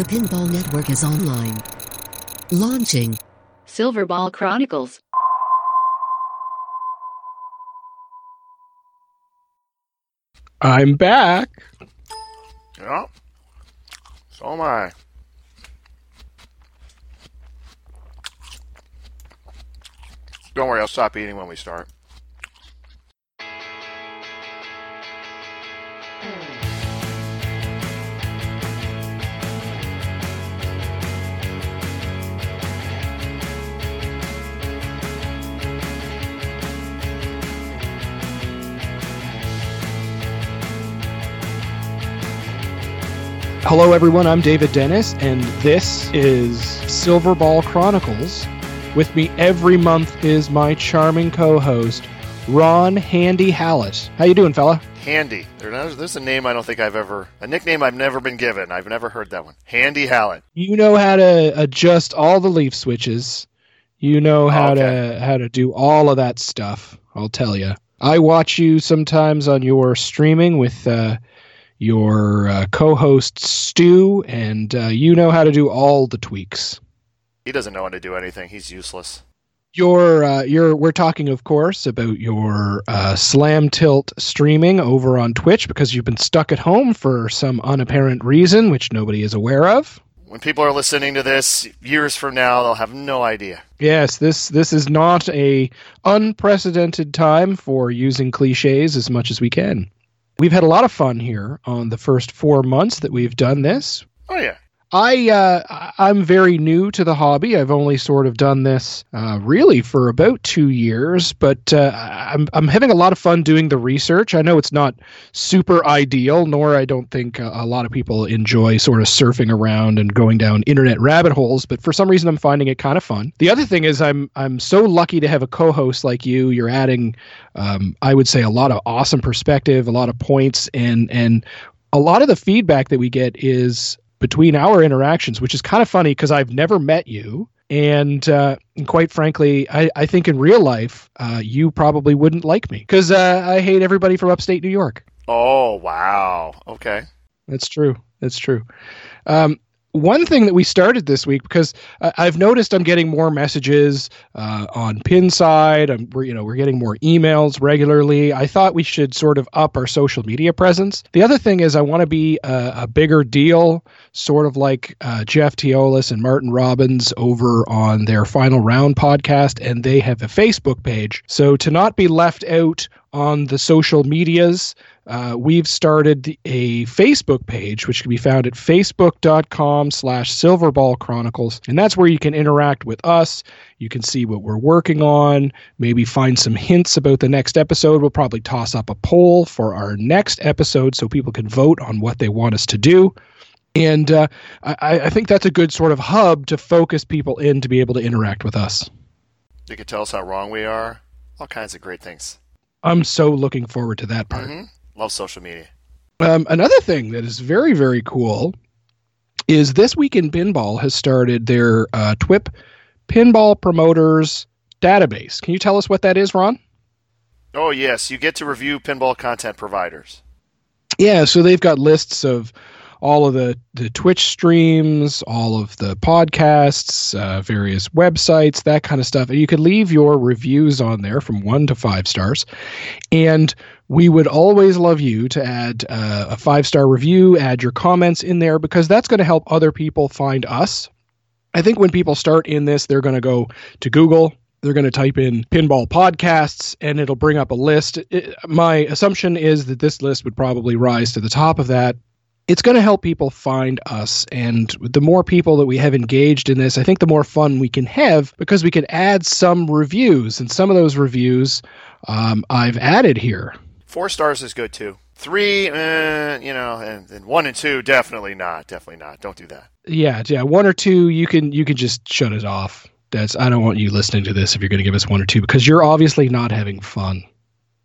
The Pinball Network is online. Launching. Silverball Chronicles. I'm back. Yeah. So am I. Don't worry, I'll stop eating when we start. Hello, everyone. I'm David Dennis, and this is Silverball Chronicles. With me every month is my charming co-host, Ron Handy Hallett. How you doing, fella? Handy. There- There's a name I don't think I've ever, a nickname I've never been given. I've never heard that one. Handy Hallett. You know how to adjust all the leaf switches. You know how Okay. to how to do all of that stuff. I'll tell you. I watch you sometimes on your streaming with uh, your uh, co-host Stu, and uh, you know how to do all the tweaks. He doesn't know how to do anything. He's useless. Your uh, your we're talking, of course, about your uh, slam tilt streaming over on Twitch because you've been stuck at home for some unapparent reason, which nobody is aware of. When people are listening to this years from now, they'll have no idea. Yes, this this is not a unprecedented time for using cliches as much as we can. We've had a lot of fun here on the first four months that we've done this. Oh yeah. I uh, I'm very new to the hobby. I've only sort of done this uh, really for about two years, but uh, I'm I'm having a lot of fun doing the research. I know it's not super ideal, nor I don't think a, a lot of people enjoy sort of surfing around and going down internet rabbit holes. But for some reason, I'm finding it kind of fun. The other thing is I'm I'm so lucky to have a co-host like you. You're adding, um, I would say, a lot of awesome perspective, a lot of points, and and a lot of the feedback that we get is between our interactions, which is kind of funny because I've never met you. And, uh, and quite frankly, I, I think in real life, uh, you probably wouldn't like me because uh, I hate everybody from upstate New York. Oh wow. Okay. That's true. That's true. Um, one thing that we started this week because I I've noticed I'm getting more messages uh, on Pinside. I'm, we're you know we're getting more emails regularly. I thought we should sort of up our social media presence. The other thing is I want to be a, a bigger deal, sort of like uh, Jeff Teolis and Martin Robbins over on their Final Round podcast, and they have a Facebook page. So to not be left out on the social medias uh, we've started a Facebook page, which can be found at facebook.com slash silverball chronicles. And that's where you can interact with us. You can see what we're working on, maybe find some hints about the next episode. We'll probably toss up a poll for our next episode so people can vote on what they want us to do. And uh, I, I think that's a good sort of hub to focus people in to be able to interact with us. You can tell us how wrong we are. All kinds of great things. I'm so looking forward to that part. hmm Love social media. Um, another thing that is very, very cool is This Week in Pinball has started their uh, TWIP Pinball Promoters database. Can you tell us what that is, Ron? Oh yes, you get to review pinball content providers. Yeah, so they've got lists of all of the, the Twitch streams, all of the podcasts, uh, various websites, that kind of stuff. And you could leave your reviews on there from one to five stars. And we would always love you to add uh, a five star review, add your comments in there, because that's going to help other people find us. I think when people start in this, they're going to go to Google. They're going to type in pinball podcasts and it'll bring up a list. It, my assumption is that this list would probably rise to the top of that. It's going to help people find us. And the more people that we have engaged in this, I think the more fun we can have because we can add some reviews. And some of those reviews um, I've added here. Four stars is good too. Three, eh, you know, and, and one and two, definitely not. Definitely not. Don't do that. Yeah, yeah, one or two you can you can just shut it off. That's I don't want you listening to this if you're going to give us one or two because you're obviously not having fun.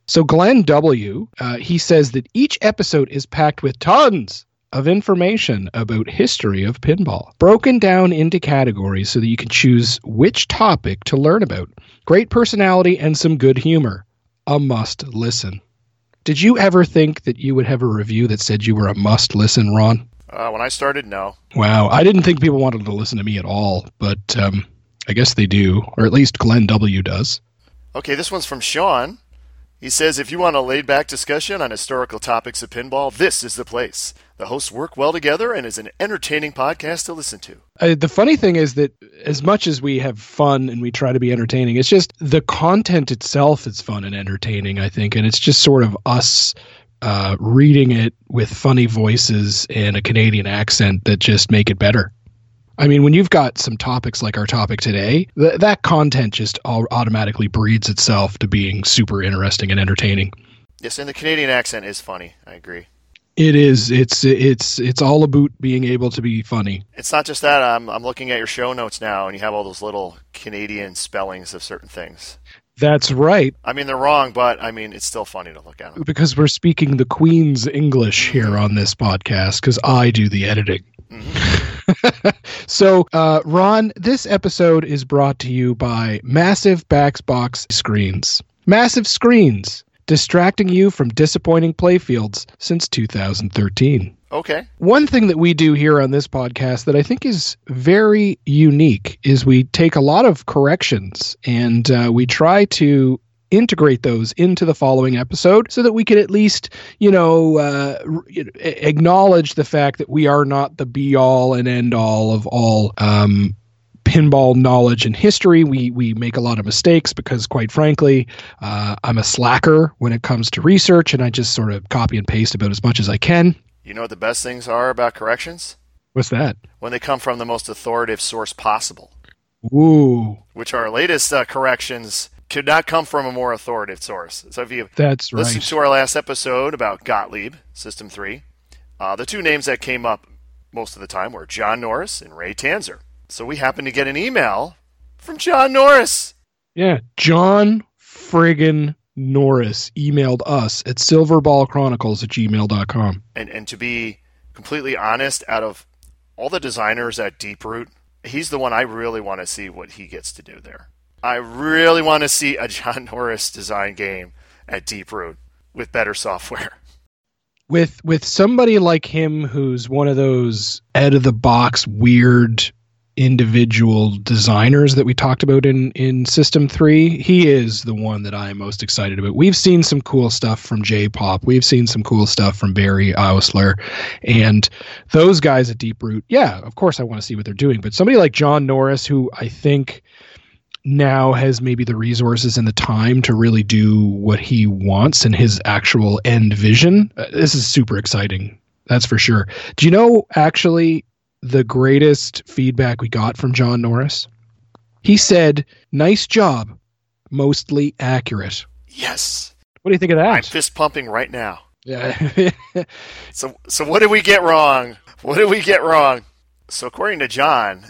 So Glenn W. Uh, he says that each episode is packed with tons of information about history of pinball, broken down into categories so that you can choose which topic to learn about. Great personality and some good humor. A must listen. Did you ever think that you would have a review that said you were a must listen, Ron? Uh, when I started, no. Wow, I didn't think people wanted to listen to me at all, but um, I guess they do, or at least Glenn W does. Okay, this one's from Sean. He says, if you want a laid back discussion on historical topics of pinball, this is the place. The hosts work well together and is an entertaining podcast to listen to. Uh, the funny thing is that as much as we have fun and we try to be entertaining, it's just the content itself is fun and entertaining, I think. And it's just sort of us uh, reading it with funny voices and a Canadian accent that just make it better. I mean, when you've got some topics like our topic today, th- that content just all automatically breeds itself to being super interesting and entertaining. Yes, and the Canadian accent is funny. I agree. It is. It's it's it's all about being able to be funny. It's not just that. I'm, I'm looking at your show notes now, and you have all those little Canadian spellings of certain things. That's right, I mean, they're wrong, but I mean, it's still funny to look at them. because we're speaking the Queen's English here on this podcast because I do the editing. so, uh, Ron, this episode is brought to you by Massive Backsbox Screens. Massive screens, distracting you from disappointing playfields since 2013. Okay. One thing that we do here on this podcast that I think is very unique is we take a lot of corrections and uh, we try to integrate those into the following episode so that we can at least, you know, uh, acknowledge the fact that we are not the be all and end all of all um, pinball knowledge and history. We we make a lot of mistakes because, quite frankly, uh, I'm a slacker when it comes to research, and I just sort of copy and paste about as much as I can. You know what the best things are about corrections? What's that? When they come from the most authoritative source possible, Ooh, which our latest uh, corrections could not come from a more authoritative source. So if you that's Listen right. to our last episode about Gottlieb, System 3. Uh, the two names that came up most of the time were John Norris and Ray Tanzer. So we happened to get an email from John Norris. Yeah, John friggin' Norris emailed us at silverballchronicles at gmail.com. And, and to be completely honest, out of all the designers at Deeproot, he's the one I really want to see what he gets to do there. I really want to see a John Norris design game at Deeproot with better software. With with somebody like him who's one of those out of the box weird individual designers that we talked about in in system 3 he is the one that i'm most excited about. We've seen some cool stuff from j-pop. We've seen some cool stuff from barry Oursler, and those guys at Deeproot yeah of course i want to see what they're doing. But somebody like john norris who i think now has maybe the resources and the time to really do what he wants and his actual end vision uh, this is super exciting that's for sure. Do you know actually the greatest feedback we got from John Norris? He said, "Nice job, mostly accurate." Yes. What do you think of that? I'm that? fist pumping right now. Yeah. So, so what did we get wrong? What did we get wrong? So, according to John,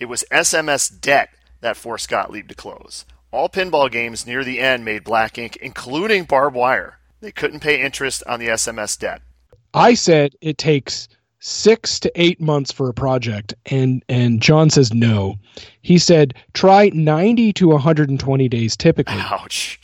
it was SMS debt that forced Gottlieb to close. All pinball games near the end made black ink, including barbed wire. They couldn't pay interest on the SMS debt. I said it takes six to eight months for a project, and and John says no. He said try ninety to one hundred and twenty days typically. Ouch.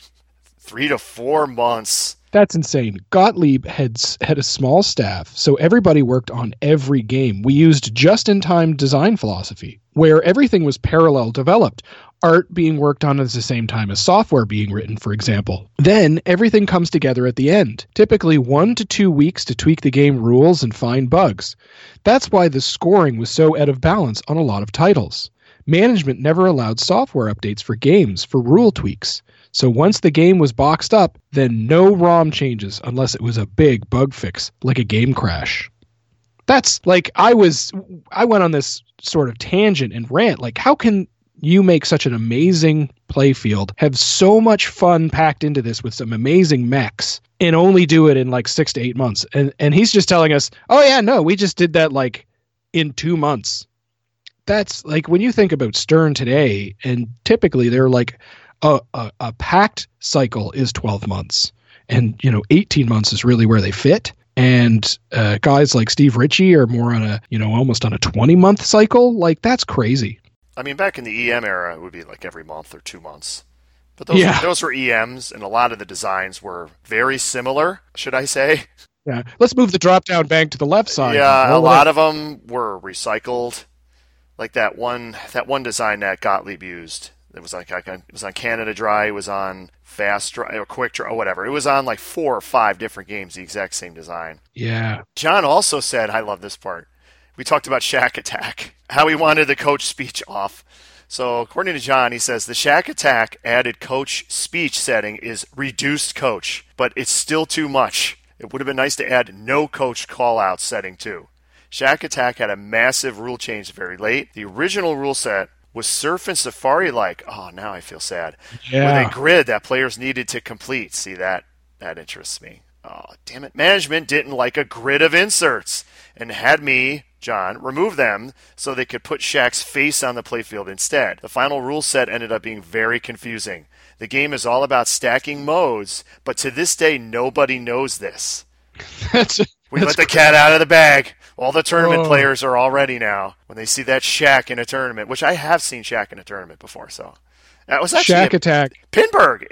Three to four months. That's insane. Gottlieb had had a small staff, so everybody worked on every game. We used just-in-time design philosophy, where everything was parallel developed. Art being worked on at the same time as software being written, for example. Then everything comes together at the end. Typically one to two weeks to tweak the game rules and find bugs. That's why the scoring was so out of balance on a lot of titles. Management never allowed software updates for games for rule tweaks. So once the game was boxed up, then no ROM changes unless it was a big bug fix, like a game crash. That's like I was I went on this sort of tangent and rant like how can you make such an amazing playfield, have so much fun packed into this with some amazing mechs, and only do it in like six to eight months. And and he's just telling us, oh yeah, no, we just did that like in two months. That's like when you think about Stern today, and typically they're like a, a, a packed cycle is 12 months. And, you know, 18 months is really where they fit. And uh, guys like Steve Ritchie are more on a, you know, almost on a 20 month cycle. Like, that's crazy. I mean, back in the EM era, it would be like every month or two months. But those, Yeah. those were EMs, and a lot of the designs were very similar, should I say? Yeah. Let's move the drop down bank to the left side. Yeah, a lot of them were recycled. Like that one, that one design that Gottlieb used. It was like it was on Canada Dry. It was on Fast Dry or Quick Dry or whatever. It was on like four or five different games. The exact same design. Yeah. John also said, "I love this part." We talked about Shaq Attaq, how he wanted the coach speech off. So according to John, he says the Shaq Attaq added coach speech setting is reduced coach, but it's still too much. It would have been nice to add no coach call out setting too. Shaq Attaq had a massive rule change very late. The original rule set was Surf and Safari like. Oh, now I feel sad. Yeah. With a grid that players needed to complete. See that that interests me. Oh, damn it. Management didn't like a grid of inserts and had me, John, remove them so they could put Shaq's face on the playfield instead. The final rule set ended up being very confusing. The game is all about stacking modes, but to this day, nobody knows this. That's We that's let the cat out of the bag. All the tournament players are all ready now when they see that Shaq in a tournament, which I have seen Shaq in a tournament before. So that was actually Shack a- Attack. Pinburgh.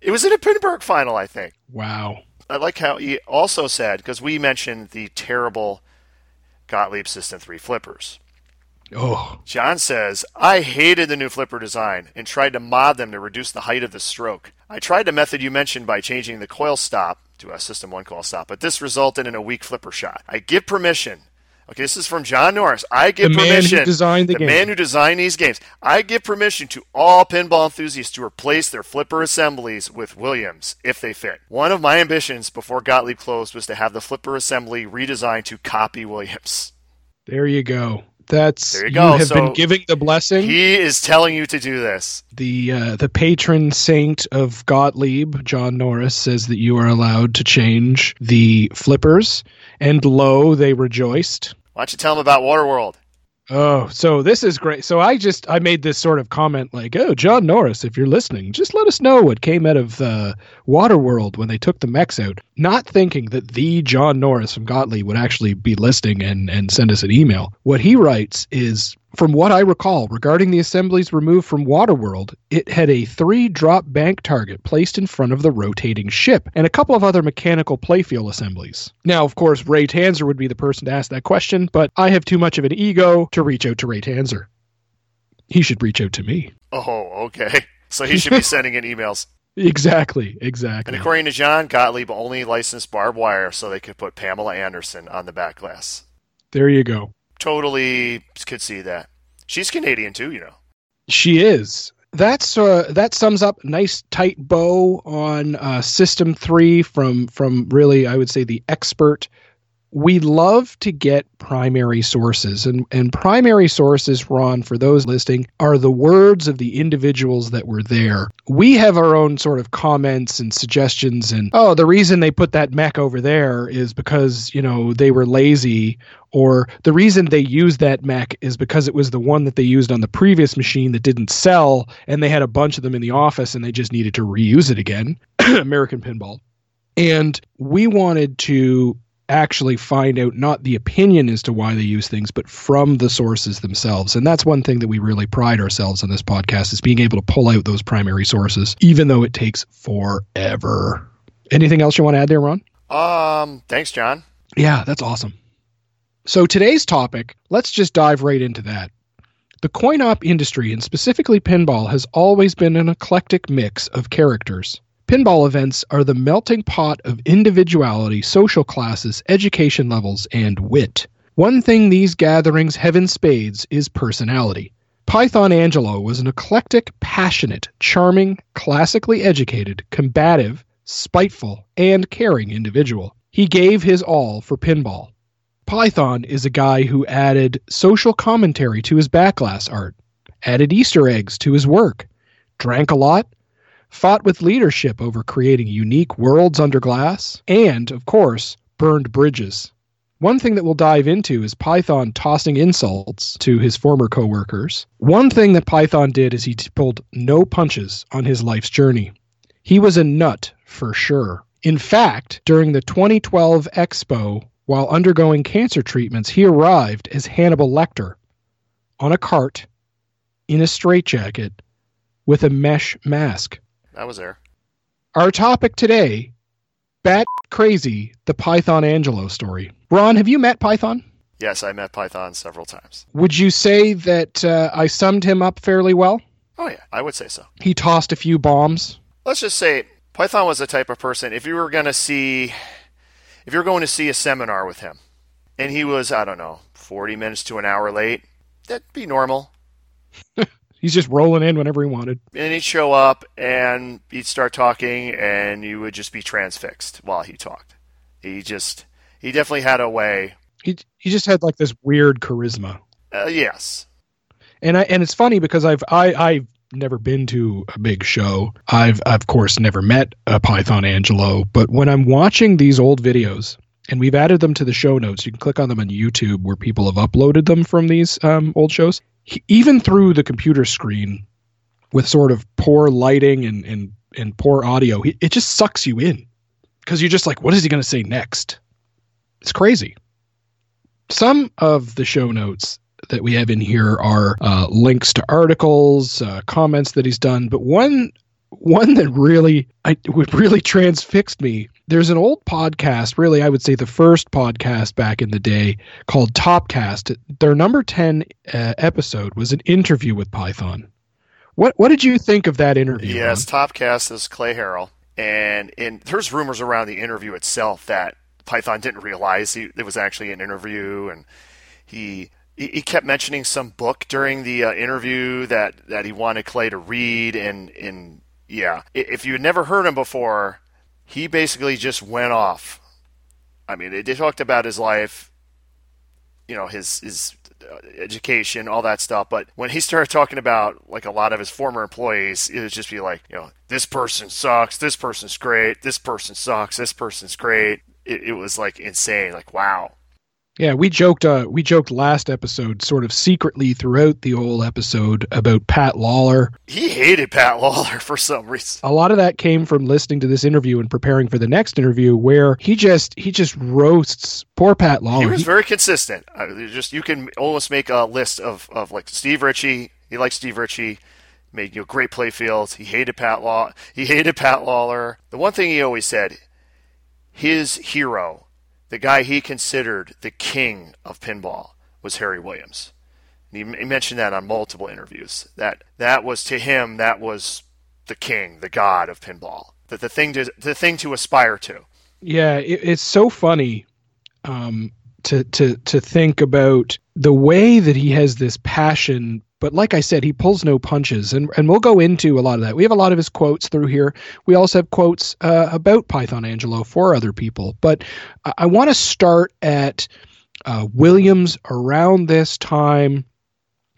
It was in a Pinburgh final, I think. Wow. I like how he also said because we mentioned the terrible Gottlieb System 3 flippers. Oh. John says, I hated the new flipper design and tried to mod them to reduce the height of the stroke. I tried the method you mentioned by changing the coil stop to a System 1 coil stop, but this resulted in a weak flipper shot. I give permission. Okay, this is from John Norris. I give The man who permission. designed the game. man who designed these games. I give permission to all pinball enthusiasts to replace their flipper assemblies with Williams if they fit. One of my ambitions before Gottlieb closed was to have the flipper assembly redesigned to copy Williams. There you go. That's There you go. have So been giving the blessing. He is telling you to do this. the uh, the patron saint of Gottlieb, John Norris, says that you are allowed to change the flippers, and lo, they rejoiced. Why don't you tell him about Waterworld? Oh, so this is great. So I just I made this sort of comment like, "Oh, John Norris, if you're listening, just let us know what came out of uh, Waterworld when they took the mechs out." Not thinking that the John Norris from Gottlieb would actually be listening and and send us an email. What he writes is, from what I recall, regarding the assemblies removed from Waterworld, it had a three-drop bank target placed in front of the rotating ship and a couple of other mechanical playfield assemblies. Now, of course, Ray Tanzer would be the person to ask that question, but I have too much of an ego to reach out to Ray Tanzer. He should reach out to me. Oh, okay. So he should be sending in emails. Exactly, exactly. And according to John, Gottlieb only licensed barbed wire so they could put Pamela Anderson on the back glass. There you go. Totally could see that. She's Canadian too, you know. She is. That's uh, that sums up nice tight bow on uh, System Three from from really I would say the expert. We love to get primary sources, and and primary sources, Ron, for those listening, are the words of the individuals that were there. We have our own sort of comments and suggestions, and oh, the reason they put that mech over there is because you know they were lazy or the reason they used that mech is because it was the one that they used on the previous machine that didn't sell and they had a bunch of them in the office and they just needed to reuse it again american pinball and we wanted to actually find out not the opinion as to why they use things but from the sources themselves and that's one thing that we really pride ourselves on this podcast is being able to pull out those primary sources even though it takes forever anything else you want to add there ron Um, thanks, John. yeah, that's awesome. So today's topic, let's just dive right into that. The coin op industry, and specifically pinball, has always been an eclectic mix of characters. Pinball events are the melting pot of individuality, social classes, education levels, and wit. One thing these gatherings have in spades is personality. Python Anghelo was an eclectic, passionate, charming, classically educated, combative, spiteful, and caring individual. He gave his all for pinball. Python is a guy who added social commentary to his backglass art, added Easter eggs to his work, drank a lot, fought with leadership over creating unique worlds under glass, and, of course, burned bridges. One thing that we'll dive into is Python tossing insults to his former coworkers. One thing that Python did is he pulled no punches on his life's journey. He was a nut for sure. In fact, during the 2012 Expo, while undergoing cancer treatments, he arrived as Hannibal Lecter on a cart in a straitjacket with a mesh mask. That was there. Our topic today bat crazy the Python Anghelo story. Ron, have you met Python? Yes, I met Python several times. Would you say that uh, I summed him up fairly well? Oh, yeah, I would say so. He tossed a few bombs. Let's just say Python was the type of person, if you were going to see, if you're going to see a seminar with him, and he was, I don't know, 40 minutes to an hour late, that'd be normal. He's just rolling in whenever he wanted. And he'd show up and he'd start talking, and you would just be transfixed while he talked. He just, he definitely had a way. He he just had like this weird charisma. Uh, yes. And I and it's funny because I've I I've never been to a big show. I've, of course never met a Python Anghelo, but when I'm watching these old videos, and we've added them to the show notes, you can click on them on YouTube where people have uploaded them from these um, old shows. He, even through the computer screen, with sort of poor lighting and and and poor audio, he, it just sucks you in because you're just like, what is he going to say next? It's crazy. Some of the show notes that we have in here are uh, links to articles, uh, comments that he's done, but one one that really I would really transfixed me. There's an old podcast, really I would say the first podcast back in the day called Topcast. Their number 10 uh, episode was an interview with Python. What what did you think of that interview? Yes, Ron? Topcast is Clay Harrell, and in there's rumors around the interview itself that Python didn't realize he, it was actually an interview, and he he kept mentioning some book during the uh, interview that, that he wanted Clay to read, and and yeah, if you had never heard him before, he basically just went off. I mean, they, talked about his life, you know, his his uh, education, all that stuff. But when he started talking about like a lot of his former employees, it would just be like, you know, this person sucks, this person's great, this person sucks, this person's great. It, it was like insane. Like, wow. Yeah, we joked. Uh, we joked last episode, sort of secretly throughout the whole episode, about Pat Lawlor. He hated Pat Lawlor for some reason. A lot of that came from listening to this interview and preparing for the next interview, where he just he just roasts poor Pat Lawlor. He was very consistent. Uh, just you can almost make a list of, of like Steve Ritchie. He liked Steve Ritchie. Made you know, great play fields. He hated Pat Law. He hated Pat Lawlor. The one thing he always said, his hero the guy he considered the king of pinball was Harry Williams. He, mentioned that on multiple interviews. That that was to him that was the king, the god of pinball. That the thing to the thing to aspire to. Yeah, it, it's so funny um, to to to think about the way that he has this passion but like I said, he pulls no punches, and and we'll go into a lot of that. We have a lot of his quotes through here. We also have quotes uh, about Python Anghelo for other people. But I, I want to start at uh, Williams around this time.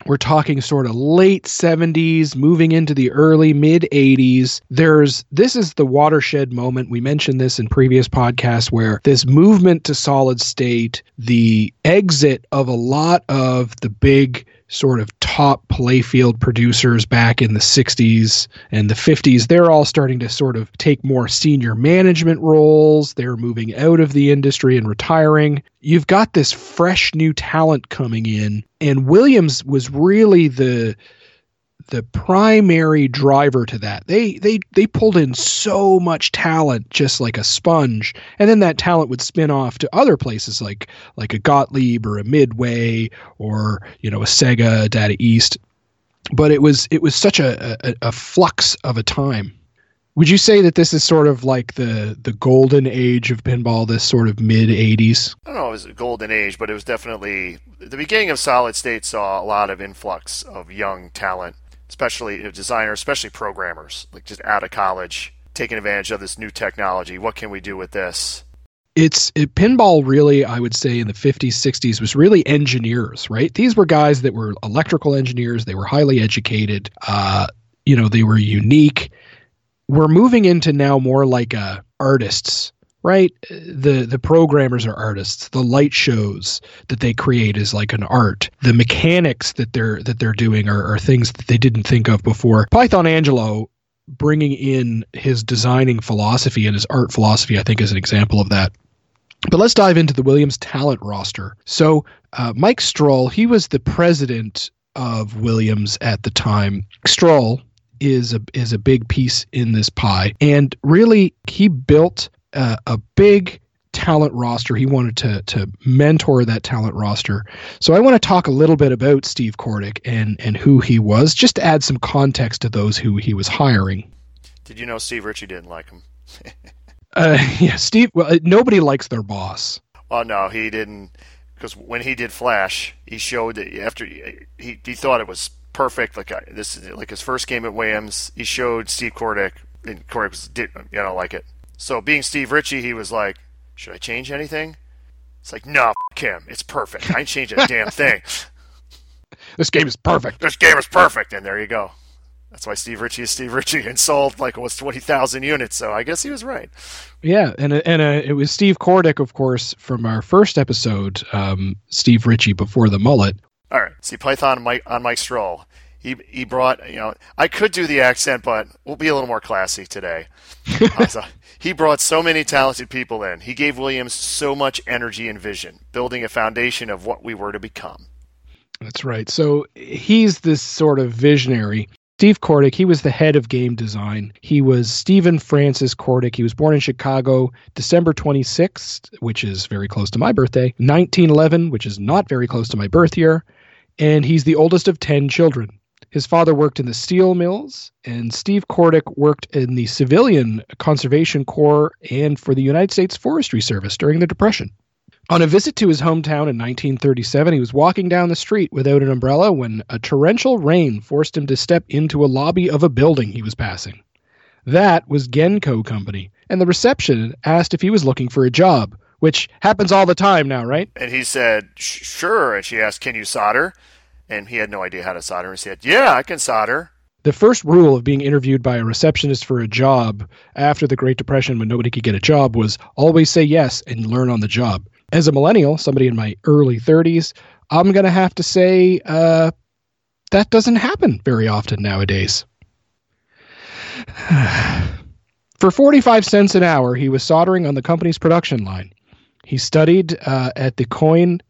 We're talking sort of late 70s, moving into the early mid 80s. There's this is the watershed moment. We mentioned this in previous podcasts where this movement to solid state, the exit of a lot of the big sort of top playfield producers back in the 60s and the 50s, they're all starting to sort of take more senior management roles. They're moving out of the industry and retiring. You've got this fresh new talent coming in, and Williams was really the the primary driver to that. They they they pulled in so much talent just like a sponge, and then that talent would spin off to other places like like a Gottlieb or a Midway or you know a Sega, Data East. But it was it was such a, a, a flux of a time. Would you say that this is sort of like the the golden age of pinball, this sort of mid '80s? I don't know, it was a golden age, but it was definitely the beginning of Solid State saw a lot of influx of young talent especially designers, especially programmers, like just out of college, taking advantage of this new technology. What can we do with this? It's it, pinball really, I would say, in the 50s, 60s was really engineers, right? These were guys that were electrical engineers. They were highly educated. Uh, you know, they were unique. We're moving into now more like uh, artists right? The the programmers are artists. The light shows that they create is like an art. The mechanics that they're that they're doing are, are things that they didn't think of before. Python Anghelo bringing in his designing philosophy and his art philosophy i think is an example of that. But let's dive into the williams talent roster. So uh, mike Stroll he was the president of williams at the time. Stroll is a is a big piece in this pie. And really he built a, a big talent roster. He wanted to to mentor that talent roster. So I want to talk a little bit about Steve Kordek and and who he was, just to add some context to those who he was hiring. Did you know Steve Ritchie didn't like him? Uh, yeah, Steve. Well, nobody likes their boss. Well, no, he didn't. Because when he did Flash, he showed that after he he, he thought it was perfect. Like uh, this, is like his first game at Williams, he showed Steve Kordek, and Kordek was, did you know like it. So being Steve Ritchie, he was like, "Should I change anything?" It's like, "No, f- him. It's perfect. I ain't changing a damn thing. This game is perfect. This game is perfect." And there you go. That's why Steve Ritchie is Steve Ritchie and sold like almost twenty thousand units. So I guess he was right. Yeah, and and uh, it was Steve Kordek, of course, from our first episode, um, Steve Ritchie before the mullet. All right. See Python on Mike, on Mike Stroll. He he brought you know I could do the accent, but we'll be a little more classy today. Uh, so he brought so many talented people in. He gave Williams so much energy and vision, building a foundation of what we were to become. That's right. So he's this sort of visionary. Steve Kordek, he was the head of game design. He was Stephen Francis Kordek. He was born in Chicago December 26th, which is very close to my birthday, 1911, which is not very close to my birth year. And he's the oldest of 10 children. His father worked in the steel mills, and Steve Kordek worked in the Civilian Conservation Corps and for the United States Forestry Service during the Depression. On a visit to his hometown in 1937, he was walking down the street without an umbrella when a torrential rain forced him to step into a lobby of a building he was passing. That was Genco Company, and the reception asked if he was looking for a job, which happens all the time now, right? And he said, "Sure." And she asked, "Can you solder?" And he had no idea how to solder. And he said, "Yeah, I can solder." The first rule of being interviewed by a receptionist for a job after the Great Depression when nobody could get a job was always say yes and learn on the job. As a millennial, somebody in my early 30s, I'm going to have to say uh, that doesn't happen very often nowadays. For 45 cents an hour, he was soldering on the company's production line. He studied uh, at the Coin,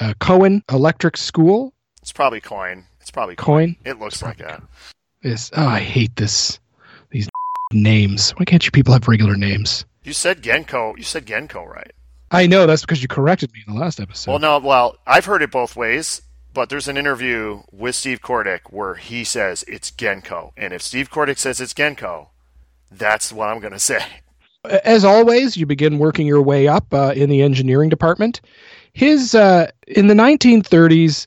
uh, Cohen Electric School. It's probably coin. It's probably coin. Coin? It looks like that. This, oh, I hate this. These names. Why can't you people have regular names? You said Genco. You said Genco, right? I know that's because you corrected me in the last episode. Well, no. Well, I've heard it both ways. But there's an interview with Steve Kordek where he says it's Genco, and if Steve Kordek says it's Genco, that's what I'm going to say. As always, you begin working your way up uh, in the engineering department. His uh, in the 1930s,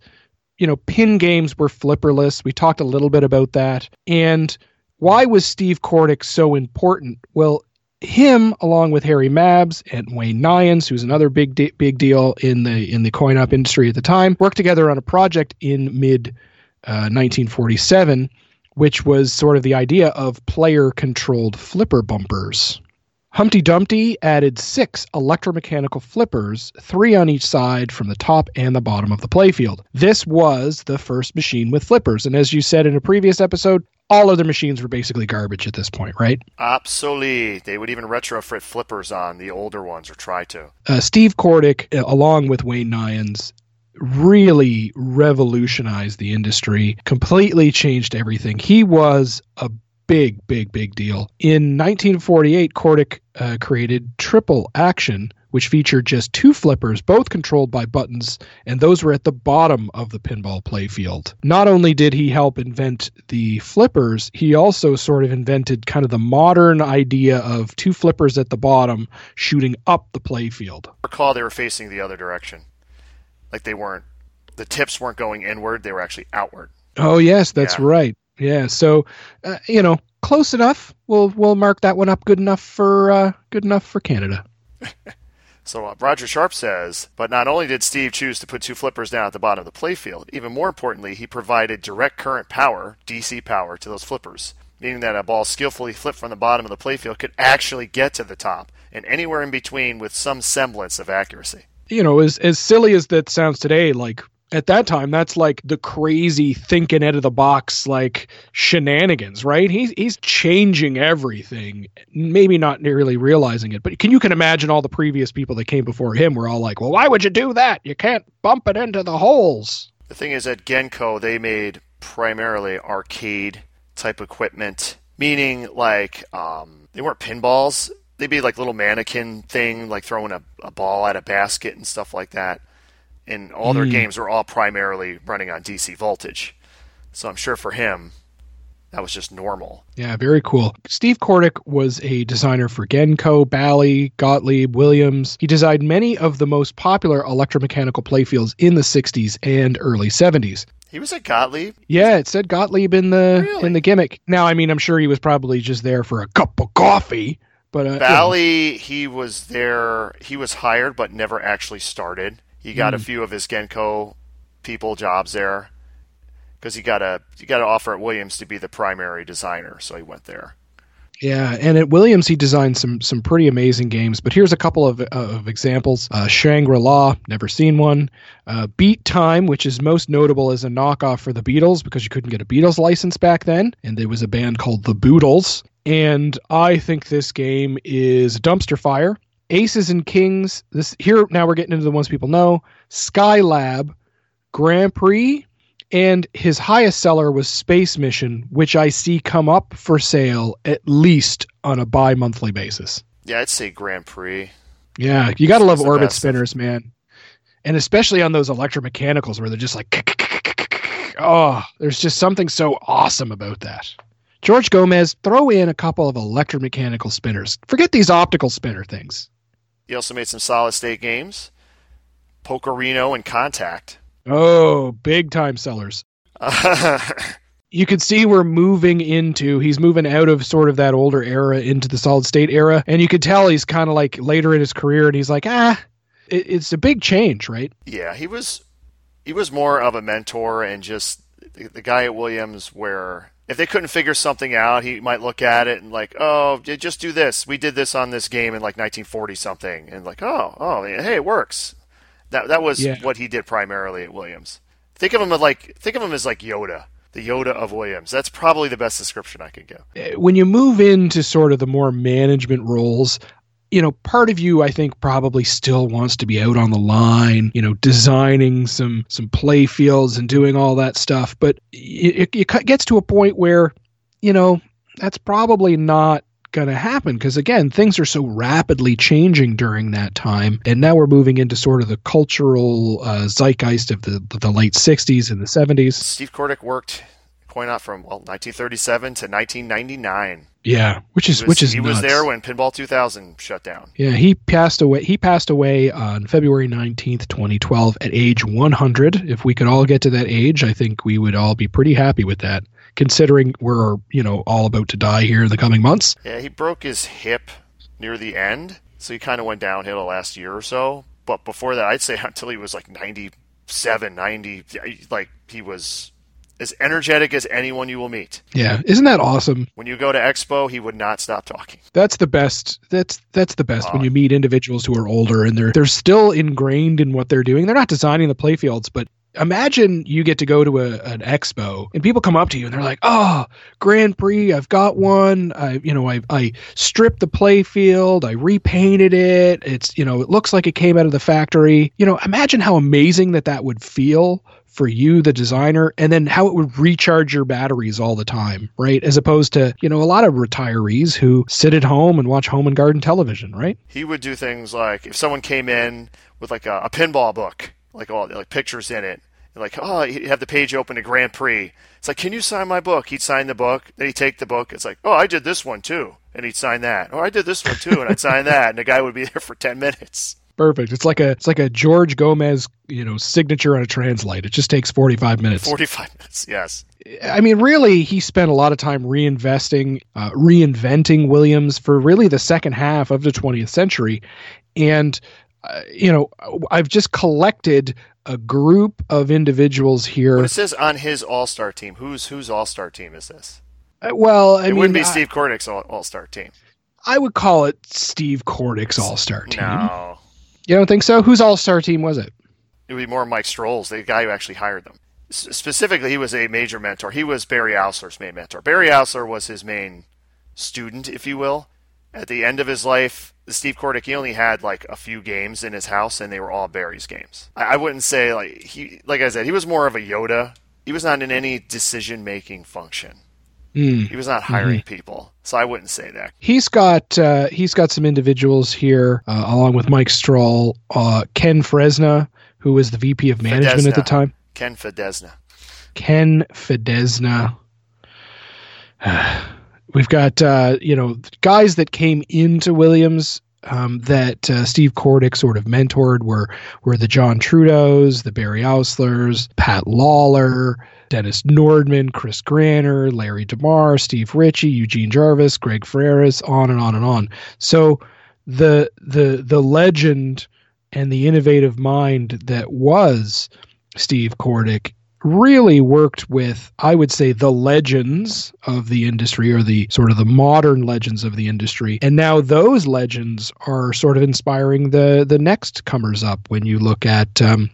you know, pin games were flipperless. We talked a little bit about that. And why was Steve Kordek so important? Well, him along with Harry Mabs and Wayne Neyens, who's another big de- big deal in the in the coin op industry at the time, worked together on a project in mid uh, 1947, which was sort of the idea of player controlled flipper bumpers. Humpty Dumpty added six electromechanical flippers, three on each side from the top and the bottom of the playfield. This was the first machine with flippers, and as you said in a previous episode, all other machines were basically garbage at this point, right? Obsolete. They would even retrofit flippers on the older ones or try to. uh, Steve Kordek, uh, along with Wayne Neyens, really revolutionized the industry, completely changed everything. He was a big, big, big deal. In 1948, Kordek uh, created Triple Action, which featured just two flippers, both controlled by buttons, and those were at the bottom of the pinball playfield. Not only did he help invent the flippers, he also sort of invented kind of the modern idea of two flippers at the bottom shooting up the playfield. Recall they were facing the other direction. Like they weren't, the tips weren't going inward, they were actually outward. Oh yes, that's Yeah. right. Yeah, so uh, you know, close enough. We'll we'll mark that one up good enough for uh, good enough for Canada. So uh, Roger Sharpe says, but not only did Steve choose to put two flippers down at the bottom of the playfield, even more importantly, he provided direct current power, DC power, to those flippers, meaning that a ball skillfully flipped from the bottom of the playfield could actually get to the top and anywhere in between with some semblance of accuracy. You know, as as silly as that sounds today, like at that time, that's like the crazy thinking out of the box like shenanigans, right? He's he's changing everything, maybe not really realizing it. But can you can imagine all the previous people that came before him were all like, "Well, why would you do that? You can't bump it into the holes." The thing is, at Genco, they made primarily arcade type equipment, meaning like um, they weren't pinballs, they'd be like little mannequin thing, like throwing a, a ball at a basket and stuff like that. And all their Mm. games were all primarily running on DC voltage. So I'm sure for him, that was just normal. Yeah, very cool. Steve Kordek was a designer for Genco, Bally, Gottlieb, Williams. He designed many of the most popular electromechanical playfields in the 60s and early 70s. He was at Gottlieb. Yeah, it said Gottlieb in the Really? in the gimmick. Now, I mean, I'm sure he was probably just there for a cup of coffee, but uh. Bally, he was there. He was hired, but never actually started. He got a few of his Genco people jobs there because he got a he got an offer at Williams to be the primary designer, so he went there. Yeah, and at Williams he designed some some pretty amazing games. But here's a couple of of examples: uh, Shangri La, never seen one. Uh, Beat Time, which is most notable as a knockoff for the Beatles because you couldn't get a Beatles license back then, and there was a band called the Boodles. And I think this game is dumpster fire. Aces and Kings. This here now we're getting into the ones people know. Skylab, Grand Prix, and his highest seller was Space Mission, which I see come up for sale at least on a bi monthly basis. Yeah, I'd say Grand Prix. Yeah, you got to love orbit spinners, man. And especially on those electromechanicals where they're just like, oh, there's just something so awesome about that. George Gomez, throw in a couple of electromechanical spinners. Forget these optical spinner things. He also made some solid state games, Pokerino and Contact. Oh, big time sellers. you could see we're moving into he's moving out of sort of that older era into the solid state era and you could tell he's kind of like later in his career and he's like ah it, it's a big change right yeah, he was he was more of a mentor and just the, the guy at Williams where if they couldn't figure something out, he might look at it and like, oh, just do this. We did this on this game in like 1940 something, and like, oh, oh, hey, it works. That that was Yeah. what he did primarily at Williams. Think of him as like think of him as like Yoda, the Yoda of Williams. That's probably the best description I could give. When you move into sort of the more management roles you know part of you i think probably still wants to be out on the line you know designing some some play fields and doing all that stuff. But it, it, gets to a point where you know that's probably not going to happen because again things are so rapidly changing during that time. And now we're moving into sort of the cultural uh, zeitgeist of the the late 60s and the 70s Steve Kordek worked point out from well 1937 to 1999. yeah which is was, which is he was there when Pinball 2000 shut down. Yeah, he passed away. He passed away on February 19th, 2012 at age 100. If we could all get to that age, I think we would all be pretty happy with that, considering we're, you know, all about to die here in the coming months. Yeah, he broke his hip near the end, so he kind of went downhill the last year or so. But before that, I'd say until he was like 97, 90, like he was as energetic as anyone you will meet. Yeah, isn't that awesome? When you go to Expo, he would not stop talking. That's the best. That's that's the best when uh, you meet individuals who are older and they're they're still ingrained in what they're doing. They're not designing the playfields, but imagine you get to go to a, an expo and people come up to you and they're like, "Oh, Grand Prix, I've got one. I you know I I stripped the playfield, I repainted it. It's you know it looks like it came out of the factory. You know, imagine how amazing that that would feel." For you, the designer, and then how it would recharge your batteries all the time, right? As opposed to, you know, a lot of retirees who sit at home and watch home and garden television, right? He would do things like if someone came in with like a, a pinball book, like all like pictures in it, like oh, he'd have the page open to Grand Prix. It's like, can you sign my book? He'd sign the book. Then he'd take the book. It's like, oh, I did this one too, and he'd sign that. Oh, I did this one too, and I'd sign that, and the guy would be there for ten minutes. Perfect. It's like a it's like a George Gomez, you know, signature on a translite. It just takes 45 minutes. Forty-five minutes. Yes. I mean, really, he spent a lot of time reinvesting, uh, reinventing Williams for really the second half of the 20th century. And, uh, you know, I've just collected a group of individuals here. When it says on his All-Star team, whose whose All-Star team is this? Uh, well, I it mean, wouldn't be Steve Kordek's all- All-Star team. I would call it Steve Kordek's All Star team. No, You don't think so? Whose All Star team was it? it would be more Mike Stroll's, the guy who actually hired them. Specifically, he was a major mentor. He was Barry Oursler's main mentor. Barry Oursler was his main student, if you will. At the end of his life, Steve Kordek, he only had like a few games in his house, and they were all Barry's games. I, I wouldn't say like he, like I said, he was more of a Yoda. He was not in any decision-making function. Mm. He was not hiring people, so I wouldn't say that. He's got uh, he's got some individuals here, uh, along with Mike Stroll, uh, Ken Fresna, who was the VP of management at the time. Ken Fedesna. Ken Fedesna. We've got uh, you know guys that came into Williams um, that uh, Steve Kordek sort of mentored were were the John Trudeaus, the Barry Ourslers, Pat Lawlor, Dennis Nordman, Chris Granner, Larry DeMar, Steve Ritchie, Eugene Jarvis, Greg Freres, on and on and on. So the the the legend and the innovative mind that was Steve Kordek really worked with i would say the legends of the industry or the sort of the modern legends of the industry and now those legends are sort of inspiring the the next comers up when you look at um,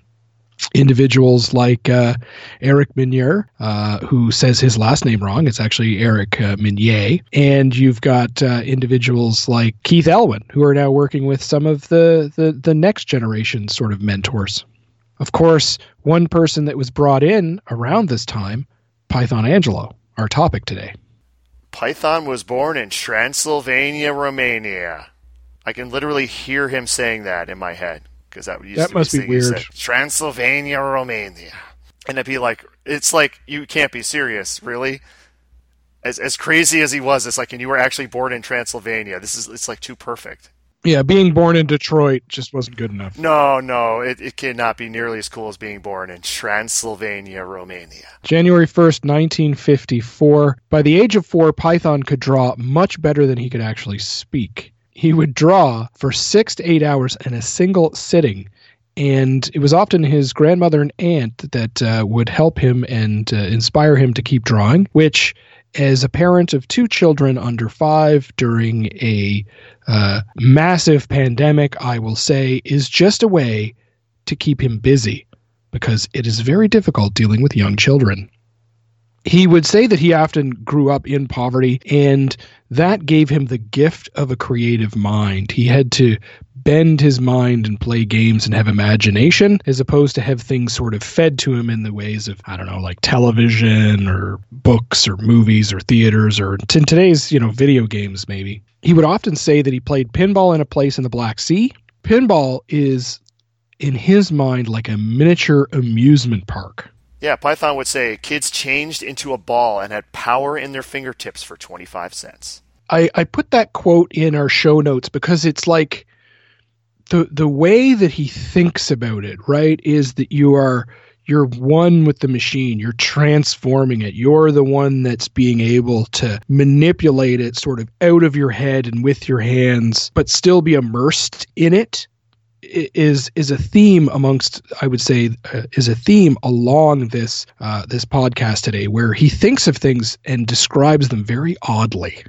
individuals like uh, Eric Minier, uh, who says his last name wrong. It's actually Eric uh, Minier. And you've got uh, individuals like Keith Elwin, who are now working with some of the, the, the next generation sort of mentors. Of course, one person that was brought in around this time, Python Anghelo, our topic today. Python was born in Transylvania, Romania. I can literally hear him saying that in my head because that used That to must be, be the thing he weird. said. Transylvania, Romania, and it'd be like it's like you can't be serious, really. As as crazy as he was, it's like, and you were actually born in Transylvania. This is it's like too perfect. Yeah, being born in Detroit just wasn't good enough. No, no, it, it cannot be nearly as cool as being born in Transylvania, Romania. January 1st, 1954. By the age of four, Python could draw much better than he could actually speak. He would draw for six to eight hours in a single sitting. And it was often his grandmother and aunt that uh, would help him and uh, inspire him to keep drawing, which, as a parent of two children under five during a uh, massive pandemic, I will say, is just a way to keep him busy because it is very difficult dealing with young children. He would say that he often grew up in poverty, and that gave him the gift of a creative mind. He had to bend his mind and play games and have imagination, as opposed to have things sort of fed to him in the ways of, I don't know, like television or books or movies or theaters or today's, you know, video games, maybe. He would often say that he played pinball in a place in the Black Sea. Pinball is, in his mind, like a miniature amusement park. Yeah, Python would say kids changed into a ball and had power in their fingertips for 25 cents. I, I put that quote in our show notes because it's like the the way that he thinks about it, right, is that you are you're one with the machine, you're transforming it. You're the one that's being able to manipulate it sort of out of your head and with your hands, but still be immersed in it is is a theme amongst I would say uh, is a theme along this uh, this podcast today where he thinks of things and describes them very oddly.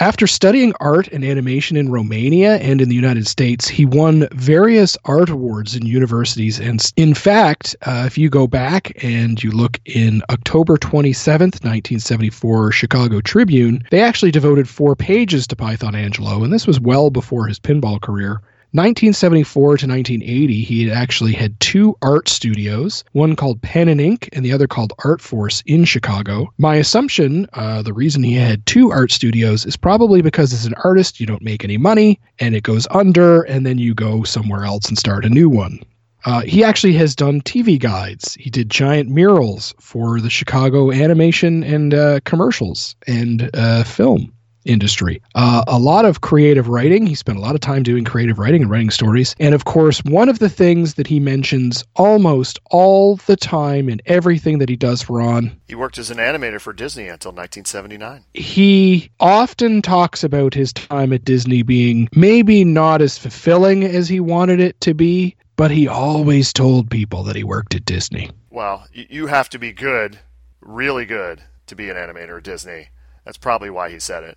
After studying art and animation in Romania and in the United States, he won various art awards in universities. And in fact, uh, if you go back and you look in October 27th, 1974, Chicago Tribune, they actually devoted four pages to Python Anghelo, and this was well before his pinball career. 1974 to 1980, he actually had two art studios, one called Pen and Ink and the other called Art Force in Chicago. My assumption, uh, the reason he had two art studios is probably because as an artist, you don't make any money and it goes under, and then you go somewhere else and start a new one. Uh, he actually has done TV guides. He did giant murals for the Chicago animation and uh, commercials and uh, film industry. Uh, a lot of creative writing. He spent a lot of time doing creative writing and writing stories. And of course, one of the things that he mentions almost all the time in everything that he does for On, He worked as an animator for Disney until 1979. he often talks about his time at Disney being maybe not as fulfilling as he wanted it to be, but he always told people that he worked at Disney. Well, you have to be good, really good, to be an animator at Disney. That's probably why he said it.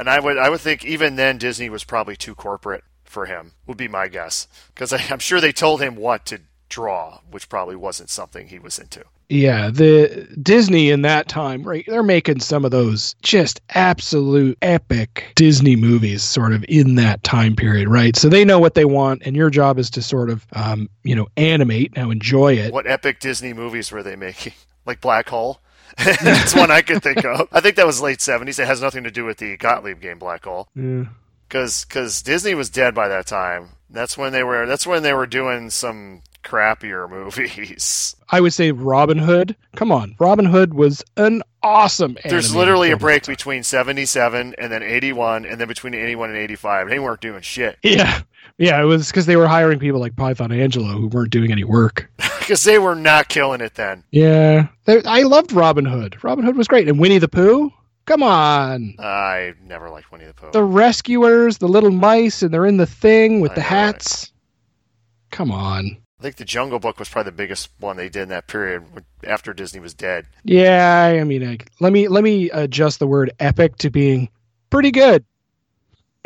And I would, I would think even then Disney was probably too corporate for him. Would be my guess, because I'm sure they told him what to draw, which probably wasn't something he was into. Yeah, the Disney in that time, right? They're making some of those just absolute epic Disney movies, sort of in that time period, right? So they know what they want, and your job is to sort of, um, you know, animate. Now enjoy it. What epic Disney movies were they making? Like Black Hole? That's one I could think of. I think that was late 70s. It has nothing to do with the Gottlieb game, Black Hole. Yeah. because because Disney was dead by that time. That's when they were. That's when they were doing some crappier movies. I would say Robin Hood. Come on, Robin Hood was an awesome. There's literally a break between 77 and then 81, and then between 81 and 85. They weren't doing shit Yeah, yeah. It was because they were hiring people like Python Anghelo who weren't doing any work. because they were not killing it then. Yeah, I loved Robin Hood. Robin Hood was great, and Winnie the Pooh. Come on, I never liked Winnie the Pooh. the rescuers, the little mice, and they're in the thing with I the know, right? hats. Come on. I think the Jungle Book was probably the biggest one they did in that period after Disney was dead. Yeah, I mean, I, let me let me adjust the word epic to being pretty good.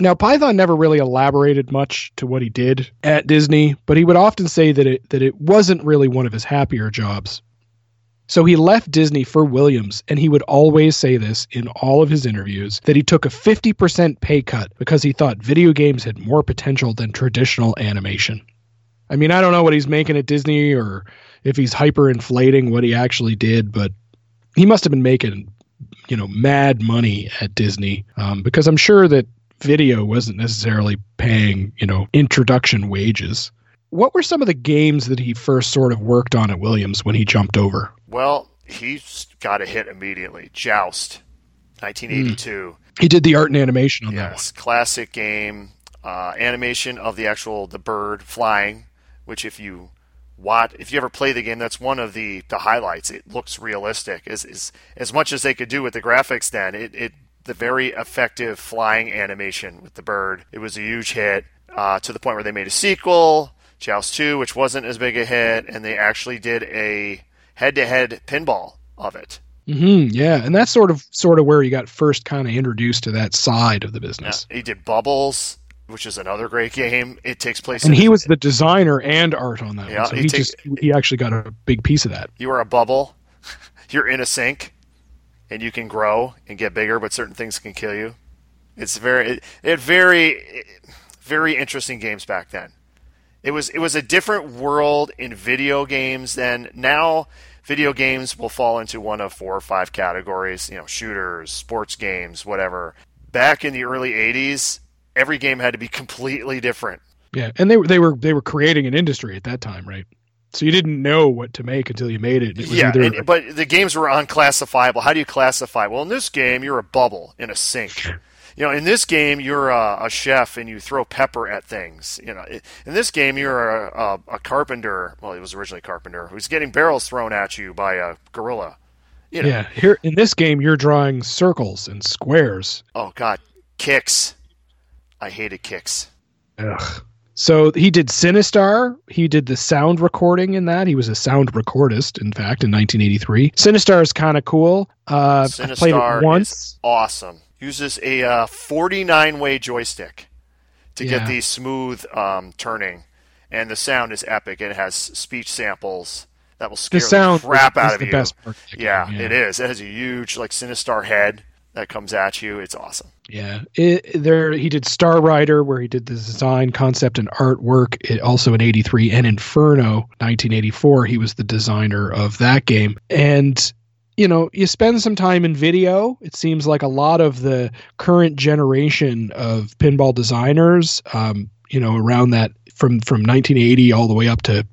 Now, Python never really elaborated much to what he did at Disney, but he would often say that it that it wasn't really one of his happier jobs. So he left Disney for Williams, and he would always say this in all of his interviews that he took a 50% pay cut because he thought video games had more potential than traditional animation. I mean, I don't know what he's making at Disney or if he's hyperinflating what he actually did, but he must have been making, you know, mad money at Disney um, because I'm sure that video wasn't necessarily paying, you know, introduction wages. What were some of the games that he first sort of worked on at Williams when he jumped over? Well, he got a hit immediately. Joust, 1982. He did the art and animation on that. Yes, classic game. Uh, animation of the actual the bird flying, which if you watch, if you ever play the game, that's one of the, the highlights. It looks realistic. As, as as much as they could do with the graphics, then it, it the very effective flying animation with the bird. It was a huge hit uh, to the point where they made a sequel, Joust 2, which wasn't as big a hit, and they actually did a head-to-head pinball of it. hmm yeah, and that's sort of sort of where he got first kind of introduced to that side of the Yeah, business. he did Bubbles, which is another great game. It takes place. And he was the designer and art on that Yeah, one, so he he take- just he actually got a big piece of that. you are a bubble. You're in a sink, and you can grow and get bigger, but certain things can kill you. It's very, it, it very, very interesting games back then. It was it was a different world in video games than Now, video games will fall into one of four or five categories. You know, shooters, sports games, whatever. Back in the early '80s, every game had to be completely different. Yeah, and they were they were they were creating an industry at that time, right? So you didn't know what to make until you made it. It yeah, either and- but the games were unclassifiable. How do you classify? Well, in this game, you're a bubble in a sink. You know, in this game, you're a, a chef and you throw pepper at things. You know, in this game, you're a, a, a carpenter. Well, he was originally a carpenter who's getting barrels thrown at you by a gorilla. You know, yeah. Here in this game, you're drawing circles and squares. oh god, Qix. I hated Qix. Ugh. So he did Sinistar. He did the sound recording in that. He was a sound recordist, in fact, in 1983. Sinistar is kind of cool. Uh, I played Sinistar it once. is awesome. Uses a uh, 49 way joystick to Yeah. get the smooth um, turning, and the sound is epic. It has speech samples that will scare The the crap is, out is of the you. best part. of the yeah, game, it is. It has a huge like Sinistar head that comes at you. It's awesome. Yeah, it, there he did Star Rider, where he did the design, concept, and artwork. It, also in '83 and Inferno, 1984, he was the designer of that game. And you know, you spend some time in video. It seems like a lot of the current generation of pinball designers, um, you know, around that from from 1980 all the way up to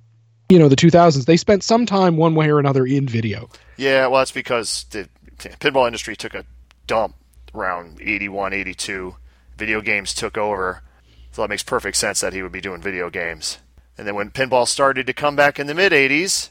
you know the 2000s, they spent some time one way or another in video. Yeah, well, that's because the pinball industry took a dump around 81, 82. Video games took over. So that makes perfect sense that he would be doing video games. And then when pinball started to come back in the mid 80s,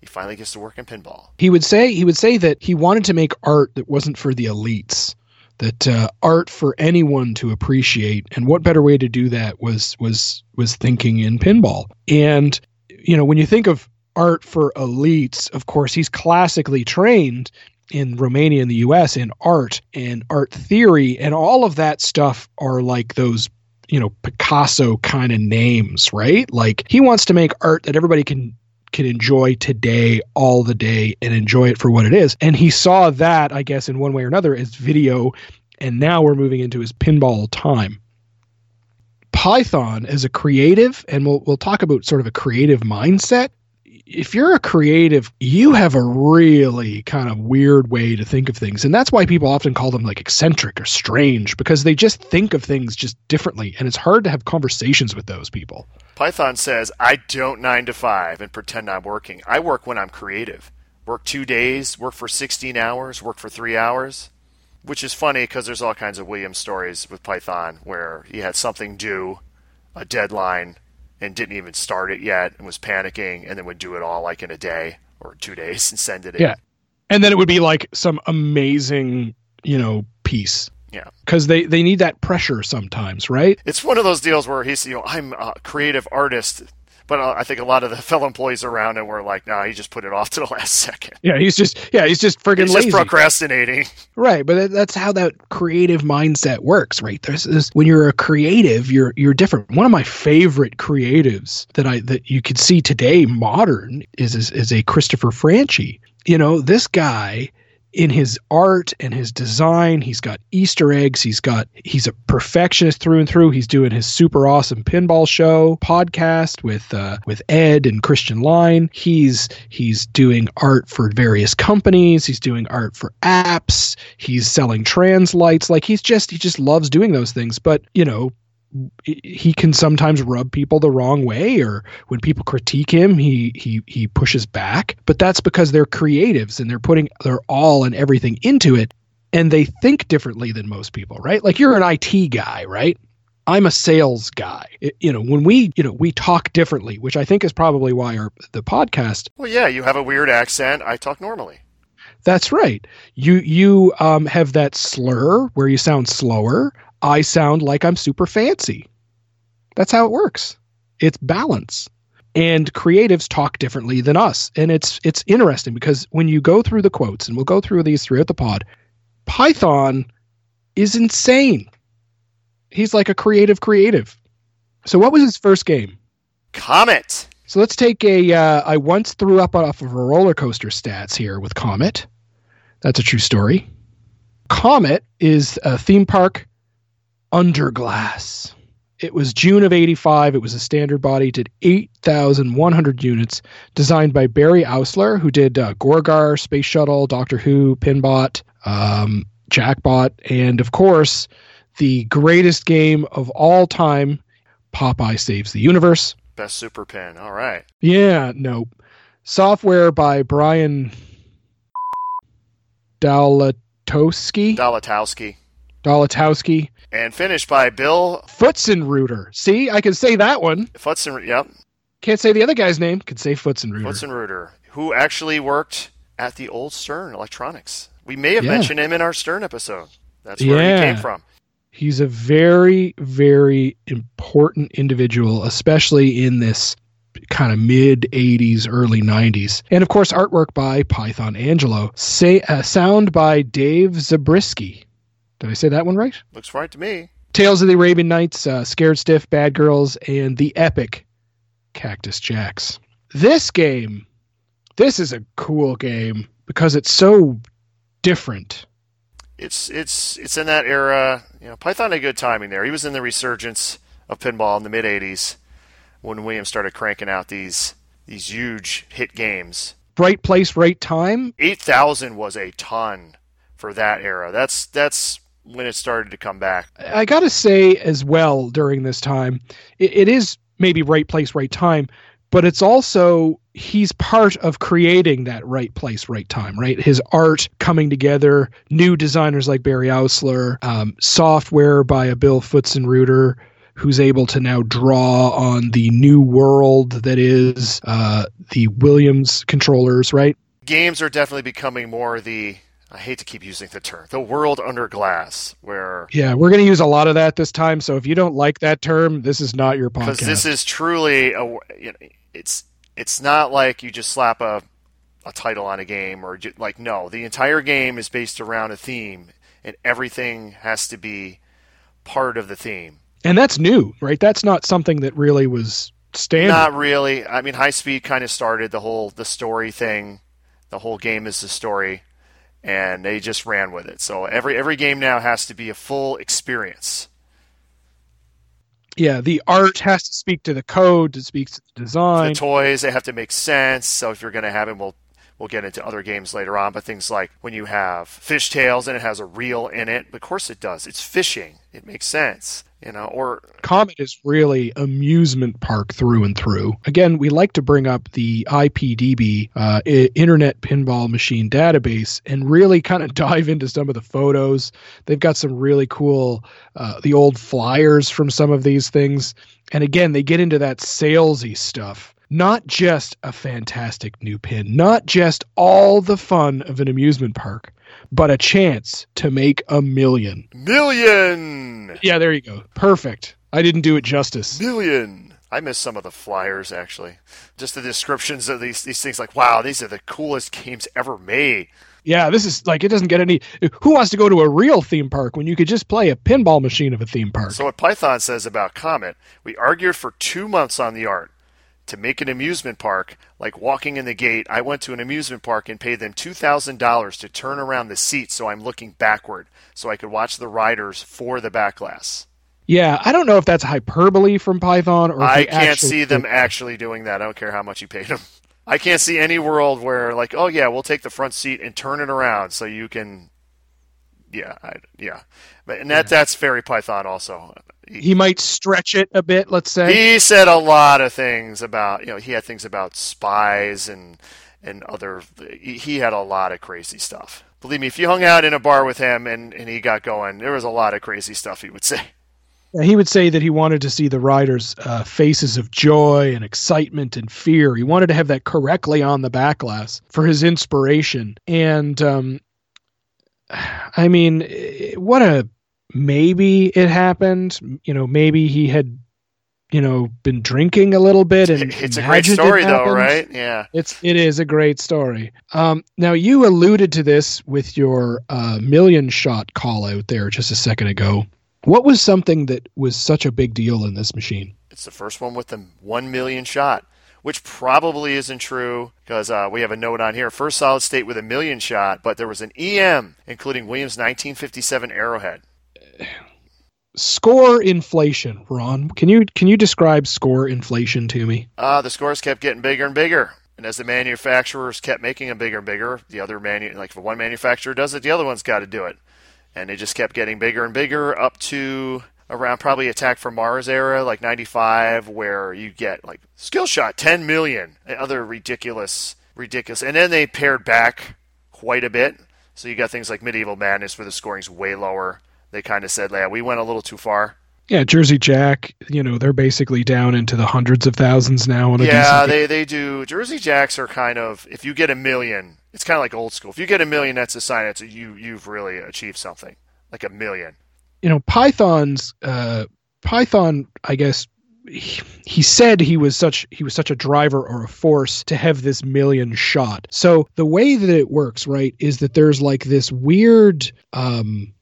he finally gets to work in pinball. he would say he would say that he wanted to make art that wasn't for the elites that uh, art for anyone to appreciate and what better way to do that was was was thinking in pinball and you know when you think of art for elites of course he's classically trained in Romania and the US in art and art theory and all of that stuff are like those you know Picasso kind of names right like he wants to make art that everybody can can enjoy today all the day and enjoy it for what it is. And he saw that, I guess, in one way or another as video. And now we're moving into his pinball time. Python as a creative, and we'll we'll talk about sort of a creative mindset. If you're a creative, you have a really kind of weird way to think of things. And that's why people often call them like eccentric or strange because they just think of things just differently. And it's hard to have conversations with those people. Python says, I don't nine to five and pretend I'm working. I work when I'm creative. Work two days, work for 16 hours, work for three hours. Which is funny because there's all kinds of Williams stories with Python where he had something due, a deadline, and didn't even start it yet and was panicking and then would do it all like in a day or two days and send it in. Yeah. And then it would be like some amazing, you know, piece. Yeah. Because they, they need that pressure sometimes, right? It's one of those deals where he's, you know, I'm a creative artist, but uh, I think a lot of the fellow employees around him were like, "No, he just put it off to the last second. Yeah, he's just yeah, he's just friggin' He's lazy. just procrastinating." Right, but that's how that creative mindset works, right? There's this when you're a creative, you're you're different. One of my favorite creatives that I that you could see today modern is is, is a Christopher Franchi. You know, this guy in his art and his design, he's got Easter eggs, he's got he's a perfectionist through and through. He's doing his super awesome pinball show podcast with uh, with Ed and Christian Line. He's he's doing art for various companies. He's doing art for apps. He's selling translites. Like he's just he just loves doing those things. But you know, he can sometimes rub people the wrong way or when people critique him he he he pushes back but that's because they're creatives and they're putting their all and everything into it and they think differently than most people right like you're an IT guy right I'm a sales guy It- you know when we you know we talk differently which I think is probably why our the podcast Well, yeah, you have a weird accent. I talk normally. That's right. You you um, have that slur where you sound slower. I sound like I'm super fancy. That's how it works. It's balance. And creatives talk differently than us. And it's it's interesting because when you go through the quotes, and we'll go through these throughout the pod, Python is insane. He's like a creative creative. So what was his first game? Comet. So let's take a. Uh, I once threw up off of a roller coaster stats here with Comet. That's a true story. Comet is a theme park under glass. It was June of 85. It was a standard body, did 8,100 units, designed by Barry Oursler, who did uh, Gorgar, Space Shuttle, Doctor Who, Pinbot, um, Jackbot, and of course, the greatest game of all time, Popeye Saves the Universe. Best super pin. All right. Yeah, nope. Software by Brian Dalatowski. Dalatowski. Dalatowski. And finished by Bill Pfutzenreuter. See, I can say that one. Futsen. Yep. Can't say the other guy's name. Could say Pfutzenreuter. Pfutzenreuter, who actually worked at the old Stern Electronics. We may have Yeah. mentioned him in our Stern episode. That's where Yeah. he came from. He's a very, very important individual, especially in this kind of mid 80s, early 90s. And of course, artwork by Python Anghelo. Say, uh, sound by Dave Zabriskie. Did I say that one right? Looks right to me. Tales of the Arabian Nights, uh, Scared Stiff, Bad Girls, and the epic Cactus Jacks. This game, this is a cool game because it's so different. It's it's it's in that era. You know, Python had good timing there. He was in the resurgence of pinball in the mid '80s when Williams started cranking out these these huge hit games. Right place, right time. Eight thousand was a ton for that era. That's that's when it started to come back. I got to say as well during this time, it, it is maybe right place, right time, but it's also he's part of creating that right place, right time, right? His art coming together, new designers like Barry Oursler, um, software by a Bill Pfutzenreuter, who's able to now draw on the new world that is uh, the Williams controllers, right? Games are definitely becoming more the I hate to keep using the term the world under glass, where Yeah, we're going to use a lot of that this time. So if you don't like that term, this is not your podcast. because this is truly a you know, it's it's not like you just slap a a title on a game or ju- like no the entire game is based around a theme and everything has to be part of the theme and that's new, right? That's not something that really was standard. not really i mean high speed kind of started the whole the story thing the whole game is the story and they just ran with it so every every game now has to be a full experience Yeah, the art has to speak to the code, to speak to the design. The toys they have to make sense. So if you're going to have them, we'll we'll get into other games later on. But things like when you have fishtails and it has a reel in it, of course it does. It's fishing. It makes sense. You know, or Comet is really amusement park through and through. Again, we like to bring up the IPDB uh, Internet Pinball Machine Database and really kind of dive into some of the photos. They've got some really cool, uh, the old flyers from some of these things. And again, they get into that salesy stuff. Not just a fantastic new pin, not just all the fun of an amusement park, but a chance to make a million. million, Yeah, there you go. Perfect. I didn't do it justice. million. I miss some of the flyers actually. Just the descriptions of these these things. Like, wow, these are the coolest games ever made. Yeah, this is like it doesn't get any. Who wants to go to a real theme park when you could just play a pinball machine of a theme park? So what Python says about Comet, we argued for two months on the art. To make an amusement park, like walking in the gate, I went to an amusement park and paid them $2,000 to turn around the seat so I'm looking backward so I could watch the riders for the back glass. yeah, I don't know if that's hyperbole from Python or if I can't actually see them actually doing that. I don't care how much you paid them. I can't see any world where, like, oh yeah, we'll take the front seat and turn it around so you can. Yeah, I, yeah, but and that that's very Python also. He might stretch it a bit. Let's say. He said a lot of things about you know he had things about spies and and other he he had a lot of crazy stuff. Believe me, if you hung out in a bar with him and, and he got going, there was a lot of crazy stuff he would say. He would say that he wanted to see the riders' uh, faces of joy and excitement and fear. He wanted to have that correctly on the back glass for his inspiration. And um, I mean, what a maybe it happened. You know, maybe he had, you know, been drinking a little bit and it's a great story though, right? Yeah. It's it is a great story. Um, now you alluded to this with your uh, million shot call out there just a second ago. What was something that was such a big deal in this machine? It's the first one with the 1 million shot, which probably isn't true because uh, we have a note on here. First solid state with a million shot, but there was an EM, including Williams' 1957 Arrowhead. Score inflation, Ron. Can you can you describe score inflation to me? Uh, the scores kept getting bigger and bigger. And as the manufacturers kept making them bigger and bigger, the other manu- like if one manufacturer does it, the other one's got to do it. And they just kept getting bigger and bigger up to around probably Attack from Mars era, like 95, where you get like skill shot 10 million and other ridiculous, ridiculous. And then they pared back quite a bit. So you got things like Medieval Madness where the scoring's way lower. They kind of said, yeah, we went a little too far. Yeah, Jersey Jack. You know they're basically down into the hundreds of thousands now. On a Yeah, they, they do. Jersey Jacks are kind of if you get a million, it's kind of like old school. If you get a million, that's a sign that you you've really achieved something. Like a million. You know python's uh python i guess he, he said he was such he was such a driver or a force to have this million shot. So the way that it works right is that there's like this weird um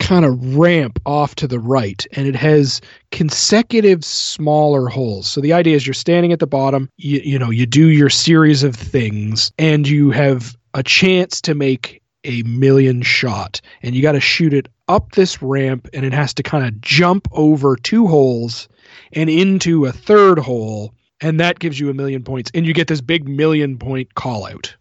kind of ramp off to the right and it has consecutive smaller holes. So the idea is you're standing at the bottom you, you know you do your series of things and you have a chance to make a million shot and you got to shoot it up this ramp and it has to kind of jump over two holes and into a third hole and that gives you a million points and you get this big million point call out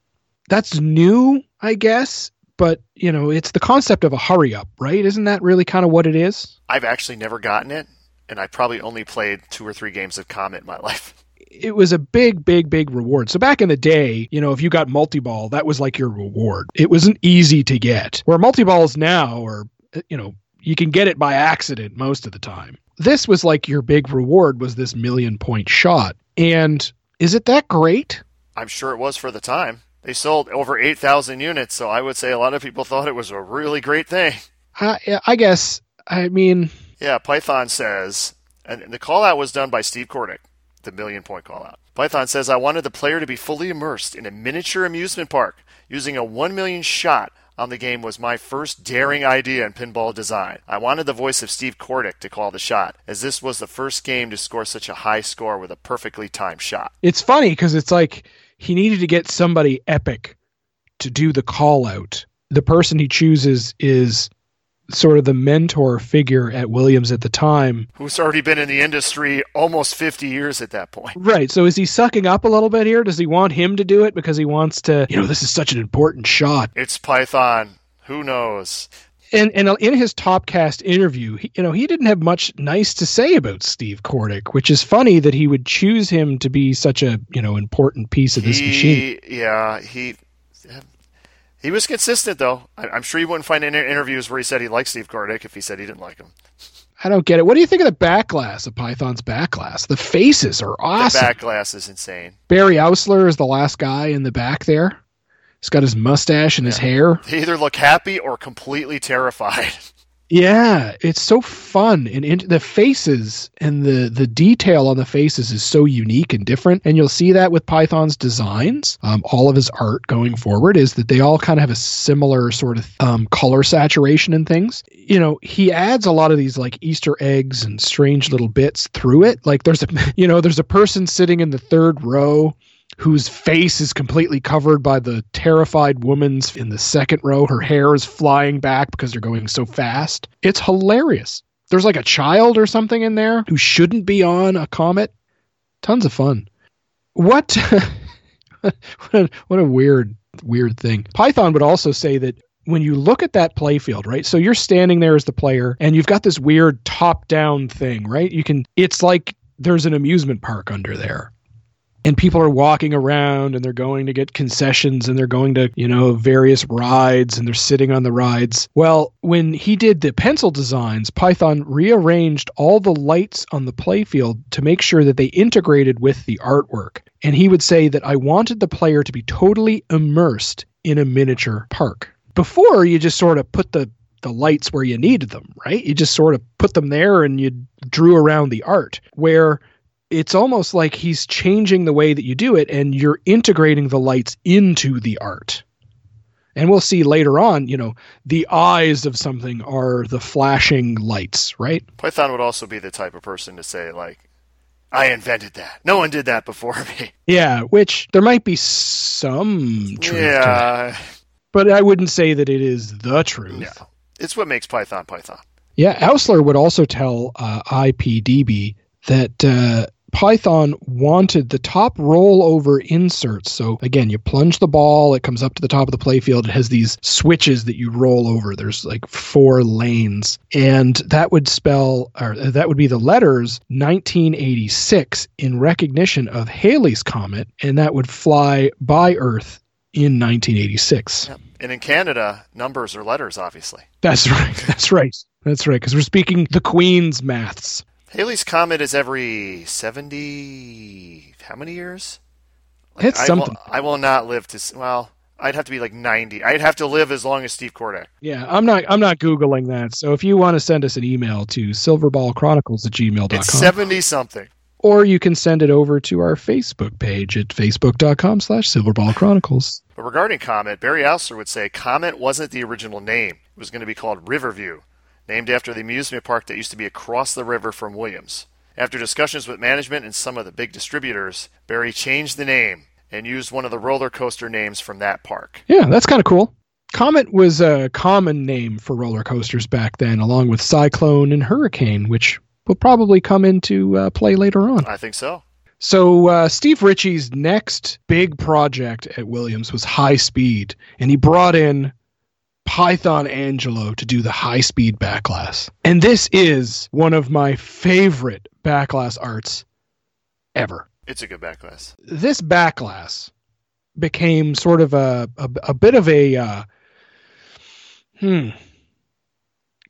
that's new i guess but you know it's the concept of a hurry up right isn't that really kind of what it is I've actually never gotten it, and I probably only played two or three games of Comet in my life. it was a big, big, big reward. So back in the day, you know, if you got multi-ball, that was like your reward. It wasn't easy to get. Where multi-balls now are, you know, you can get it by accident most of the time. This was like your big reward was this million point shot. And is it that great? I'm sure it was for the time. They sold over 8,000 units, so I would say a lot of people thought it was a really great thing. I, I guess. I mean, Yeah, Python says, and the call out was done by Steve Kordek, the million point call out. Python says, I wanted the player to be fully immersed in a miniature amusement park. Using a 1 million shot on the game was my first daring idea in pinball design. I wanted the voice of Steve Kordek to call the shot, as this was the first game to score such a high score with a perfectly timed shot. it's funny because it's like he needed to get somebody epic to do the call out. The person he chooses is sort of the mentor figure at Williams at the time. Who's already been in the industry almost 50 years at that point. Right. So is he sucking up a little bit here? Does he want him to do it because he wants to, you know, this is such an important shot? It's Python. Who knows? And and in his Topcast interview, he, you know, he didn't have much nice to say about Steve Kordek, which is funny that he would choose him to be such a, you know, important piece of this he, machine. Yeah, he he was consistent though. I, am sure you wouldn't find any interviews where he said he liked Steve Kordek if he said he didn't like him. I don't get it. What do you think of the back glass of Python's back glass? The faces are awesome. The back glass is insane. Barry Oursler is the last guy in the back there. He's got his mustache and yeah. his hair. They either look happy or completely terrified. Yeah, it's so fun, and in, the faces and the the detail on the faces is so unique and different. And you'll see that with Python's designs. Um, all of his art going forward is that they all kind of have a similar sort of um, color saturation and things. You know, he adds a lot of these like Easter eggs and strange little bits through it. Like there's a you know there's a person sitting in the third row whose face is completely covered by the terrified woman's in the second row. Her hair is flying back because they're going so fast. It's hilarious. There's like a child or something in there who shouldn't be on a comet. Tons of fun. What? what, a, what a weird, weird thing. Python would also say that when you look at that playfield, right? So you're standing there as the player and you've got this weird top down thing, right? You can, it's like there's an amusement park under there and people are walking around and they're going to get concessions and they're going to, you know, various rides and they're sitting on the rides. Well, when he did the pencil designs, Python rearranged all the lights on the playfield to make sure that they integrated with the artwork. And he would say that I wanted the player to be totally immersed in a miniature park. Before, you just sort of put the the lights where you needed them, right? You just sort of put them there and you drew around the art. Where it's almost like he's changing the way that you do it and you're integrating the lights into the art. And we'll see later on, you know, the eyes of something are the flashing lights, right? Python would also be the type of person to say, like, I invented that. No one did that before me. Yeah, which there might be some truth yeah. But I wouldn't say that it is the truth. Yeah. It's what makes Python Python. Yeah, Oursler would also tell uh, IPDB that uh, Python wanted the top rollover inserts. So again, you plunge the ball, it comes up to the top of the playfield. It has these switches that you roll over. There's like four lanes. And that would spell, or that would be the letters 1986 in recognition of Halley's Comet. And that would fly by Earth in 1986. Yep. And in Canada, numbers are letters, obviously. That's right. That's right. That's right. Because we're speaking the Queen's maths. Halley's Comet is every 70. How many years? Like, it's I something. Will, I will not live to. Well, I'd have to be like 90. I'd have to live as long as Steve Kordek. Yeah, I'm not I'm not Googling that. So if you want to send us an email to silverballchronicles at gmail.com. It's 70 something. Or you can send it over to our Facebook page at facebook.com slash silverballchronicles. But regarding Comet, Barry Oursler would say Comet wasn't the original name. It was going to be called Riverview named after the amusement park that used to be across the river from Williams. After discussions with management and some of the big distributors, Barry changed the name and used one of the roller coaster names from that park. Yeah, that's kind of cool. Comet was a common name for roller coasters back then, along with Cyclone and Hurricane, which will probably come into uh, play later on. I think so. So uh, Steve Ritchie's next big project at Williams was High Speed, and he brought in Python Anghelo to do the high speed backglass. And this is one of my favorite backglass arts ever. It's a good backglass. This backglass became sort of a, a, a bit of a uh, hmm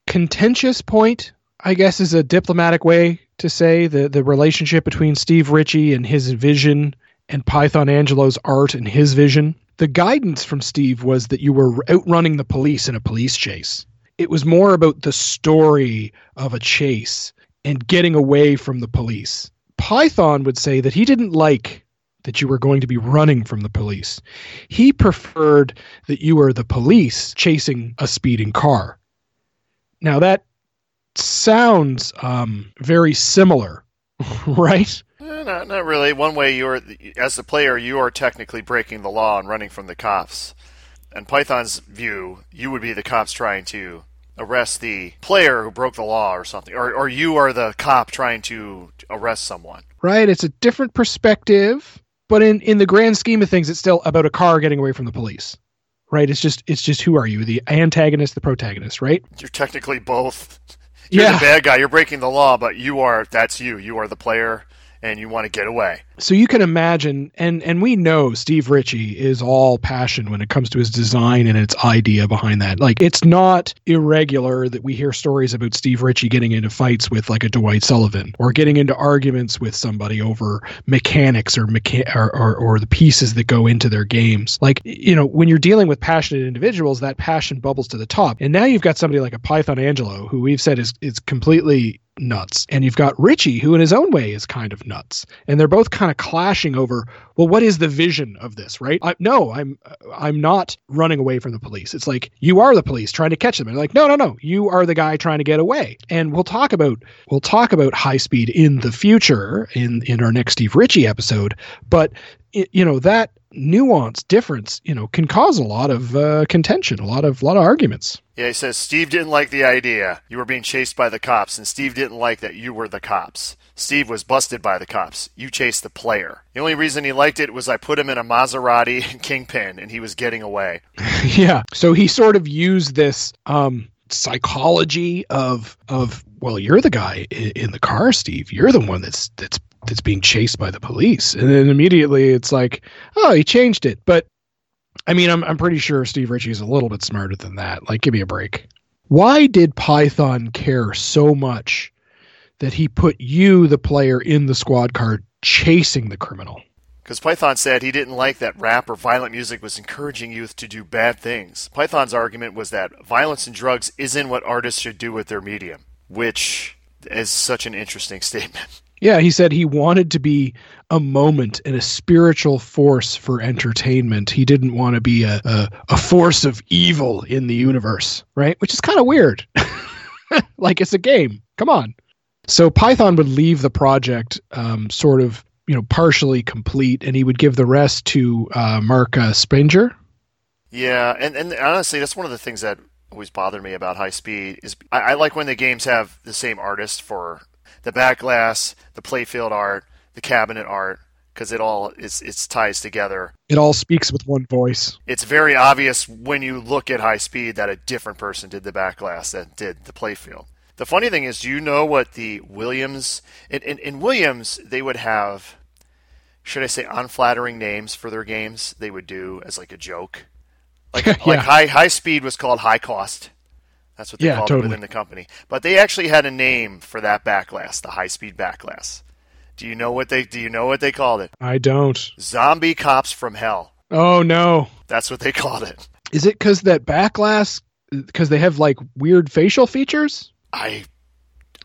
contentious point, I guess is a diplomatic way to say the, the relationship between Steve Ritchie and his vision and Python Anghelo's art and his vision the guidance from Steve was that you were outrunning the police in a police chase. It was more about the story of a chase and getting away from the police. Python would say that he didn't like that you were going to be running from the police. He preferred that you were the police chasing a speeding car. Now that sounds um, very similar, right? Eh, not, not really. One way you're, as the player, you are technically breaking the law and running from the cops. And Python's view, you would be the cops trying to arrest the player who broke the law or something, or or you are the cop trying to arrest someone. right? It's a different perspective, but in in the grand scheme of things, it's still about a car getting away from the police, right? It's just it's just who are you, the antagonist, the protagonist, right? You're technically both. You're Yeah. the bad guy. You're breaking the law, but you are that's you. You are the player, and you want to get away. So you can imagine, and and we know Steve Ritchie is all passion when it comes to his design and its idea behind that. Like it's not irregular that we hear stories about Steve Ritchie getting into fights with like a Dwight Sullivan or getting into arguments with somebody over mechanics or mecha- or, or or the pieces that go into their games. Like you know, when you're dealing with passionate individuals, that passion bubbles to the top. And now you've got somebody like a Python Anghelo, who we've said is is completely nuts. And you've got Ritchie, who in his own way is kind of nuts. And they're both kind clashing over, well, what is the vision of this, right? I, no, I'm I'm not running away from the police. It's like you are the police trying to catch them. And they're like, no, no, no, you are the guy trying to get away. And we'll talk about we'll talk about high speed in the future in in our next Steve Ritchie episode. But it, you know that nuance difference, you know, can cause a lot of uh, contention, a lot of lot of arguments. Yeah, he says Steve didn't like the idea. You were being chased by the cops, and Steve didn't like that you were the cops. Steve was busted by the cops. You chased the player. The only reason he liked it was I put him in a Maserati and Kingpin, and he was getting away. yeah. So he sort of used this um, psychology of of well, you're the guy in, in the car, Steve. You're the one that's that's that's being chased by the police, and then immediately it's like, oh, he changed it. But I mean, I'm I'm pretty sure Steve Ritchie is a little bit smarter than that. Like, give me a break. Why did Python care so much that he put you, the player, in the squad car chasing the criminal? Because Python said he didn't like that rap or violent music was encouraging youth to do bad things. Python's argument was that violence and drugs isn't what artists should do with their medium, which is such an interesting statement. Yeah, he said he wanted to be a moment and a spiritual force for entertainment. He didn't want to be a, a, a force of evil in the universe, right? Which is kind of weird. like it's a game. Come on. So Python would leave the project um, sort of, you know, partially complete, and he would give the rest to uh, Mark uh, Sprenger. Yeah, and, and honestly, that's one of the things that always bothered me about high speed is I, I like when the games have the same artist for the back glass, the playfield art, the cabinet art, because it all is it's ties together. It all speaks with one voice. It's very obvious when you look at high speed that a different person did the back glass that did the playfield. The funny thing is, do you know what the Williams in, in, in Williams they would have, should I say, unflattering names for their games? They would do as like a joke, like Yeah. like high high speed was called high cost. That's what they Yeah, called totally. it within the company. But they actually had a name for that backglass, the high speed backglass. Do you know what they do you know what they called it? I don't. Zombie cops from hell. Oh no. That's what they called it. Is it because that backglass? Because they have like weird facial features? I,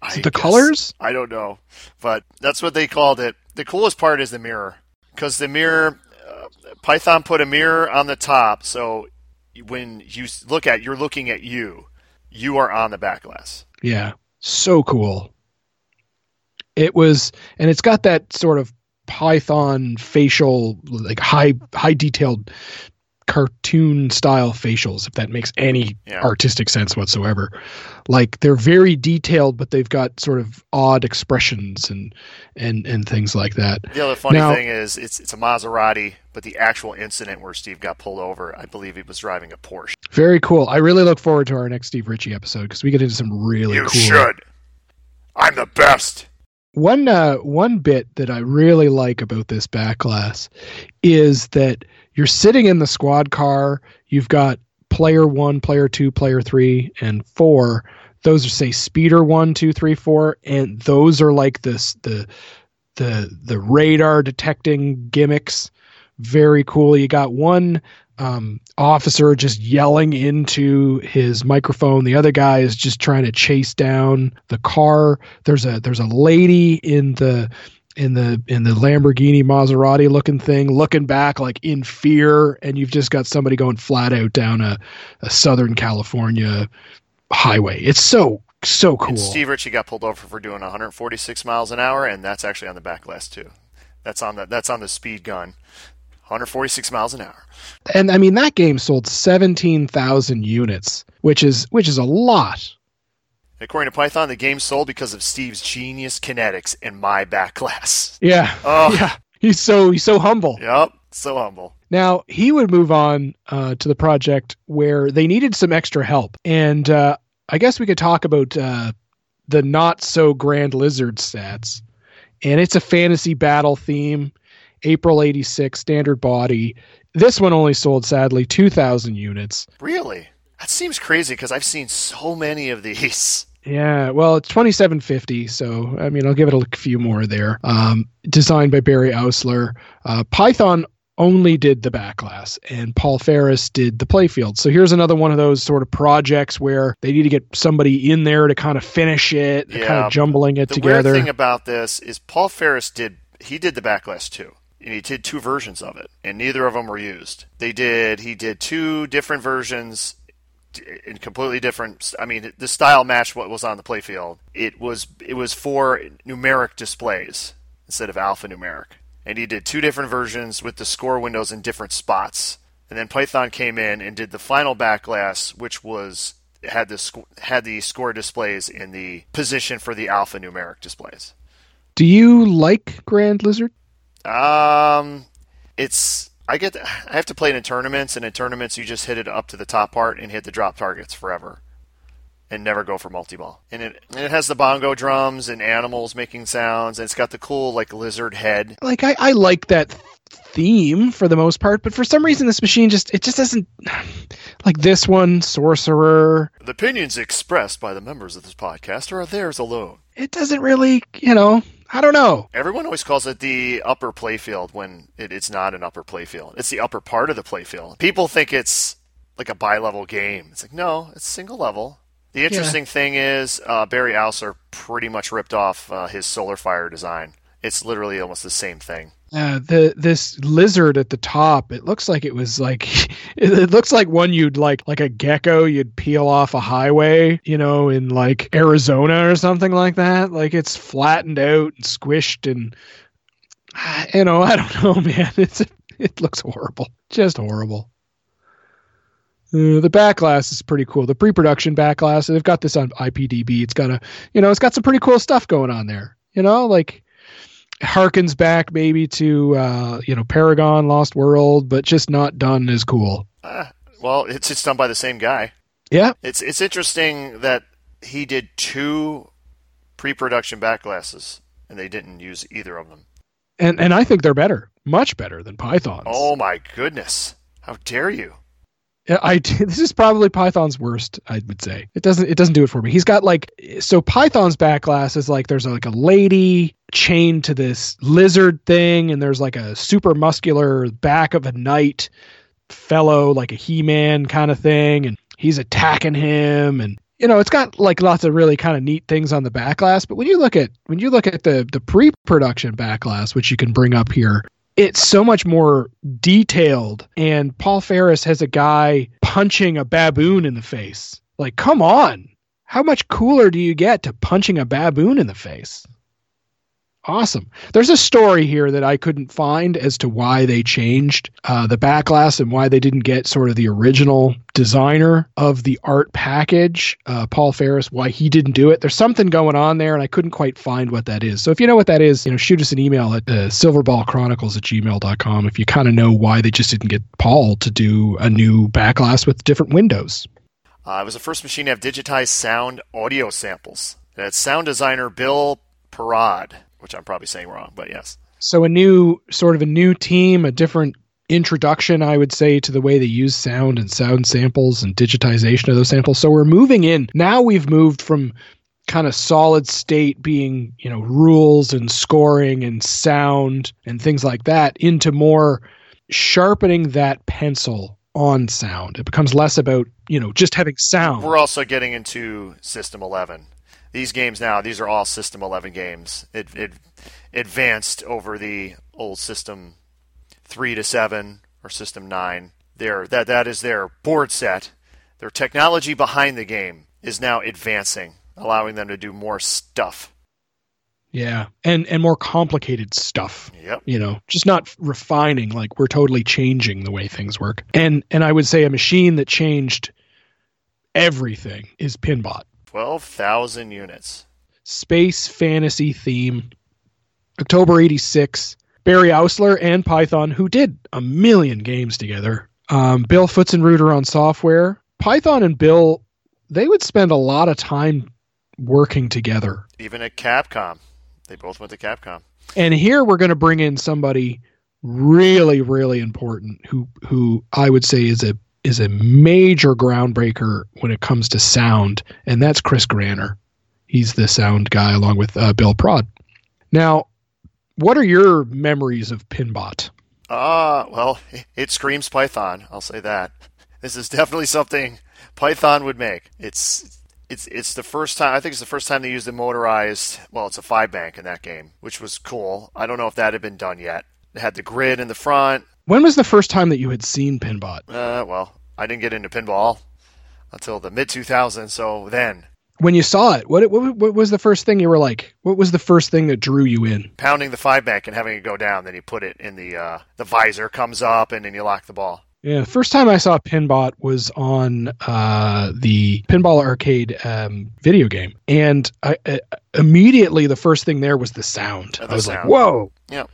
I Is it the guess- colors? I don't know, but that's what they called it. The coolest part is the mirror, because the mirror, uh, Python put a mirror on the top, so when you look at, you're looking at you. You are on the back glass. Yeah, so cool. It was, and it's got that sort of Python facial, like high high detailed cartoon style facials, if that makes any Yeah. artistic sense whatsoever. Like they're very detailed, but they've got sort of odd expressions and and and things like that. The other funny Now- thing is, it's it's a Maserati, but the actual incident where Steve got pulled over, I believe he was driving a Porsche. Very cool. I really look forward to our next Steve Ritchie episode because we get into some really you cool. should. I'm the best. One uh, one bit that I really like about this backglass is that you're sitting in the squad car. You've got player one, player two, player three, and four. Those are say speeder one, two, three, four, and those are like this the the the radar detecting gimmicks. Very cool. You got one um, officer just yelling into his microphone. The other guy is just trying to chase down the car. There's a there's a lady in the in the in the Lamborghini Maserati looking thing looking back like in fear and you've just got somebody going flat out down a, a Southern California highway. It's so so cool. And Steve Ritchie got pulled over for doing 146 miles an hour, and that's actually on the back glass too. That's on the that's on the speed gun. 146 miles an hour. and I mean that game sold 17,000 units, which is which is a lot. According to Python, the game sold because of Steve's genius kinetics and my back glass. Yeah. Oh. Yeah. He's so he's so humble. Yep, so humble. Now he would move on uh, to the project where they needed some extra help, and uh, I guess we could talk about uh, the not so grand lizard stats. And it's a fantasy battle theme. April '86, standard body. This one only sold sadly 2,000 units. Really? That seems crazy because I've seen so many of these. Yeah, well, it's 2750, so I mean, I'll give it a few more there. Um, designed by Barry Oursler. Uh, Python only did the backglass, and Paul Faris did the playfield. So here's another one of those sort of projects where they need to get somebody in there to kind of finish it, kind of jumbling it The together. weird thing about this is Paul Faris did he did the backglass too. And he did two versions of it, and neither of them were used. They did he did two different versions in completely different I mean the style matched what was on the playfield. It was it was for numeric displays instead of alphanumeric. And he did two different versions with the score windows in different spots. And then Python came in and did the final backglass which was had the sc- had the score displays in the position for the alphanumeric displays. Do you like Grand Lizard? Um, it's I get I have to play it in tournaments, and in tournaments you just hit it up to the top part and hit the drop targets forever, and never go for multi ball. And it and it has the bongo drums and animals making sounds, and it's got the cool like lizard head. Like I, I like that theme for the most part, but for some reason this machine just it just doesn't like this one, Sorcerer. The opinions expressed by the members of this podcast are theirs alone. It doesn't really, you know, I don't know. Everyone always calls it the upper playfield when it, it's not an upper playfield. It's the upper part of the playfield. People think it's like a bi-level game. It's like no, it's single level. The interesting thing is uh, Barry Oursler pretty much ripped off uh, his Solar Fire design. It's literally almost the same thing. Uh, the this lizard at the top, it looks like it was like it, looks like one you'd like like a gecko you'd peel off a highway, you know, in like Arizona or something like that. Like it's flattened out and squished and you know, I don't know, man. It's it looks horrible. Just horrible. Uh, the backglass is pretty cool. The pre-production backglass, they've got this on IPDB. It's got a, you know, it's got some pretty cool stuff going on there. You know, like harkens back maybe to uh, you know Paragon Lost World, but just not done as cool. Ah, well, it's it's done by the same guy. Yeah, It's it's interesting that he did two pre-production backglasses and they didn't use either of them. and and I think they're better, much better than Python's. Oh my goodness! How dare you? I this is probably Python's worst. I would say it doesn't it doesn't do it for me. He's got like so Python's backglass is like there's like a lady chained to this lizard thing, and there's like a super muscular back of a knight fellow, like a He-Man kind of thing, and he's attacking him, and you know it's got like lots of really kind of neat things on the backglass. But when you look at when you look at the the pre-production backglass, which you can bring up here, it's so much more detailed and paul faris has a guy punching a baboon in the face. Like come on. How much cooler do you get to punching a baboon in the face awesome. There's a story here that i couldn't find as to why they changed uh, the backglass and why they didn't get sort of the original designer of the art package uh, paul faris why he didn't do it. There's something going on there and i couldn't quite find what that is. So if you know what that is you know shoot us an email at uh, silverballchronicles at gmail.com if you kind of know why they just didn't get paul to do a new backglass with different windows. Uh, it was the first machine to have digitized sound audio samples. It had sound designer Bill Parod, which I'm probably saying wrong, but yes. so a new sort of a new team a different introduction i would say to the way they use sound and sound samples and digitization of those samples so we're moving in now we've moved from kind of solid state being you know rules and scoring and sound and things like that into more sharpening that pencil on sound it becomes less about you know just having sound We're also getting into System 11. These games now, these are all System 11 games. It, it advanced over the old System 3 to 7 or System 9. Their, that, that is their board set. Their technology behind the game is now advancing, allowing them to do more stuff. yeah and and more complicated stuff Yep. you know just not refining like we're totally changing the way things work and and i would say a machine that changed everything is Pinbot. 12,000 units. Space fantasy theme. October 86. Barry Oursler and Python, who did a million games together. Um, Bill Pfutzenreuter on software. Python and Bill, they would spend a lot of time working together. Even at Capcom. They both went to Capcom. And here we're going to bring in somebody really, really important who who I would say is a is a major groundbreaker when it comes to sound, and that's Chris Granner. He's the sound guy along with uh, Bill Parod. Now, what are your memories of Pinbot? Ah, well, it screams Python. I'll say that. This is definitely something Python would make. It's it's it's the first time I think it's the first time they used the motorized. Well, it's a five bank in that game, which was cool. I don't know if that had been done yet. It had the grid in the front. When was the first time that you had seen Pinbot? Uh, well, I didn't get into pinball until the mid 2000s. So then, When you saw it, what, what what was the first thing you were like? What was the first thing that drew you in? pounding the five bank and having it go down, then you put it in the uh, the visor comes up, and then you lock the ball. Yeah, the first time I saw Pinbot was on uh, the Pinball Arcade um, video game, and I, uh, immediately the first thing there was the sound. Oh, the I was like, "Whoa, Yeah.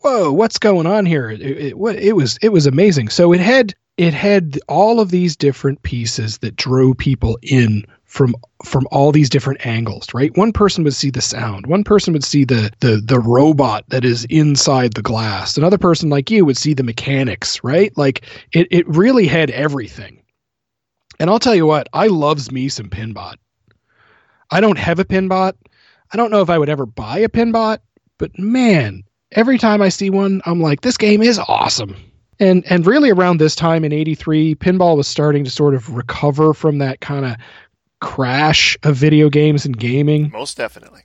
Whoa, what's going on here?" It, it, it was it was amazing. So it had it had all of these different pieces that drew people in from from all these different angles right? One person would see the sound. One person would see the the the robot that is inside the glass. Another person like you would see the mechanics right? Like it it really had everything. And i'll tell you what i loves me some pinbot. I don't have a pinbot. I don't know if i would ever buy a pinbot but man every time i see one i'm like this game is awesome. And and really around this time in 83 pinball was starting to sort of recover from that kind of crash of video games and gaming. Most definitely.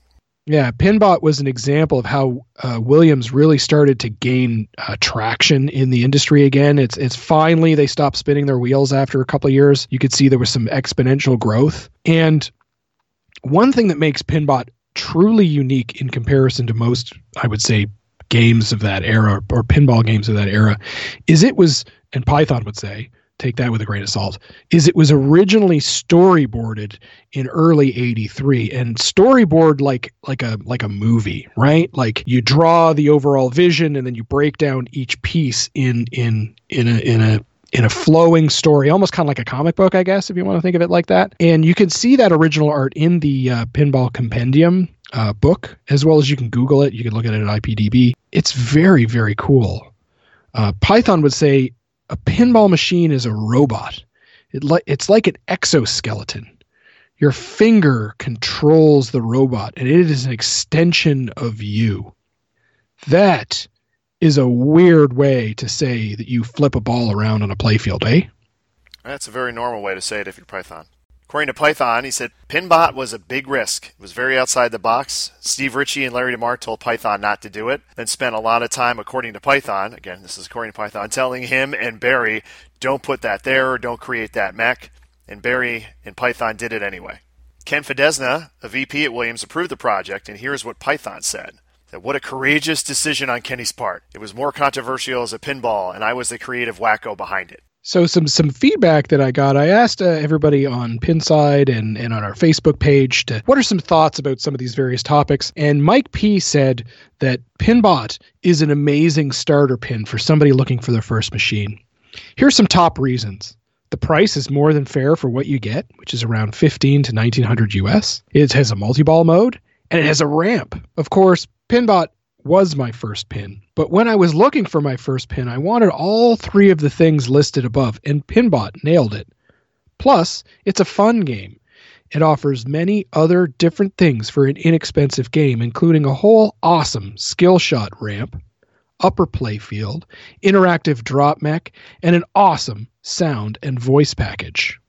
yeah pinbot was an example of how uh, williams really started to gain uh, traction in the industry again. It's it's finally they stopped spinning their wheels after a couple of years. You could see there was some exponential growth. And one thing that makes pinbot truly unique in comparison to most i would say games of that era or pinball games of that era. Is it was and python would say take that with a grain of salt is it was originally storyboarded in early 83 and storyboard like like a like a movie right? Like you draw the overall vision and then you break down each piece in in in a in a in a flowing story almost kind of like a comic book i guess if you want to think of it like that. And you can see that original art in the uh, pinball compendium uh, book as well as you can google it. You can look at it at ipdb it's very very cool uh, python would say a pinball machine is a robot it li- it's like an exoskeleton your finger controls the robot and it is an extension of you. That is a weird way to say that you flip a ball around on a playfield, eh? That's a very normal way to say it if you're Python. According to Python, he said Pinbot was a big risk. It was very outside the box. Steve Ritchie and Larry DeMar told Python not to do it, then spent a lot of time, according to Python, again, this is according to Python, telling him and Barry, don't put that there or don't create that mech. And Barry and Python did it anyway. Ken Fedesna, a VP at Williams, approved the project, and here's what Python said. That what a courageous decision on Kenny's part. It was more controversial as a pinball, and I was the creative wacko behind it. So some some feedback that I got, I asked uh, everybody on Pinside and and on our Facebook page to what are some thoughts about some of these various topics. And Mike P said that Pinbot is an amazing starter pin for somebody looking for their first machine. Here's some top reasons. The price is more than fair for what you get, which is around 15 to 1900 US. It has a multi-ball mode and it has a ramp. Of course, Pinbot was my first pin, but when I was looking for my first pin, I wanted all three of the things listed above, and Pinbot nailed it. Plus, it's a fun game. It offers many other different things for an inexpensive game, including a whole awesome skill shot ramp, upper play field, interactive drop mech, and an awesome sound and voice package.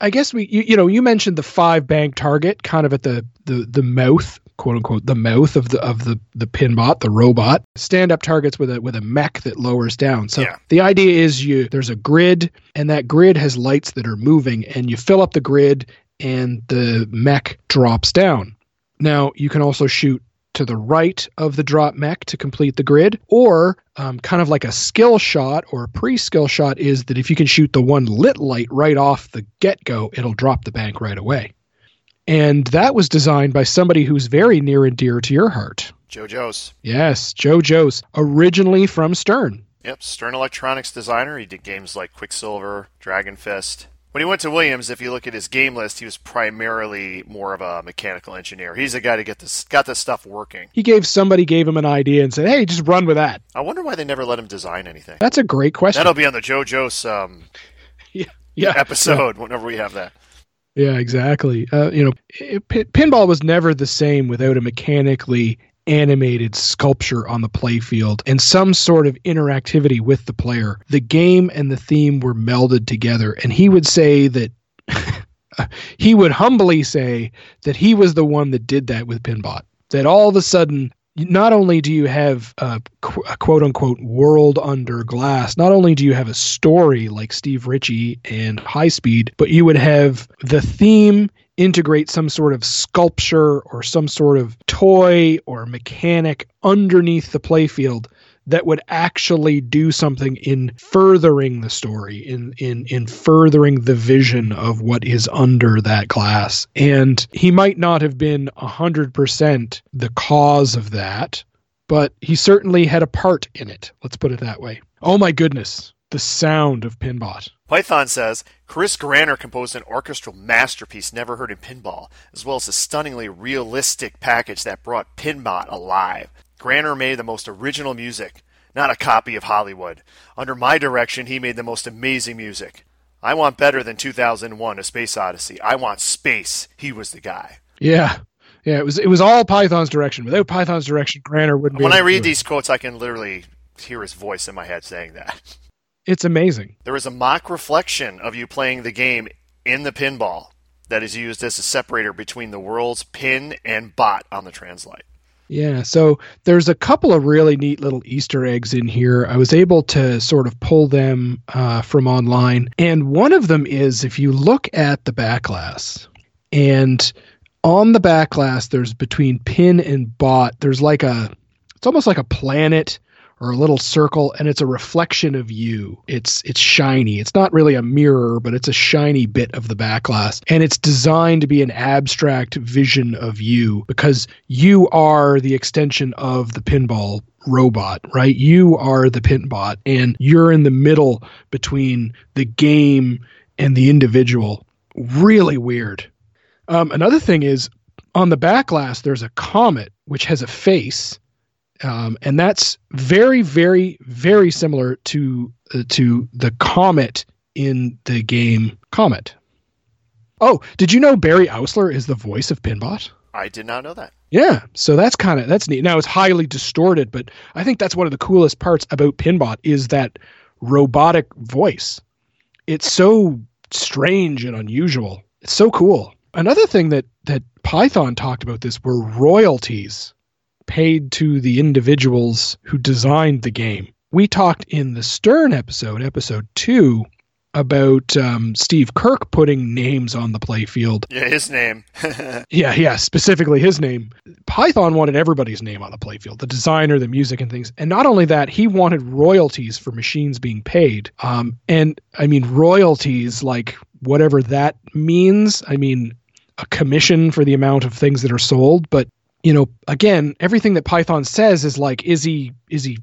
I guess we you, you know you mentioned the five bank target kind of at the the the mouth quote unquote the mouth of the of the the pinbot the robot stand up targets with a with a mech that lowers down so Yeah. the idea is you there's a grid and that grid has lights that are moving and you fill up the grid and the mech drops down now you can also shoot to the right of the drop mech to complete the grid, or um, kind of like a skill shot or a pre skill shot is that if you can shoot the one lit light right off the get go, it'll drop the bank right away. And that was designed by somebody who's very near and dear to your heart. Joe Joos. Yes, Joe Joos, originally from Stern. Yep, Stern Electronics designer. He did games like Quicksilver, Dragon Fist. When he went to Williams, if you look at his game list, he was primarily more of a mechanical engineer. He's the guy to get this got this stuff working. He gave somebody gave him an idea and said, "Hey, just run with that." I wonder why they never let him design anything. That's a great question. That'll be on the Joe Joos um, yeah, yeah, episode whenever we have that. Yeah, exactly. Uh, you know, it, pinball was never the same without a mechanically animated sculpture on the playfield and some sort of interactivity with the player. The game and the theme were melded together, and he would say that. he would humbly say that he was the one that did that with Pinbot. That all of a sudden not only do you have a, a, quote unquote world under glass, not only do you have a story like Steve Ritchie and High Speed, but you would have the theme integrate some sort of sculpture or some sort of toy or mechanic underneath the playfield that would actually do something in furthering the story in in in furthering the vision of what is under that glass. And he might not have been 100% the cause of that but he certainly had a part in it. Let's put it that way. Oh my goodness the sound of pinbot. Python says chris granner composed an orchestral masterpiece never heard in pinball as well as a stunningly realistic package that brought pinbot alive Granner made the most original music, not a copy of Hollywood. Under my direction, he made the most amazing music. I want better than 2001 A Space Odyssey. I want space. He was the guy. Yeah. Yeah, it was it was all Python's direction. Without Python's direction, Granner wouldn't be. When I read these quotes, I can literally hear his voice in my head saying that. It's amazing. There is a mock reflection of you playing the game in the pinball that is used as a separator between the world's pin and bot on the translite. Yeah, so there's a couple of really neat little Easter eggs in here. I was able to sort of pull them uh, from online. And one of them is if you look at the back glass, and on the back glass, there's between pin and bot, there's like a, it's almost like a planet or a little circle and it's a reflection of you. It's it's shiny. It's not really a mirror, but it's a shiny bit of the back glass. And it's designed to be an abstract vision of you because you are the extension of the pinball robot, right? You are the pinbot and you're in the middle between the game and the individual. Really weird. Um, another thing is on the back glass, there's a comet which has a face um, and that's very, very, very similar to uh, to the comet in the game Comet. Oh, did you know Barry Oursler is the voice of Pinbot? I did not know that. Yeah, so that's kind of that's neat. Now it's highly distorted, but I think that's one of the coolest parts about Pinbot is that robotic voice. It's so strange and unusual. It's so cool. Another thing that that Python talked about this were royalties paid to the individuals who designed the game. We talked in the Stern episode, episode two, about um, Steve Kirk putting names on the playfield. Yeah, his name. yeah, yeah, specifically his name. Python wanted everybody's name on the playfield, the designer, the music, and things. And not only that, he wanted royalties for machines being paid. Um, and I mean, royalties, like whatever that means. I mean, a commission for the amount of things that are sold, but you know, again, everything that Python says is like, is he is he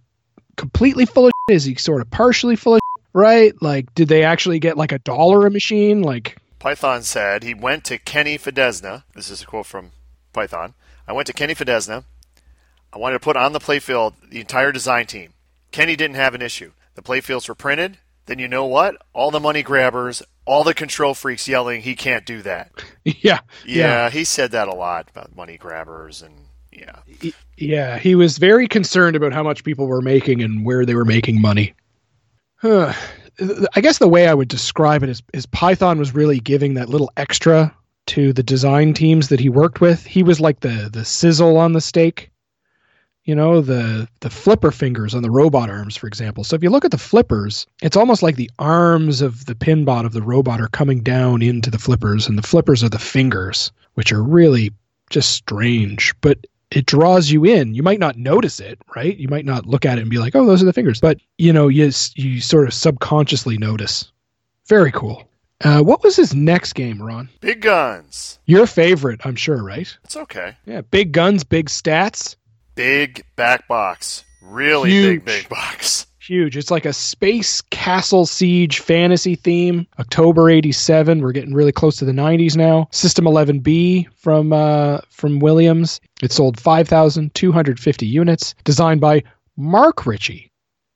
completely full of shit? Is he sort of partially full of shit? Right? Like, did they actually get like a dollar a machine? Like Python said he went to Kenny Fedesna. This is a quote from Python. I went to Kenny Fedesna. I wanted to put on the playfield the entire design team. Kenny didn't have an issue. The playfields were printed. Then you know what? All the money grabbers, all the control freaks yelling he can't do that. Yeah, yeah. Yeah, he said that a lot about money grabbers and yeah. Yeah, he was very concerned about how much people were making and where they were making money. Huh. I guess the way I would describe it is, is Python was really giving that little extra to the design teams that he worked with. He was like the the sizzle on the steak you know the the flipper fingers on the robot arms for example so if you look at the flippers it's almost like the arms of the pinbot of the robot are coming down into the flippers and the flippers are the fingers which are really just strange but it draws you in. You might not notice it, right? You might not look at it and be like, "Oh, those are the fingers," but you know, you you sort of subconsciously notice. Very cool. Uh, what was his next game, Ron? Big guns. Your favorite, I'm sure, right? It's okay. Yeah, big guns, big stats, Big back box. Really Huge. big, big box. huge. It's like a space castle siege fantasy theme. October '87. We're getting really close to the '90s now. System 11B from uh, from Williams. It sold 5,250 units. Designed by Mark Ritchie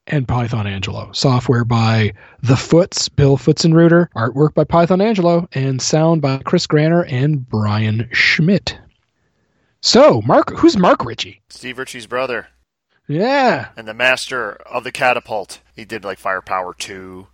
and Python Anghelo. Software by The Foots, Bill Foots and Pfutzenreuter. Artwork by Python Anghelo, and sound by Chris Granner and Brian Schmidt. So, Mark, who's Mark Ritchie? Steve Ritchie's brother. Yeah, And the master of the catapult. He did like Firepower 2,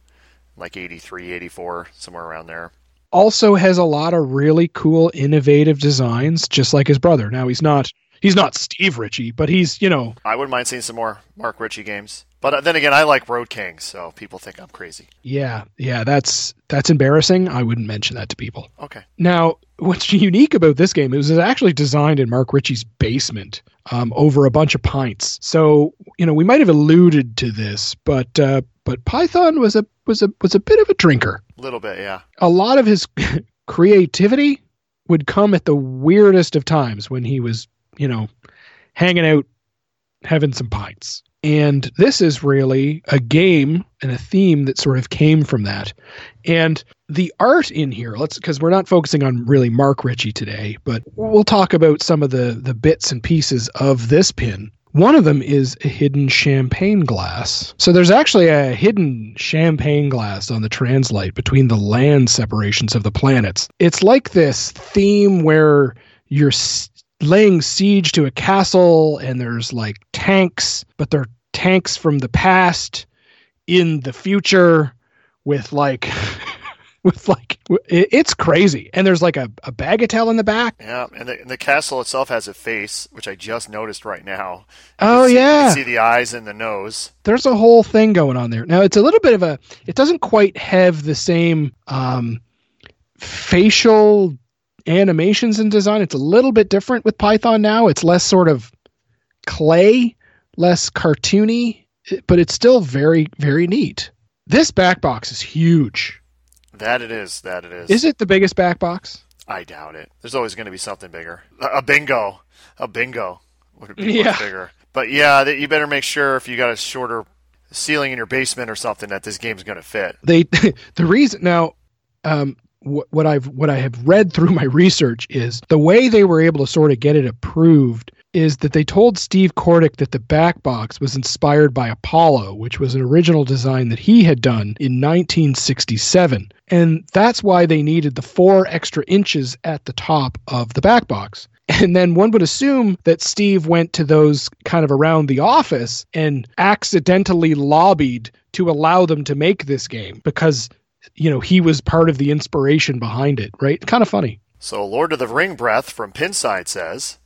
like 83, 84, somewhere around there. also has a lot of really cool innovative designs just like his brother now he's not he's not steve ritchie but he's you know I wouldn't mind seeing some more Mark Ritchie games. But uh, then again, I like Road King, so people think I'm crazy. yeah yeah that's that's embarrassing i wouldn't mention that to people Okay. now what's unique about this game is it's actually designed in mark ritchie's basement um, over a bunch of pints so you know we might have alluded to this but uh, but python was a was a was a bit of a drinker A little bit, yeah. a lot of his creativity would come at the weirdest of times when he was, you know, hanging out having some pints. And this is really a game and a theme that sort of came from that. And the art in here, let's because we're not focusing on really Mark Ritchie today, but we'll talk about some of the the bits and pieces of this pin. One of them is a hidden champagne glass. So there's actually a hidden champagne glass on the translite between the land separations of the planets. It's like this theme where you're laying siege to a castle and there's like tanks, but they're tanks from the past in the future with like with like it's crazy. And there's like a, a bagatelle in the back. Yeah, and the, and the castle itself has a face, which I just noticed right now. You Oh see- yeah. can see the eyes and the nose. there's a whole thing going on there. Now it's a little bit of a it doesn't quite have the same um, facial animations and design. It's a little bit different with Python now. It's less sort of clay, less cartoony, but it's still very very neat. This back box is huge. That it is. That it is. Is it the biggest back box? I doubt it. There's always going to be something bigger. A, bingo. A bingo would be Yeah. much bigger. But yeah, you better make sure if you got a shorter ceiling in your basement or something that this game's going to fit. they the reason now um what, what I've what I have read through my research is the way they were able to sort of get it approved is that they told Steve Kordek that the back box was inspired by Apollo, which was an original design that he had done in 1967. And that's why they needed the four extra inches at the top of the back box. And then one would assume that Steve went to those kind of around the office and accidentally lobbied to allow them to make this game because, you know, he was part of the inspiration behind it, right? Kind of funny. So Lord of the Ring Breath from Pinside says,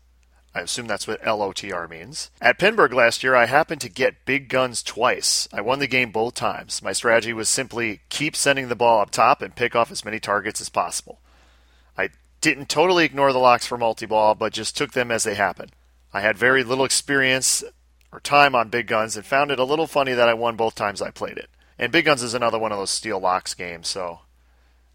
I assume that's what LOTR means. At Pinburgh last year, I happened to get big guns twice. I won the game both times. My strategy was simply keep sending the ball up top and pick off as many targets as possible. I didn't totally ignore the locks for multi-ball, but just took them as they happened. I had very little experience or time on big guns and found it a little funny that I won both times I played it. And big guns is another one of those steal locks games, so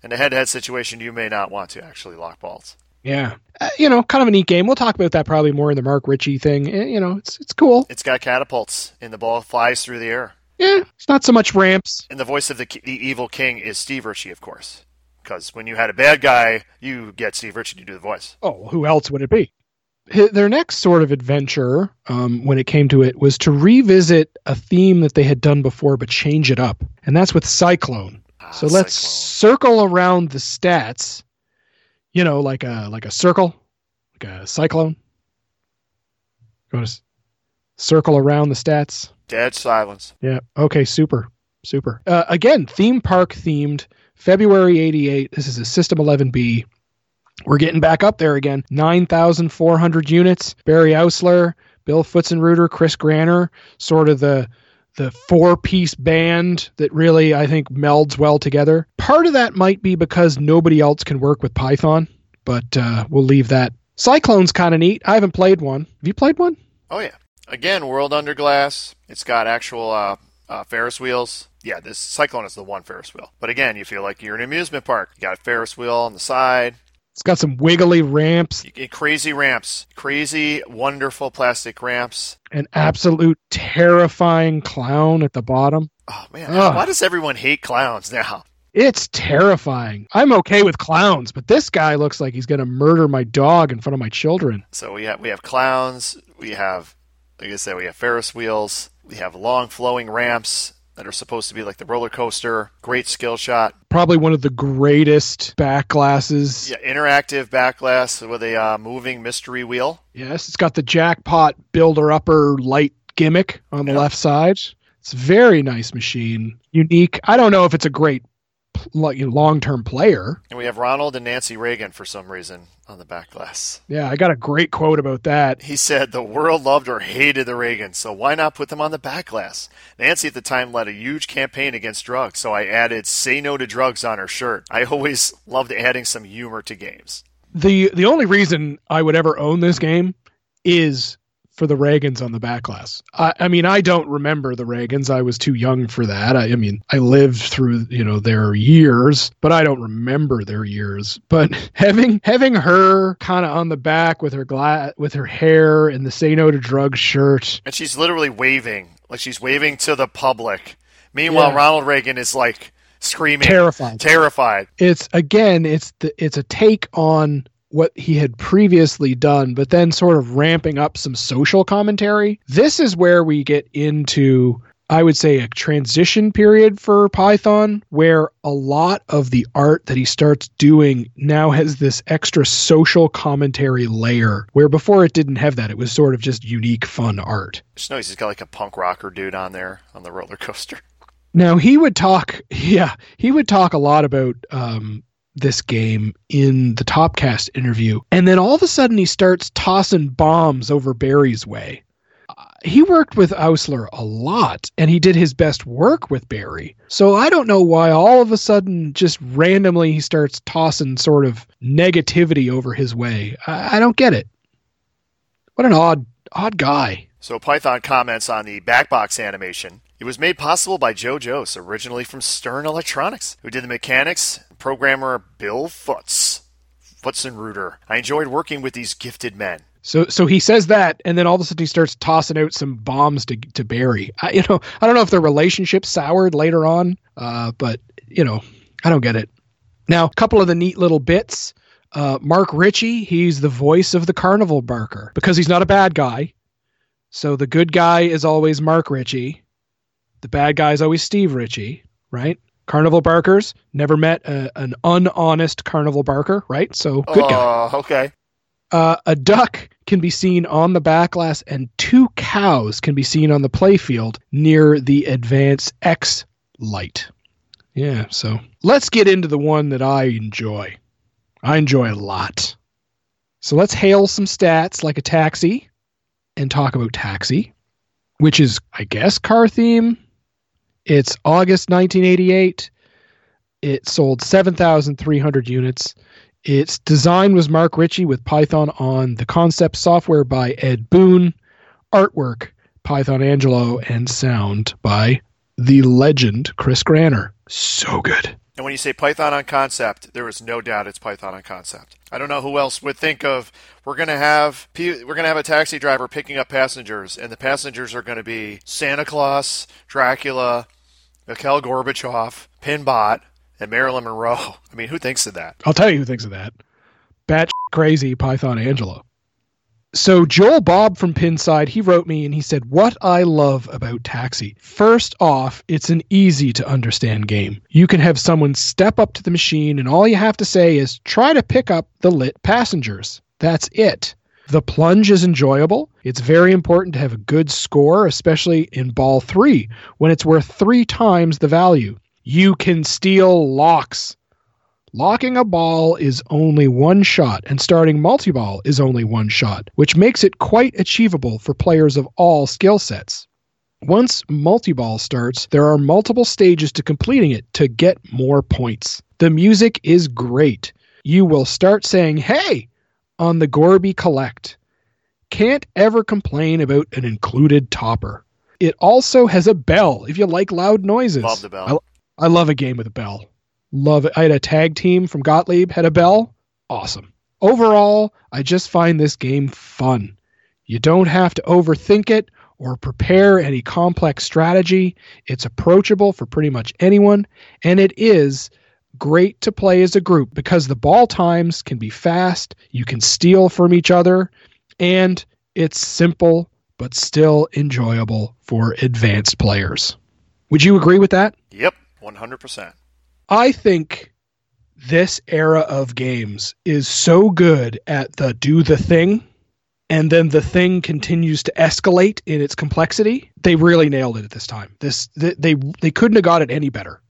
in a head-to-head situation, you may not want to actually lock balls. Yeah. Uh, you know, kind of a neat game. We'll talk about that probably more in the Mark Ritchie thing. Eh, You know, it's it's cool. It's got catapults, and the ball flies through the air. Yeah, it's not so much ramps. And the voice of the, the evil king is Steve Ritchie, of course. Because when you had a bad guy, you get Steve Ritchie to do the voice. Oh, who else would it be? Their next sort of adventure, um, when it came to it, was to revisit a theme that they had done before, but change it up, and that's with Cyclone. Ah, So let's Cyclone. circle around the stats. You know, like a like a circle, like a cyclone. Go to circle around the stats. Dead silence. Yeah. Okay. Super. Super. Uh, again, theme park themed. February '88. This is a System 11B. We're getting back up there again. 9,400 units. Barry Oursler, Bill Pfutzenreuter, Chris Granner, sort of the the four piece band that really I think melds well together. Part of that might be because nobody else can work with Python, but uh, we'll leave that Cyclone's kind of neat. I haven't played one. Have you played one? Oh yeah. Again, World Under Glass. It's got actual uh, uh, Ferris wheels. Yeah, this Cyclone is the one Ferris wheel. But again, you feel like you're in an amusement park. You got a Ferris wheel on the side. It's got some wiggly ramps, crazy ramps, crazy, wonderful plastic ramps. an absolute terrifying clown at the bottom. Oh man, Ugh. why does everyone hate clowns now? It's terrifying. I'm okay with clowns, but this guy looks like he's going to murder my dog in front of my children. So we have we have clowns. We have, like I said, we have Ferris wheels. We have long flowing ramps that are supposed to be like the roller coaster. Great skill shot. Probably one of the greatest back glasses. Yeah, interactive back glass with a uh, moving mystery wheel. Yes, it's got the jackpot builder upper light gimmick on the Yeah. left side. It's a very nice machine. Unique. I don't know if it's a great long term player. And we have Ronald and Nancy Reagan for some reason on the back glass. Yeah, I got a great quote about that. He said the world loved or hated the Reagans, so why not put them on the back glass? Nancy at the time led a huge campaign against drugs, so I added "Say No to Drugs" on her shirt. I always loved adding some humor to games. The the only reason I would ever own this game is for the Reagans on the back glass. I, I mean, I don't remember the Reagans. I was too young for that. I, I mean, I lived through you know their years, but I don't remember their years. But having having her kind of on the back with her gla- with her hair and the "Say No to Drugs" shirt. And she's literally waving, like she's waving to the public. Meanwhile, Yeah. Ronald Reagan is like screaming, terrified terrified. it's again it's the it's a take on what he had previously done but then sort of ramping up some social commentary. This is where we get into i would say a transition period for python where a lot of the art that he starts doing now has this extra social commentary layer where before it didn't have that. It was sort of just unique fun art. Just notice he's got like a punk rocker dude on there on the roller coaster. Now he would talk, yeah, he would talk a lot about um, this game in the Topcast interview, and then all of a sudden he starts tossing bombs over Barry's way. Uh, He worked with Oursler a lot, and he did his best work with Barry. So I don't know why all of a sudden, just randomly, he starts tossing sort of negativity over his way. I, I don't get it. What an odd, odd guy. So Python comments on the backbox animation. It was made possible by Joe Joos, originally from Stern Electronics, who did the mechanics, programmer Bill Futz. Pfutzenreuter. I enjoyed working with these gifted men. So so he says that, and then all of a sudden he starts tossing out some bombs to to Barry. I, you know, I don't know if their relationship soured later on, uh, but you know, I don't get it. Now, a couple of the neat little bits. Uh, Mark Ritchie, he's the voice of the Carnival Barker because he's not a bad guy. So the good guy is always Mark Ritchie. The bad guy is always Steve Ritchie, right? Carnival Barkers never met a, an unhonest Carnival Barker, right? So good guy. Oh, okay. Uh, a duck can be seen on the backglass, and two cows can be seen on the playfield near the Advance X light. Yeah, so let's get into the one that I enjoy. I enjoy a lot. So let's hail some stats like a taxi and talk about Taxi, which is, I guess, car theme. It's August 1988. It sold 7,300 units. Its design was Mark Ritchie with Python on the concept software by Ed Boon, artwork Python Anghelo, and sound by the legend Chris Granner. So good. And when you say Python on concept, there is no doubt it's Python on concept. I don't know who else would think of we're going to have we're going to have a taxi driver picking up passengers, and the passengers are going to be Santa Claus, Dracula, Mikhail Gorbachev, Pinbot, and Marilyn Monroe. I mean, who thinks of that? I'll tell you who thinks of that. Bat crazy Python Anghelo. So Joel Bob from Pinside, he wrote me and he said, What I love about Taxi. First off, it's an easy to understand game. You can have someone step up to the machine and all you have to say is try to pick up the lit passengers. That's it. The plunge is enjoyable. It's very important to have a good score, especially in ball three, when it's worth three times the value. You can steal locks. Locking a ball is only one shot, and starting multi ball is only one shot, which makes it quite achievable for players of all skill sets. Once multi ball starts, there are multiple stages to completing it to get more points. The music is great. You will start saying, Hey, on the Gorby Collect. Can't ever complain about an included topper. It also has a bell if you like loud noises. Love the bell. I, I love a game with a bell. Love it. I had a tag team from Gottlieb, had a bell. Awesome. Overall, I just find this game fun. You don't have to overthink it or prepare any complex strategy. It's approachable for pretty much anyone, and it is great to play as a group because the ball times can be fast, you can steal from each other, and it's simple but still enjoyable for advanced players. Would you agree with that? Yep, 100%. I think this era of games is so good at the do the thing and then the thing continues to escalate in its complexity. They really nailed it at this time. This they they, they couldn't have got it any better.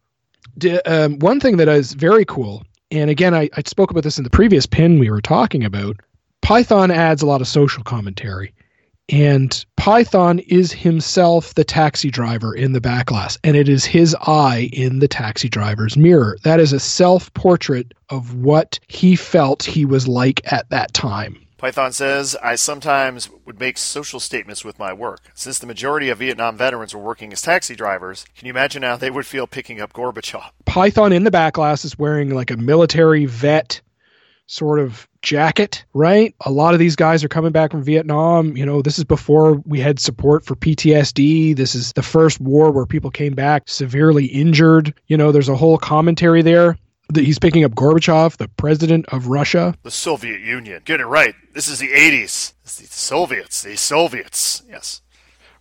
Um, one thing that is very cool, and again, I, I spoke about this in the previous pin we were talking about. Python adds a lot of social commentary, and Python is himself the taxi driver in the back glass, and it is his eye in the taxi driver's mirror. That is a self portrait of what he felt he was like at that time. Python says, I sometimes would make social statements with my work. Since the majority of Vietnam veterans were working as taxi drivers, can you imagine how they would feel picking up Gorbachev? Python in the back glass is wearing like a military vet sort of jacket, right? A lot of these guys are coming back from Vietnam. You know, this is before we had support for PTSD. This is the first war where people came back severely injured. You know, there's a whole commentary there he's picking up Gorbachev, the president of Russia. The Soviet Union. Get it right. This is the 80s. It's the Soviets. The Soviets. Yes.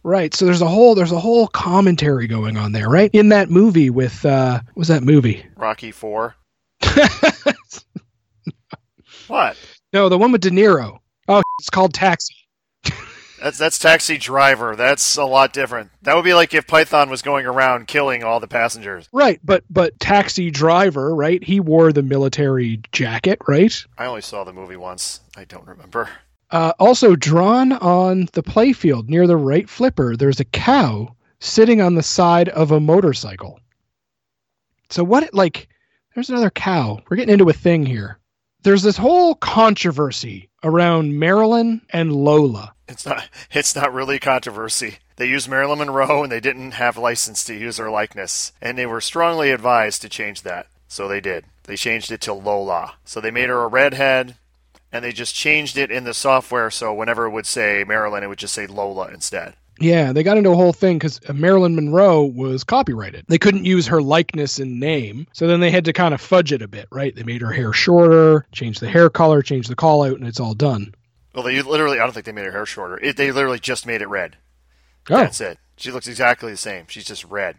Right. So there's a whole there's a whole commentary going on there, right? In that movie with uh what was that movie? Rocky 4. what? No, the one with De Niro. Oh, it's called Taxi. That's that's taxi driver. That's a lot different. That would be like if Python was going around killing all the passengers. Right, but but taxi driver, right? He wore the military jacket, right? I only saw the movie once. I don't remember. Uh, also drawn on the playfield near the right flipper, there's a cow sitting on the side of a motorcycle. So what like there's another cow. We're getting into a thing here. There's this whole controversy around Marilyn and Lola. It's not. It's not really controversy. They used Marilyn Monroe, and they didn't have license to use her likeness, and they were strongly advised to change that. So they did. They changed it to Lola. So they made her a redhead, and they just changed it in the software. So whenever it would say Marilyn, it would just say Lola instead. Yeah, they got into a whole thing because Marilyn Monroe was copyrighted. They couldn't use her likeness and name, so then they had to kind of fudge it a bit, right? They made her hair shorter, changed the hair color, changed the call out, and it's all done. Well, they literally. I don't think they made her hair shorter. It, they literally just made it red. Oh, That's it. She looks exactly the same. She's just red.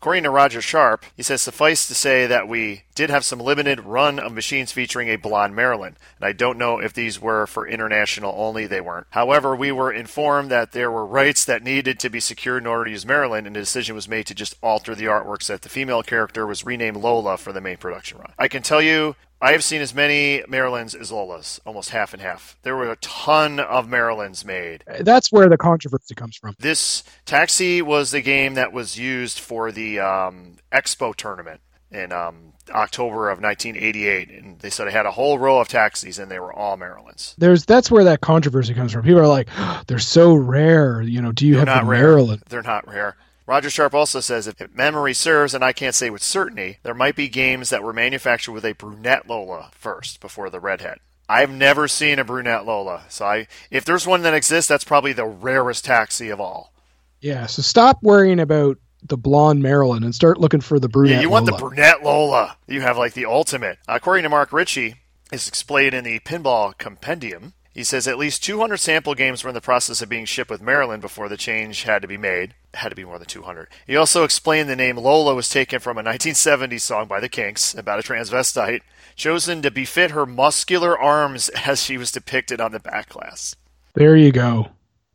According to Roger Sharpe, he says suffice to say that we did have some limited run of machines featuring a blonde Marilyn, and I don't know if these were for international only. They weren't. However, we were informed that there were rights that needed to be secured in order to use Marilyn, and a decision was made to just alter the artwork so that the female character was renamed Lola for the main production run. I can tell you. I have seen as many Marilyns as Lolas, almost half and half. There were a ton of Marilyns made. that's where the controversy comes from. This Taxi was the game that was used for the um, Expo tournament in um, October of 1988, and they said it had a whole row of taxis, and they were all Marilyns. There's that's where that controversy comes from. People are like, they're so rare. You know, do you They're have not the rare. Marilyn? They're not rare. Roger Sharpe also says if memory serves, and I can't say with certainty, there might be games that were manufactured with a brunette Lola first before the redhead. I've never seen a brunette Lola, so I if there's one that exists, that's probably the rarest taxi of all. Yeah. So stop worrying about the blonde Marilyn and start looking for the brunette. Yeah, you want Lola. the brunette Lola. You have like the ultimate. According to Mark Ritchie, is explained in the Pinball Compendium. He says at least 200 sample games were in the process of being shipped with Marilyn before the change had to be made. It had to be more than 200. He also explained the name Lola was taken from a 1970s song by the Kinks about a transvestite, chosen to befit her muscular arms as she was depicted on the back glass. There you go.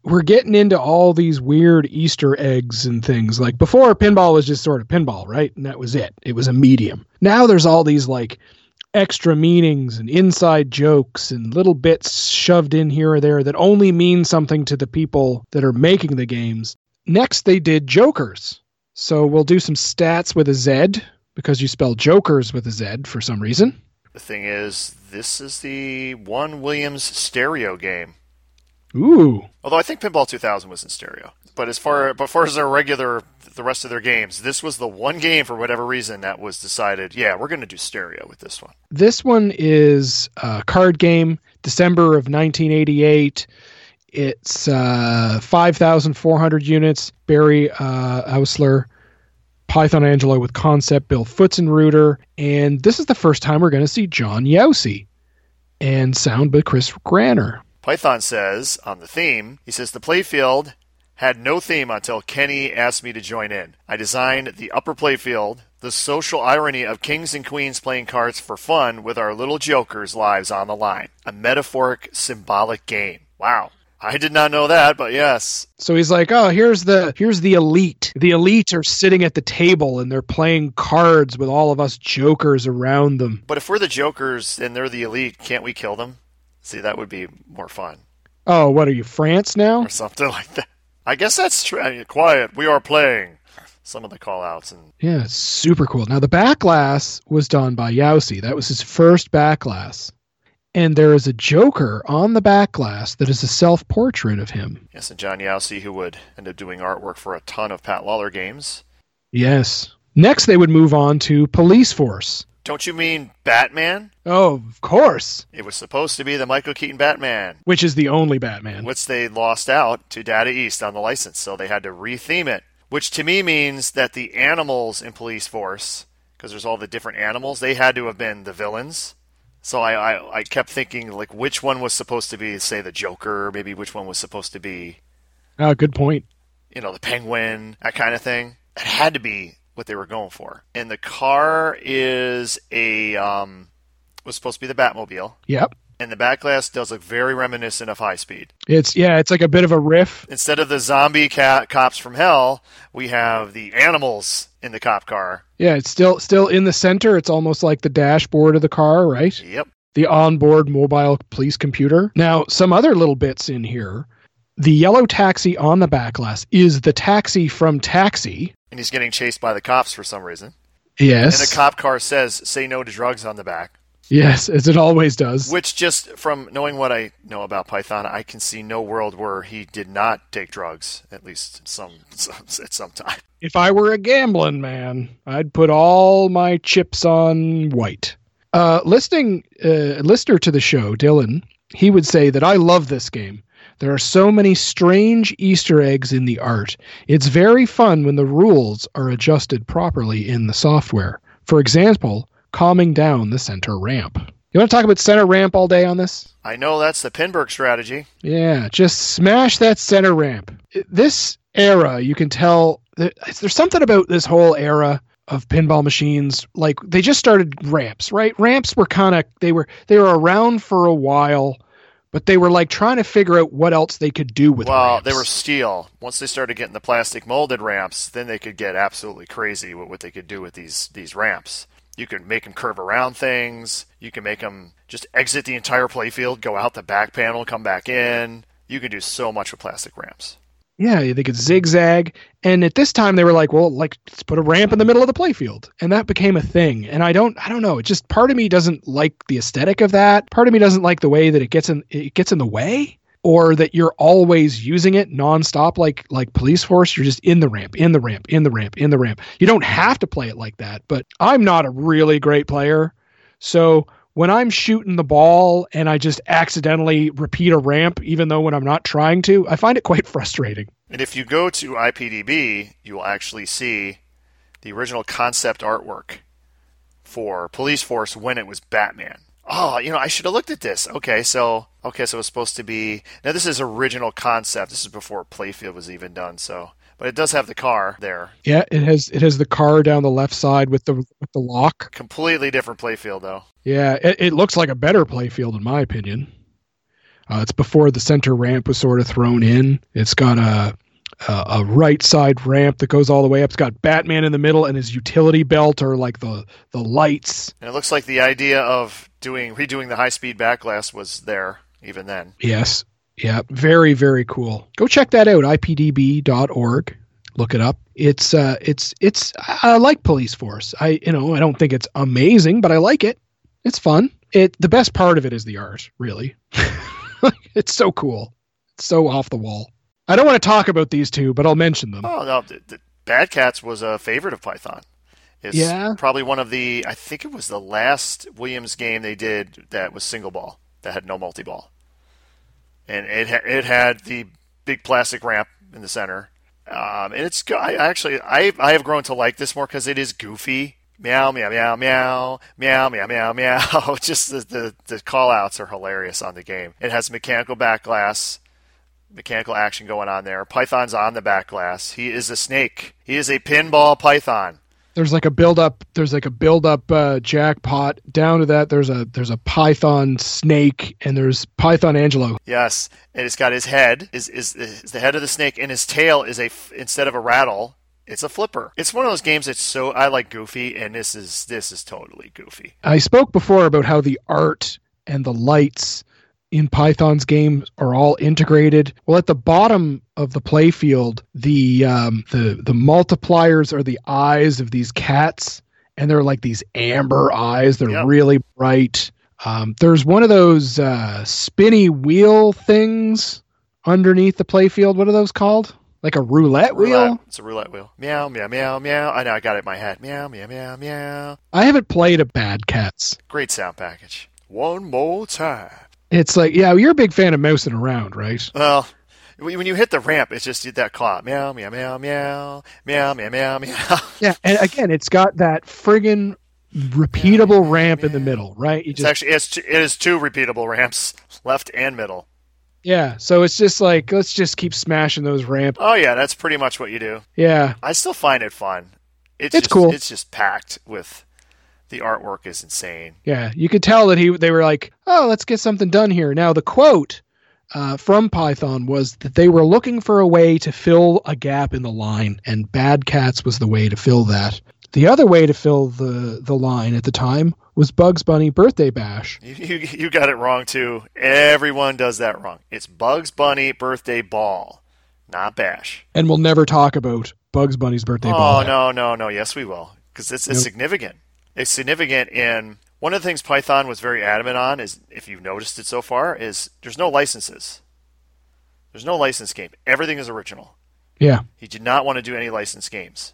We're getting into all these weird Easter eggs and things. Like before, pinball was just sort of pinball, right? And that was it. It was a medium. Now there's all these like extra meanings and inside jokes and little bits shoved in here or there that only mean something to the people that are making the games. Next, they did jokers. So we'll do some stats with a Z because you spell jokers with a Z for some reason. The thing is, this is the one Williams stereo game. Ooh. Although I think Pinball 2000 was in stereo. But as far but far as their regular the rest of their games, this was the one game for whatever reason that was decided, yeah, we're going to do stereo with this one. This one is a card game, December of 1988. It's uh, 5,400 units. Barry uh, Oursler, Python Anghelo with concept, Bill Pfutzenreuter. And this is the first time we're going to see John Youssi and sound by Chris Granner. Python says on the theme, he says the playfield had no theme until Kenny asked me to join in. I designed the upper playfield, the social irony of kings and queens playing cards for fun with our little jokers' lives on the line. A metaphoric, symbolic game. Wow. I did not know that, but yes. So he's like, "Oh, here's the here's the elite. The elite are sitting at the table and they're playing cards with all of us jokers around them." But if we're the jokers and they're the elite, can't we kill them? See, that would be more fun. Oh, what are you, France now? Or something like that. I guess that's true. I mean, quiet, we are playing. Some of the call outs and Yeah, it's super cool. Now the backglass was done by Youssi. That was his first backglass. And there is a Joker on the backglass that is a self portrait of him. yes, and John Youssi, who would end up doing artwork for a ton of Pat Lawlor games. Yes. Next, they would move on to Police Force. Don't you mean Batman? Oh, of course. It was supposed to be the Michael Keaton Batman, Which is the only Batman. which they lost out to Data East on the license, so they had to retheme it. Which to me means that the animals in Police Force, because there's all the different animals, they had to have been the villains. So I, I, I kept thinking like which one was supposed to be, say, the Joker, maybe which one was supposed to be, Oh, good point. you know, the Penguin, that kind of thing. It had to be what they were going for. And the car is a um, was supposed to be the Batmobile. Yep. and the back glass does look very reminiscent of High Speed. It's yeah, it's like a bit of a riff. Instead of the zombie cat cops from hell, we have the animals in the cop car. Yeah, it's still still in the center. It's almost like the dashboard of the car, right? Yep. The onboard mobile police computer. Now, some other little bits in here. The yellow taxi on the back glass is the taxi from Taxi. And he's getting chased by the cops for some reason. Yes. And a cop car says, say no to drugs on the back. yes, as it always does. Which, just from knowing what I know about Python, I can see no world where he did not take drugs, at least some, some at some time. If I were a gambling man, I'd put all my chips on white. Uh, listening, uh, listener to the show, Dylan, he would say that I love this game. There are so many strange Easter eggs in the art. It's very fun when the rules are adjusted properly in the software. For example, calming down the center ramp. You want to talk about center ramp all day on this? I know that's the Pinburgh strategy. Yeah, just smash that center ramp. This era, you can tell there's something about this whole era of pinball machines. Like they just started ramps, right? Ramps were kind of they were they were around for a while, but they were like trying to figure out what else they could do with well, ramps. they were steel. Once they started getting the plastic molded ramps, then they could get absolutely crazy with what they could do with these these ramps. You can make them curve around things. You can make them just exit the entire playfield, go out the back panel, come back in. You can do so much with plastic ramps. Yeah, they could zigzag. And at this time they were like, well, like let's put a ramp in the middle of the playfield. And that became a thing. And I don't I don't know, it just part of me doesn't like the aesthetic of that. Part of me doesn't like the way that it gets in it gets in the way or that you're always using it nonstop like like police force you're just in the ramp in the ramp in the ramp in the ramp you don't have to play it like that but i'm not a really great player so when i'm shooting the ball and i just accidentally repeat a ramp even though when i'm not trying to i find it quite frustrating And if you go to IPDB, you will actually see the original concept artwork for Police Force when it was Batman. Oh, you know, I should have looked at this. Okay, so okay, so it was supposed to be now. This is original concept. This is before Playfield was even done. So, but it does have the car there. yeah it has it has the car down the left side with the with the lock Completely different Playfield though. Yeah, it, it looks like a better playfield in my opinion. Uh, it's before the center ramp was sort of thrown in. It's got a, a a right side ramp that goes all the way up. It's got Batman in the middle, and his utility belt or like the the lights. And it looks like the idea of doing redoing the high speed backglass was there even then. Yes, yeah, very very cool. Go check that out. IPDB.org. Look it up. It's uh, it's it's I like Police Force. I you know I don't think it's amazing, but I like it. It's fun. It the best part of it is the art, really. it's so cool. It's so off the wall. I don't want to talk about these two, but I'll mention them. Oh no, the, the Bad Cats was a favorite of Python. It's Yeah? probably one of the. I think it was the last Williams game they did that was single ball that had no multi ball, and it ha- it had the big plastic ramp in the center. Um, and it's I actually I I have grown to like this more because it is goofy. Meow meow meow meow meow meow meow meow. Just the, the the call outs are hilarious on the game. It has mechanical back glass mechanical action going on there. Python's on the back glass. He is a snake. He is a pinball python. There's like a build up. There's like a build up uh, jackpot. Down to that, there's a there's a python snake, and there's Python Anghelo. Yes, and it's got his head is is, is the head of the snake, and his tail is a instead of a rattle, it's a flipper. It's one of those games that's so I like goofy, and this is this is totally goofy. I spoke before about how the art and the lights in Python's game are all integrated. Well, at the bottom of the playfield, the um, the the multipliers are the eyes of these cats, and they're like these amber eyes. They're Yep. really bright. Um, there's one of those uh, spinny wheel things underneath the playfield. What are those called? Like a roulette, wheel? Roulette. It's a roulette wheel. Meow meow meow meow. I know I got it in my head. Meow meow meow meow. I haven't played a Bad Cats. Great sound package. One more time. It's like, yeah, you're a big fan of mousing around, right? Well, when you hit the ramp, it's just that out. Meow meow meow meow meow meow meow meow. Yeah, and again, it's got that friggin' repeatable ramp in the middle, right? You It's just actually it's two, it is two repeatable ramps, left and middle. yeah. So it's just like let's just keep smashing those ramps. Oh yeah, that's pretty much what you do. Yeah, I still find it fun. It's, It's just, cool. It's just packed with the artwork is insane. yeah. You could tell that he they were like, oh, let's get something done here. Now the quote uh, from Python was that they were looking for a way to fill a gap in the line, and Bad Cats was the way to fill that. The other way to fill the the line at the time was Bugs Bunny Birthday Bash. You, you you got it wrong too. Everyone does that wrong. It's Bugs Bunny birthday ball, not bash. And we'll never talk about Bugs Bunny's birthday ball. oh ball. no no no. Yes we will because it's, it's Nope. significant. It's significant in one of the things Python was very adamant on is if you've noticed it so far is there's no licenses. There's no license game. Everything is original. Yeah, He did not want to do any license games.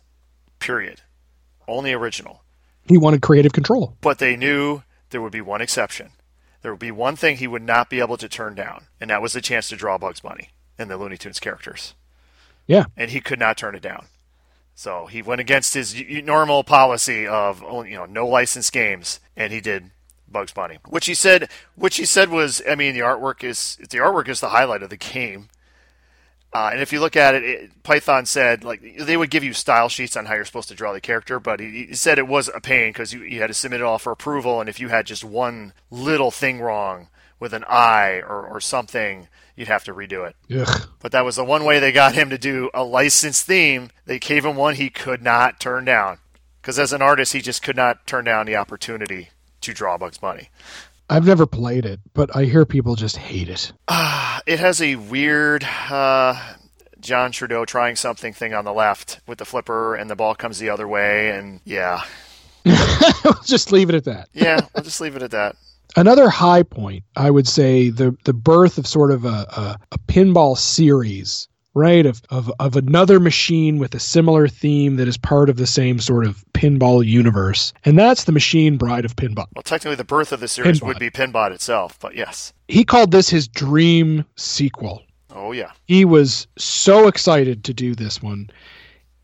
Period. Only original. he wanted creative control. But they knew there would be one exception. There would be one thing he would not be able to turn down, and that was the chance to draw Bugs Bunny and the Looney Tunes characters. Yeah, And he could not turn it down. So he went against his normal policy of you know no licensed games, and he did Bugs Bunny, which he said, which he said was, I mean, the artwork is the artwork is the highlight of the game. Uh, and if you look at it, it, Python said like they would give you style sheets on how you're supposed to draw the character, but he, he said it was a pain because you, you had to submit it all for approval, and if you had just one little thing wrong with an eye or, or something, you'd have to redo it. Ugh. But that was the one way they got him to do a licensed theme. They gave him one he could not turn down. Because as an artist, he just could not turn down the opportunity to draw Bugs Bunny. I've never played it, but I hear people just hate it. It has a weird uh, John Trudeau trying something thing on the left with the flipper, and the ball comes the other way. And yeah, just leave it at that. yeah, I'll just leave it at that. Another high point, I would say, the the birth of sort of a, a, a pinball series, right? Of, of of another machine with a similar theme that is part of the same sort of pinball universe, and that's the Machine Bride of Pinball. Well, technically, the birth of the series Pinbot. would be Pinbot itself, but yes. He called this his dream sequel. Oh, yeah. he was so excited to do this one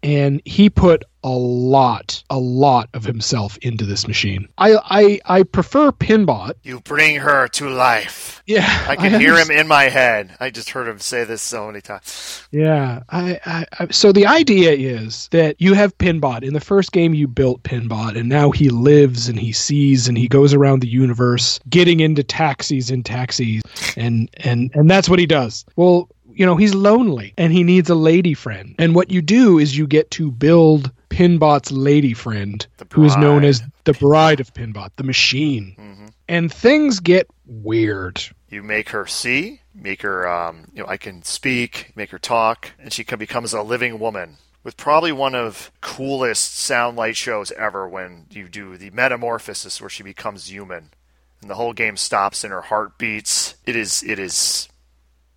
and he put a lot a lot of himself into this machine i i i prefer pinbot You bring her to life. yeah I can hear him in my head. I just heard him say this so many times. yeah I, I i so the idea is that you have pinbot in the first game you built pinbot and now he lives and he sees and he goes around the universe getting into taxis and taxis and and and that's what he does well you know he's lonely and he needs a lady friend and what you do is you get to build pinbot's lady friend who is known as the bride of pinbot the machine Mhm. and things get weird You make her see, make her, um, you know, I can speak, make her talk, and she can, becomes a living woman with probably one of coolest sound light shows ever when you do the metamorphosis where she becomes human and the whole game stops and her heart beats. It is it is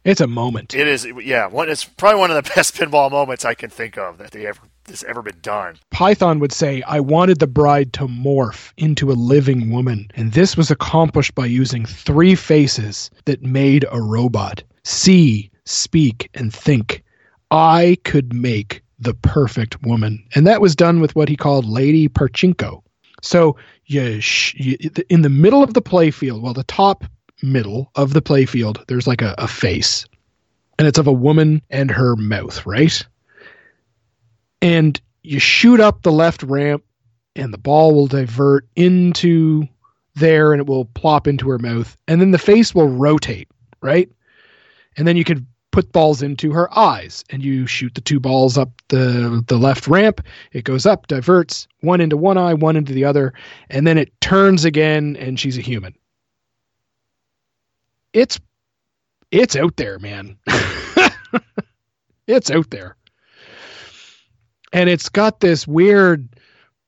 It's a moment. it is yeah, one it's probably one of the best pinball moments I can think of that they ever has ever been done. Python would say, I wanted the bride to morph into a living woman, and this was accomplished by using three faces that made a robot see, speak, and think. I could make the perfect woman. And that was done with what he called Lady Pachinko. So, you, sh- you, in the middle of the playfield, well, the top middle of the playfield, there's like a, a face, and it's of a woman and her mouth, right? And you shoot up the left ramp and the ball will divert into there and it will plop into her mouth and then the face will rotate right? And then you could put balls into her eyes and you shoot the two balls up the the left ramp. It goes up diverts one into one eye one into the other and then it turns again and she's a human. It's it's out there man. It's out there and it's got this weird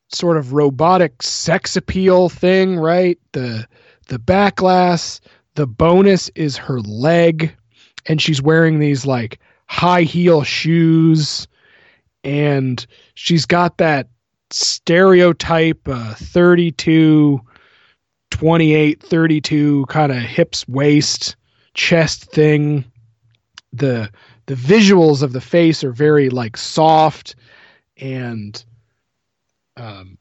sort of robotic sex appeal thing, right? The the back glass, the bonus is her leg, and she's wearing these like high heel shoes, and she's got that stereotype uh, 32 28 32 kind of hips waist chest thing the the visuals of the face are very like soft and um,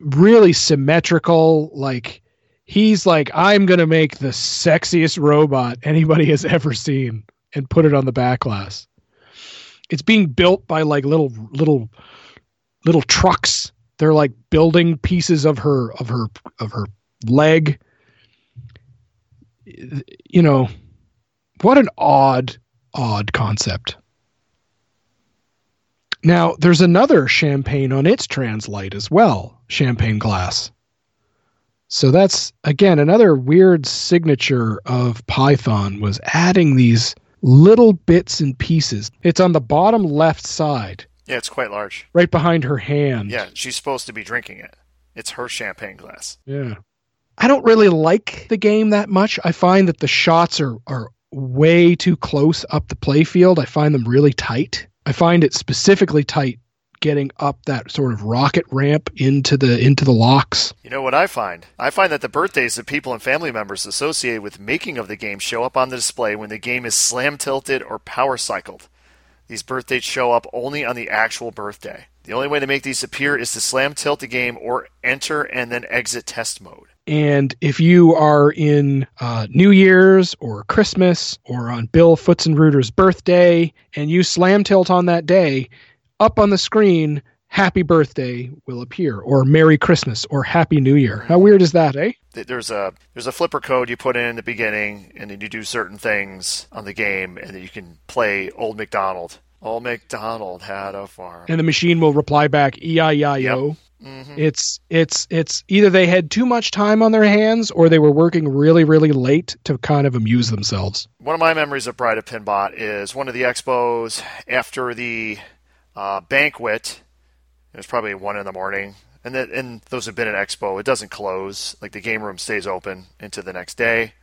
really symmetrical. Like he's like, I'm gonna make the sexiest robot anybody has ever seen and put it on the back glass. It's being built by like little little little trucks. They're like building pieces of her of her of her leg. You know, what an odd odd concept. Now, there's another champagne on its translite as well, champagne glass. So that's again another weird signature of Python was adding these little bits and pieces. It's on the bottom left side, Yeah, it's quite large. right behind her hand. Yeah, she's supposed to be drinking it. It's her champagne glass. Yeah. I don't really like the game that much. I find that the shots are are way too close up the playfield. I find them really tight. I find it specifically tight getting up that sort of rocket ramp into the into the locks. You know what I find? I find that the birthdays of people and family members associated with making of the game show up on the display when the game is slam tilted or power cycled. These birth dates show up only on the actual birthday. The only way to make these appear is to slam tilt the game or enter and then exit test mode. And if you are in uh, New Year's or Christmas or on Bill Pfutzenreuter's birthday and you slam tilt on that day, up on the screen, Happy Birthday will appear, or Merry Christmas, or Happy New Year. How weird is that, eh? There's a there's a flipper code you put in in the beginning, and then you do certain things on the game, and then you can play Old McDonald. Old McDonald had a farm. And the machine will reply back E I I O. Mhm. It's it's it's either they had too much time on their hands or they were working really really late to kind of amuse themselves. One of my memories of Bride of Pinbot is one of the expos after the uh, banquet. It was probably one in the morning, and that and those have been an expo. It doesn't close; like the game room stays open into the next day.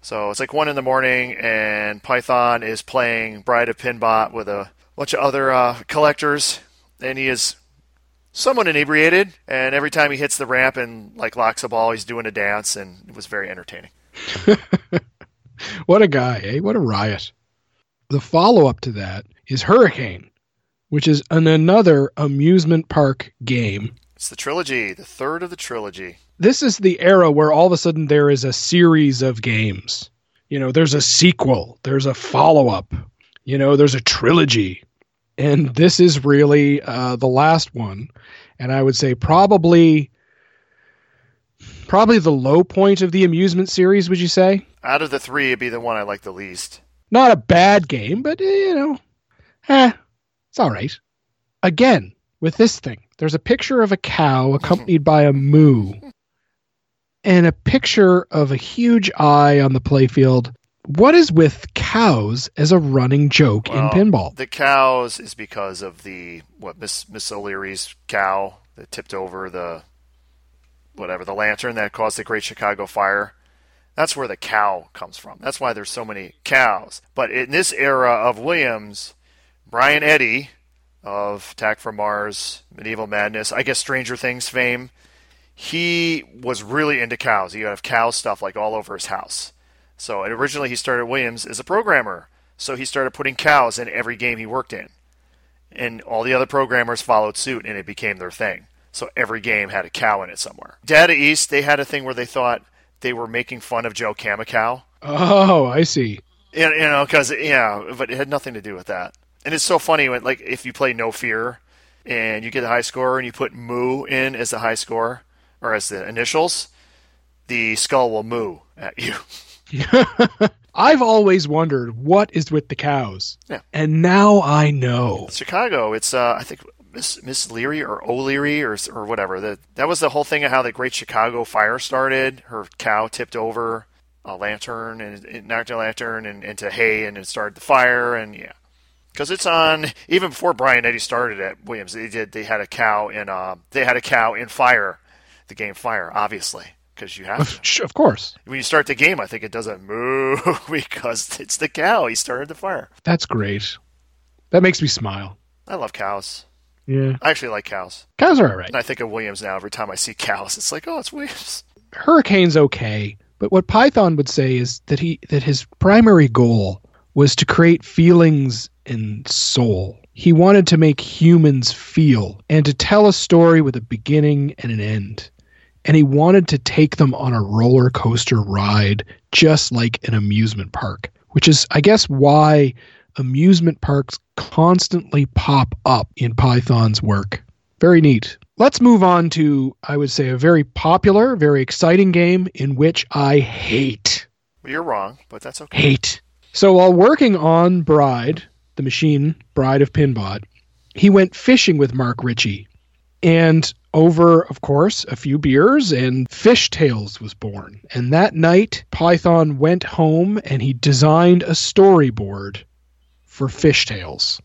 So it's like one in the morning, and Python is playing Bride of Pinbot with a bunch of other uh, collectors, and he is somewhat inebriated. And every time he hits the ramp and like locks a ball, he's doing a dance, and it was very entertaining. What a guy, eh? What a riot. The follow up to that is Hurricane, which is an, another amusement park game. It's the trilogy, the third of the trilogy. This is the era where all of a sudden there is a series of games. You know, there's a sequel, there's a follow up, you know, there's a trilogy. And this is really uh, the last one. And I would say probably probably the low point of the amusement series, would you say? Out of the three, it'd be the one I like the least. Not a bad game, but eh, you know, eh, it's all right. Again, with this thing, there's a picture of a cow accompanied by a moo, and a picture of a huge eye on the playfield what is with cows as a running joke Well, in pinball? The cows is because of the what Miss Miss O'Leary's cow that tipped over the whatever the lantern that caused the Great Chicago Fire. That's where the cow comes from. That's why there's so many cows. But in this era of Williams, Brian Eddy of Attack from Mars, Medieval Madness, I guess Stranger Things fame, he was really into cows. He had cow stuff like all over his house. So and originally he started Williams as a programmer. So he started putting cows in every game he worked in. And all the other programmers followed suit and it became their thing. So every game had a cow in it somewhere. Data East, they had a thing where they thought they were making fun of Joe Camacow. Oh, I see. You you know, because yeah, but it had nothing to do with that. And it's so funny when, like, if you play No Fear and you get a high score and you put moo in as the high score or as the initials, the skull will moo at you. I've always wondered what is with the cows. Yeah. And now I know. Chicago, it's uh, I think Miss Miss Leary or O'Leary or or whatever. That that was the whole thing of how the Great Chicago Fire started. Her cow tipped over a lantern and it knocked a lantern and, into hay and it started the fire and yeah. Because it's on even before Brian Eddy started at Williams, they did they had a cow in uh, they had a cow in Fire, the game Fire, obviously because you have to. Of course. When you start the game, I think it doesn't moo because it's the cow. He started the fire. That's great. That makes me smile. I love cows. Yeah. I actually like cows. Cows are all right. And I think of Williams now every time I see cows. It's like, oh, it's Williams. Hurricane's okay, but what Python would say is that he that his primary goal was to create feelings and soul. He wanted to make humans feel and to tell a story with a beginning and an end. And he wanted to take them on a roller coaster ride, just like an amusement park, which is, I guess, why amusement parks constantly pop up in Python's work. Very neat. Let's move on to, I would say, a very popular, very exciting game in which I hate. Well, you're wrong, but that's okay. Hate. So while working on Bride, the machine, Bride of Pinbot, he went fishing with Mark Ritchie. And over, of course, a few beers, and Fishtails was born. And that night, Python went home and he designed a storyboard for Fishtails.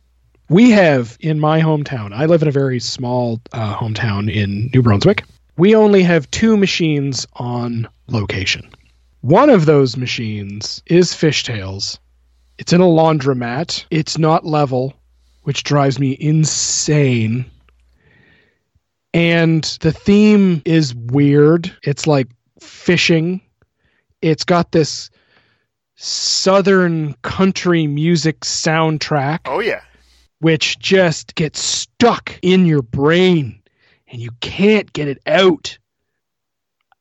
We have in my hometown, I live in a very small uh, hometown in New Brunswick. We only have two machines on location. One of those machines is Fishtails. It's in a laundromat. It's not level, which drives me insane. And the theme is weird. It's like fishing. It's got this southern country music soundtrack Oh, yeah. which just gets stuck in your brain and you can't get it out.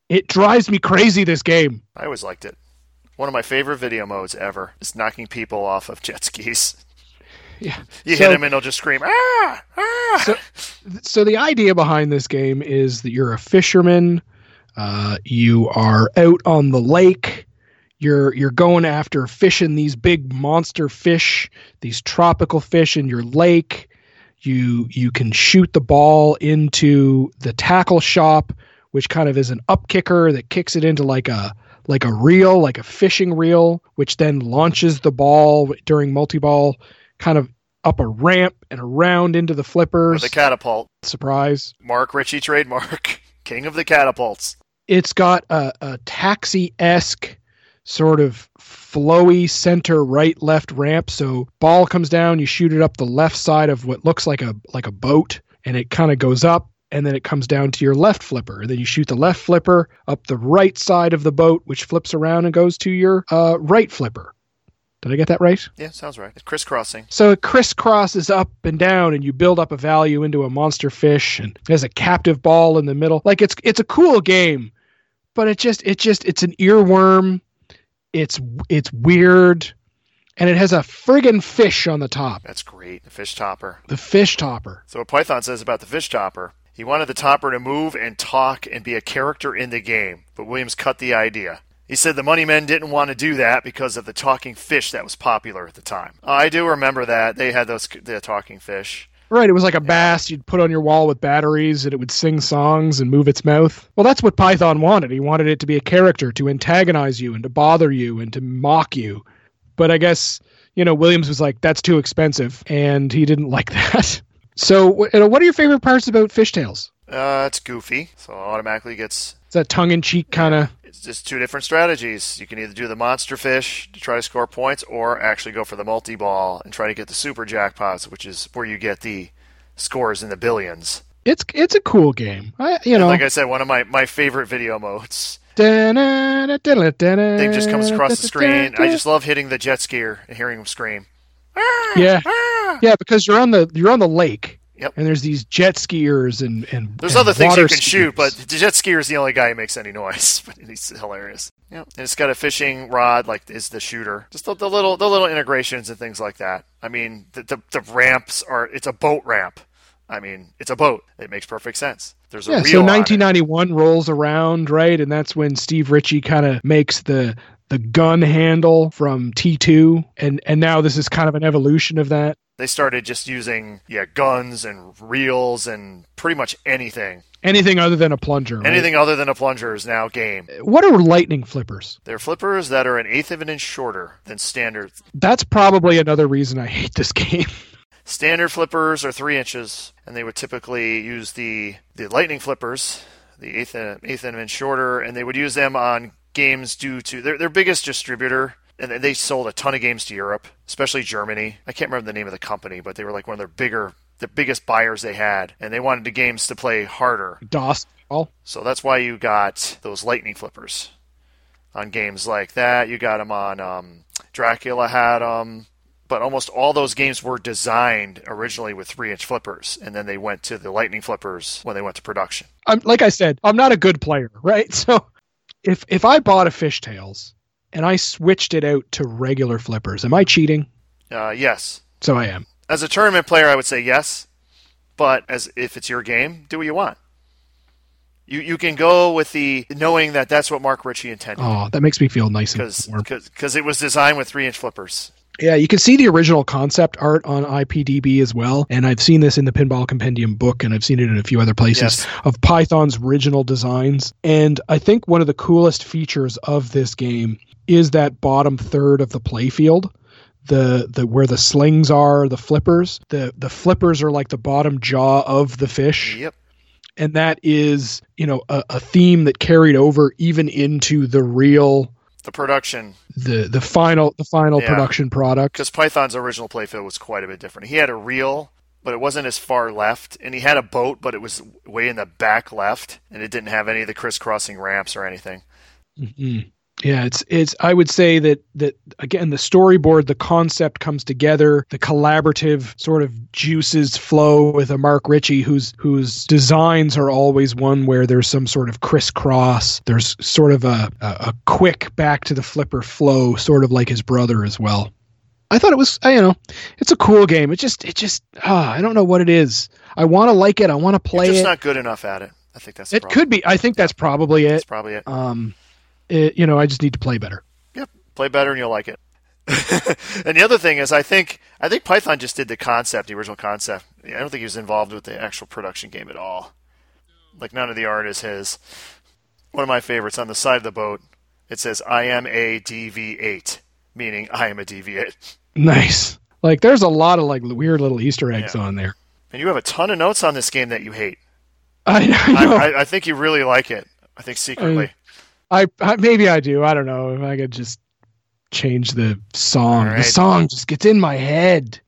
It drives me crazy, this game. I always liked it. One of my favorite video modes ever is knocking people off of jet skis. Yeah. You So- hit him and he'll just scream, ah, ah. So- So, the idea behind this game is that you're a fisherman, uh, you are out on the lake. You're you're going after fishing these big monster fish, these tropical fish in your lake. You you can shoot the ball into the tackle shop, which kind of is an up kicker that kicks it into like a like a reel, like a fishing reel, which then launches the ball during multi-ball, kind of up a ramp and around into the Or flippers. the catapult. Surprise. Mark Ritchie trademark. King of the catapults. It's got a, a taxi esque sort of flowy center right left ramp. So ball comes down, you shoot it up the left side of what looks like a like a boat, and it kind of goes up and then it comes down to your left flipper. Then you shoot the left flipper up the right side of the boat, which flips around and goes to your uh, right flipper. Did I get that right? Yeah, sounds right. It's crisscrossing. So it crisscrosses up and down, and you build up a value into a monster fish, and there's a captive ball in the middle. Like it's it's a cool game, but it just it just it's an earworm. It's it's weird, and it has a friggin' fish on the top, That's great. The fish topper. the fish topper. So what Python says about the fish topper, he wanted the topper to move and talk and be a character in the game, but Williams cut the idea. He said the money men didn't want to do that because of the talking fish that was popular at the time. I do remember that they had those the talking fish. Right, it was like a bass you'd put on your wall with batteries and it would sing songs and move its mouth. Well, that's what Python wanted. He wanted it to be a character to antagonize you and to bother you and to mock you. But I guess, you know, Williams was like, that's too expensive and he didn't like that. So, you know, what are your favorite parts about Fishtails? Uh, it's goofy, so it automatically gets. Is that tongue in cheek kind of? It's just two different strategies. You can either do the monster fish to try to score points, or actually go for the multi ball and try to get the super jackpots, which is where you get the scores in the billions. It's it's a cool game. I, you know, Like I said, one of my, my favorite video modes. thing Thing just comes across the screen. I just love hitting the jet skier and hearing him scream. yeah, ah! Ah! yeah, because you're on the you're on the lake. Yep. And there's these jet skiers and and There's and other things you water can shoot, but the jet skier is the only guy who makes any noise. But he's hilarious. Yep. And it's got a fishing rod, like is the shooter. Just the, the little the little integrations and things like that. I mean, the, the the ramps are. It's a boat ramp. I mean, it's a boat. It makes perfect sense. There's a yeah, reel so on 1991 rolls around, right, and that's when Steve Ritchie kind of makes the the gun handle from T2, and and now this is kind of an evolution of that. They started just using yeah guns and reels and pretty much anything. Anything other than a plunger. right? Anything other than a plunger is now game. What are lightning flippers? They're flippers that are an eighth of an inch shorter than standard. That's probably another reason I hate this game. Standard flippers are three inches, and they would typically use the the lightning flippers, the eighth eighth of an inch shorter, and they would use them on games due to their their biggest distributor. And they sold a ton of games to Europe, especially Germany. I can't remember the name of the company, but they were like one of their bigger, the biggest buyers they had, and they wanted the games to play harder. DOS. So that's why you got those lightning flippers on games like that. You got them on um, Dracula had them, but almost all those games were designed originally with three-inch flippers, and then they went to the lightning flippers when they went to production. I'm like I said, I'm not a good player, right? So if if I bought a fishtails and I switched it out to regular flippers, am I cheating? Uh, yes, So I am. as a tournament player, I would say yes, but as if it's your game, do what you want. You you can go with the knowing that that's what Mark Ritchie intended. Oh, that makes me feel nice Because because it was designed with three inch flippers. Yeah, you can see the original concept art on IPDB as well, and I've seen this in the Pinball Compendium book, and I've seen it in a few other places Yes. of Python's original designs. And I think one of the coolest features of this game is that bottom third of the playfield. The, the where the slings are the flippers the the flippers are like the bottom jaw of the fish Yep. and that is you know a, a theme that carried over even into the real The production the the final the final Yeah. production product because Python's original playfield was quite a bit different. He had a reel, but it wasn't as far left, and he had a boat, but it was way in the back left, and it didn't have any of the crisscrossing ramps or anything. Mhm. Yeah, it's it's. I would say that that again, the storyboard, the concept comes together, the collaborative sort of juices flow with a Mark Ritchie, whose whose designs are always one where there's some sort of crisscross. There's sort of a a, a quick back to the flipper flow, sort of like his brother as well. I thought it was, I, you know, it's a cool game. It just, it just, ah, I don't know what it is. I want to like it. I want to play You're just it. not good enough at it. I think that's it could be. I think that's probably That's it. probably it. Um, it, you know, I just need to play better. Yep. Play better and you'll like it. and the other thing is, I think I think Python just did the concept, the original concept. I don't think he was involved with the actual production game at all. Like none of the art is his. One of my favorites on the side of the boat. It says, "I am a DV8," meaning I am a DV8. Nice. Like, there's a lot of like weird little Easter eggs Yeah. on there. And you have a ton of notes on this game that you hate. I, I. I, I think you really like it. I think secretly. I, I maybe I do. I don't know if I could just change the song. All The song just gets in my head.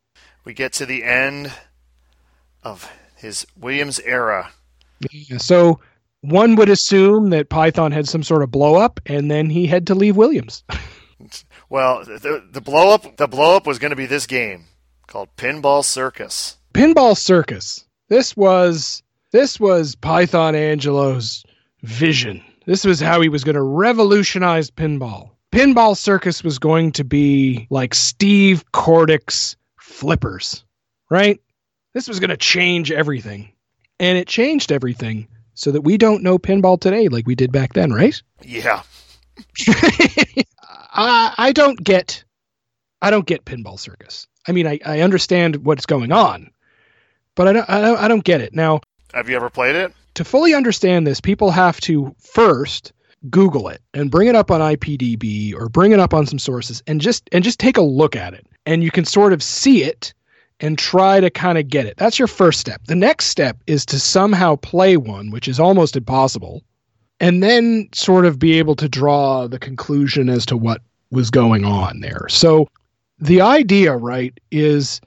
we get to the end of his Williams era. Yeah, So one would assume that Python had some sort of blow up, and then he had to leave Williams. Well, the, the blow up the blow up was going to be this game called Pinball Circus. Pinball Circus. This was this was Python Anghelo's vision. This was how he was going to revolutionize pinball. Pinball Circus was going to be like Steve Kordek's flippers, right? This was going to change everything. And it changed everything so that we don't know pinball today like we did back then, right? Yeah, I, I don't get I don't get pinball circus. I mean, I, I understand what's going on, but I don't, I don't, I don't get it. Now, Have you ever played it? to fully understand this, people have to first Google it and bring it up on IPDB or bring it up on some sources and just and just take a look at it. And you can sort of see it and try to kind of get it. That's your first step. The next step is to somehow play one, which is almost impossible, and then sort of be able to draw the conclusion as to what was going on there. So the idea, right, is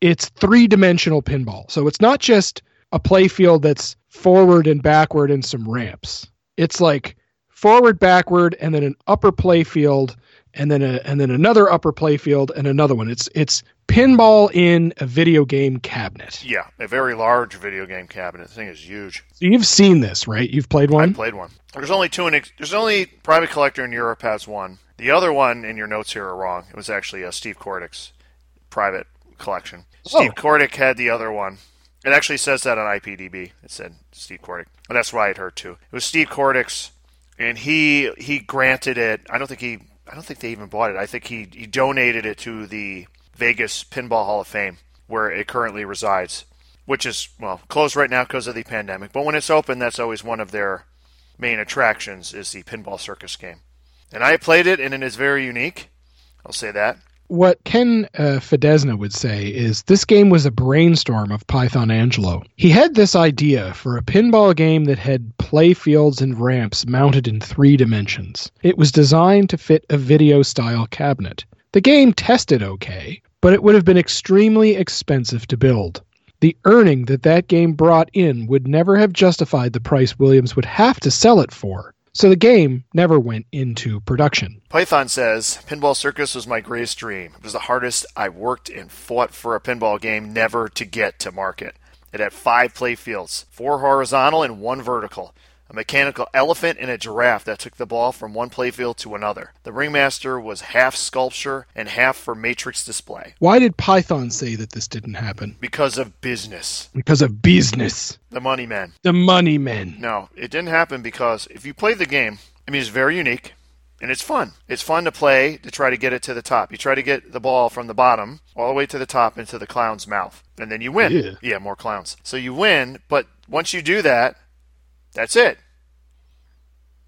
it's three-dimensional pinball. So it's not just a play field that's forward and backward and some ramps. It's like forward, backward, and then an upper play field, and then a and then another upper play field and another one. It's it's pinball in a video game cabinet. Yeah, a very large video game cabinet. The thing is huge. So you've seen this, right? You've played one. I played one. There's only two in there's only private collector in Europe has one. The other one in your notes here are wrong. It was actually a Steve Kordek's private collection. Oh. Steve Oh. Kordek had the other one. It actually says that on IPDB. It said Steve Kordek. And that's why it hurt too. It was Steve Kordek's and he he granted it. I don't think he I don't think they even bought it. I think he, he donated it to the Vegas Pinball Hall of Fame where it currently resides, which is well closed right now because of the pandemic. But when it's open, that's always one of their main attractions is the Pinball Circus game. And I played it, and it is very unique. I'll say that. What Ken uh, Fedesna would say is this game was a brainstorm of Python Anghelo. He had this idea for a pinball game that had play fields and ramps mounted in three dimensions. It was designed to fit a video style cabinet. The game tested okay, but it would have been extremely expensive to build. The earning that that game brought in would never have justified the price Williams would have to sell it for. So the game never went into production. Python says, Pinball Circus was my greatest dream. It was the hardest I worked and fought for a pinball game never to get to market. It had five play fields, four horizontal and one vertical. A mechanical elephant and a giraffe that took the ball from one playfield to another. The ringmaster was half sculpture and half for matrix display. Why did Python say that this didn't happen? Because of business. Because of business. The money men. The money men. No, it didn't happen because if you play the game, I mean, it's very unique and it's fun. It's fun to play to try to get it to the top. You try to get the ball from the bottom all the way to the top into the clown's mouth, and then you win. Yeah. more clowns. So you win, but once you do that, that's it.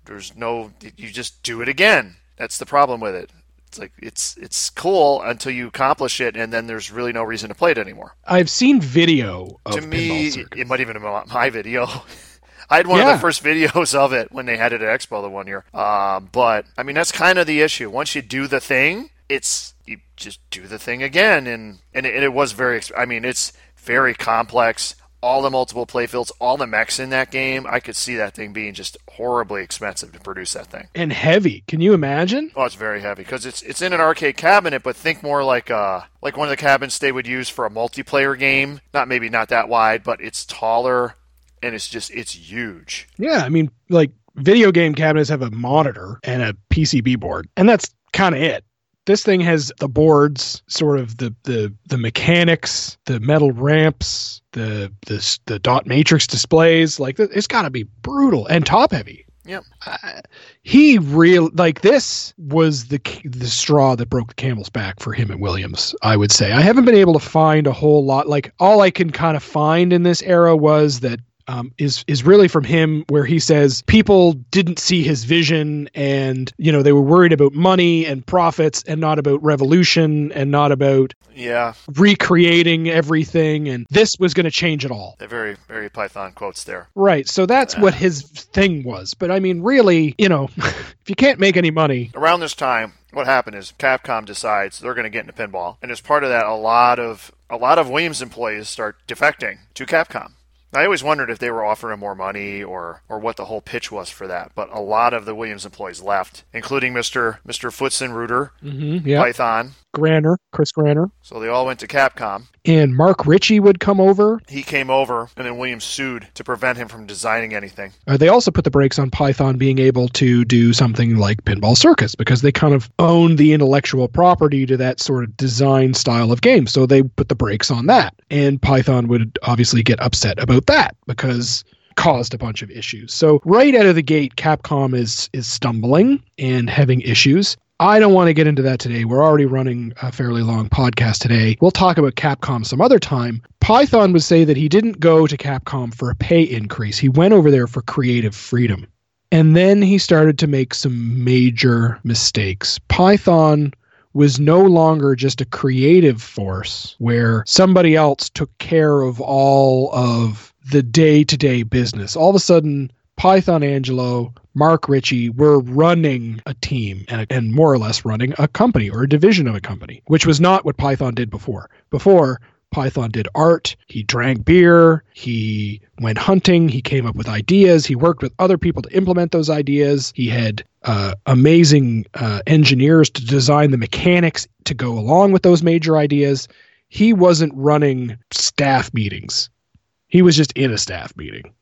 There's no, you just do it again. That's the problem with it. It's like it's it's cool until you accomplish it, and then there's really no reason to play it anymore I've seen video of to me, it might even have my video. I had one of the first videos of it when they had it at Expo the one year. Um, but I mean, that's kind of the issue. Once you do the thing, it's you just do the thing again, and and it, and it was very. I mean, it's very complex. All the multiple playfields, all the mechs in that game. I could see that thing being just horribly expensive to produce that thing. and heavy. Can you imagine? Oh, it's very heavy because it's it's in an arcade cabinet, but think more like uh like one of the cabinets they would use for a multiplayer game. Not maybe not that wide, but it's taller and it's just it's huge. Yeah, I mean, like video game cabinets have a monitor and a PCB board, and that's kind of it. This thing has the boards, sort of the the the mechanics, the metal ramps, the the the dot matrix displays. Like it's got to be brutal and top heavy. Yep. Uh, he real like this was the the straw that broke the camel's back for him at Williams. I would say I haven't been able to find a whole lot. Like all I can kind of find in this era was that um, is is really from him where he says people didn't see his vision and you know they were worried about money and profits and not about revolution and not about Yeah, recreating everything and this was going to change it all. they're very very Python quotes there. Right. So that's what his thing was. But I mean, really, you know, if you can't make any money, Around this time, what happened is Capcom decides they're going to get into pinball, and as part of that, a lot of a lot of Williams employees start defecting to Capcom. I always wondered if they were offering more money or, or what the whole pitch was for that. But a lot of the Williams employees left, including Mr. Mr. Pfutzenreuter, mm-hmm, yeah, Python. Granner, Chris Granner, So they all went to Capcom. and Mark Ritchie would come over. He came over, and then Williams sued to prevent him from designing anything. Uh, they also put the brakes on Python being able to do something like Pinball Circus because they kind of own the intellectual property to that sort of design style of game. So they put the brakes on that. And Python would obviously get upset about that because caused a bunch of issues. So right out of the gate Capcom is is stumbling and having issues. I don't want to get into that today. We're already running a fairly long podcast today. We'll talk about Capcom some other time. Python would say that he didn't go to Capcom for a pay increase, he went over there for creative freedom. And then he started to make some major mistakes. Python was no longer just a creative force where somebody else took care of all of the day to day business. All of a sudden, Python Anghelo, Mark Ritchie were running a team and, and more or less running a company or a division of a company, which was not what Python did before. Before, Python did art, he drank beer, he went hunting, he came up with ideas, he worked with other people to implement those ideas. He had uh, amazing uh, engineers to design the mechanics to go along with those major ideas. He wasn't running staff meetings, he was just in a staff meeting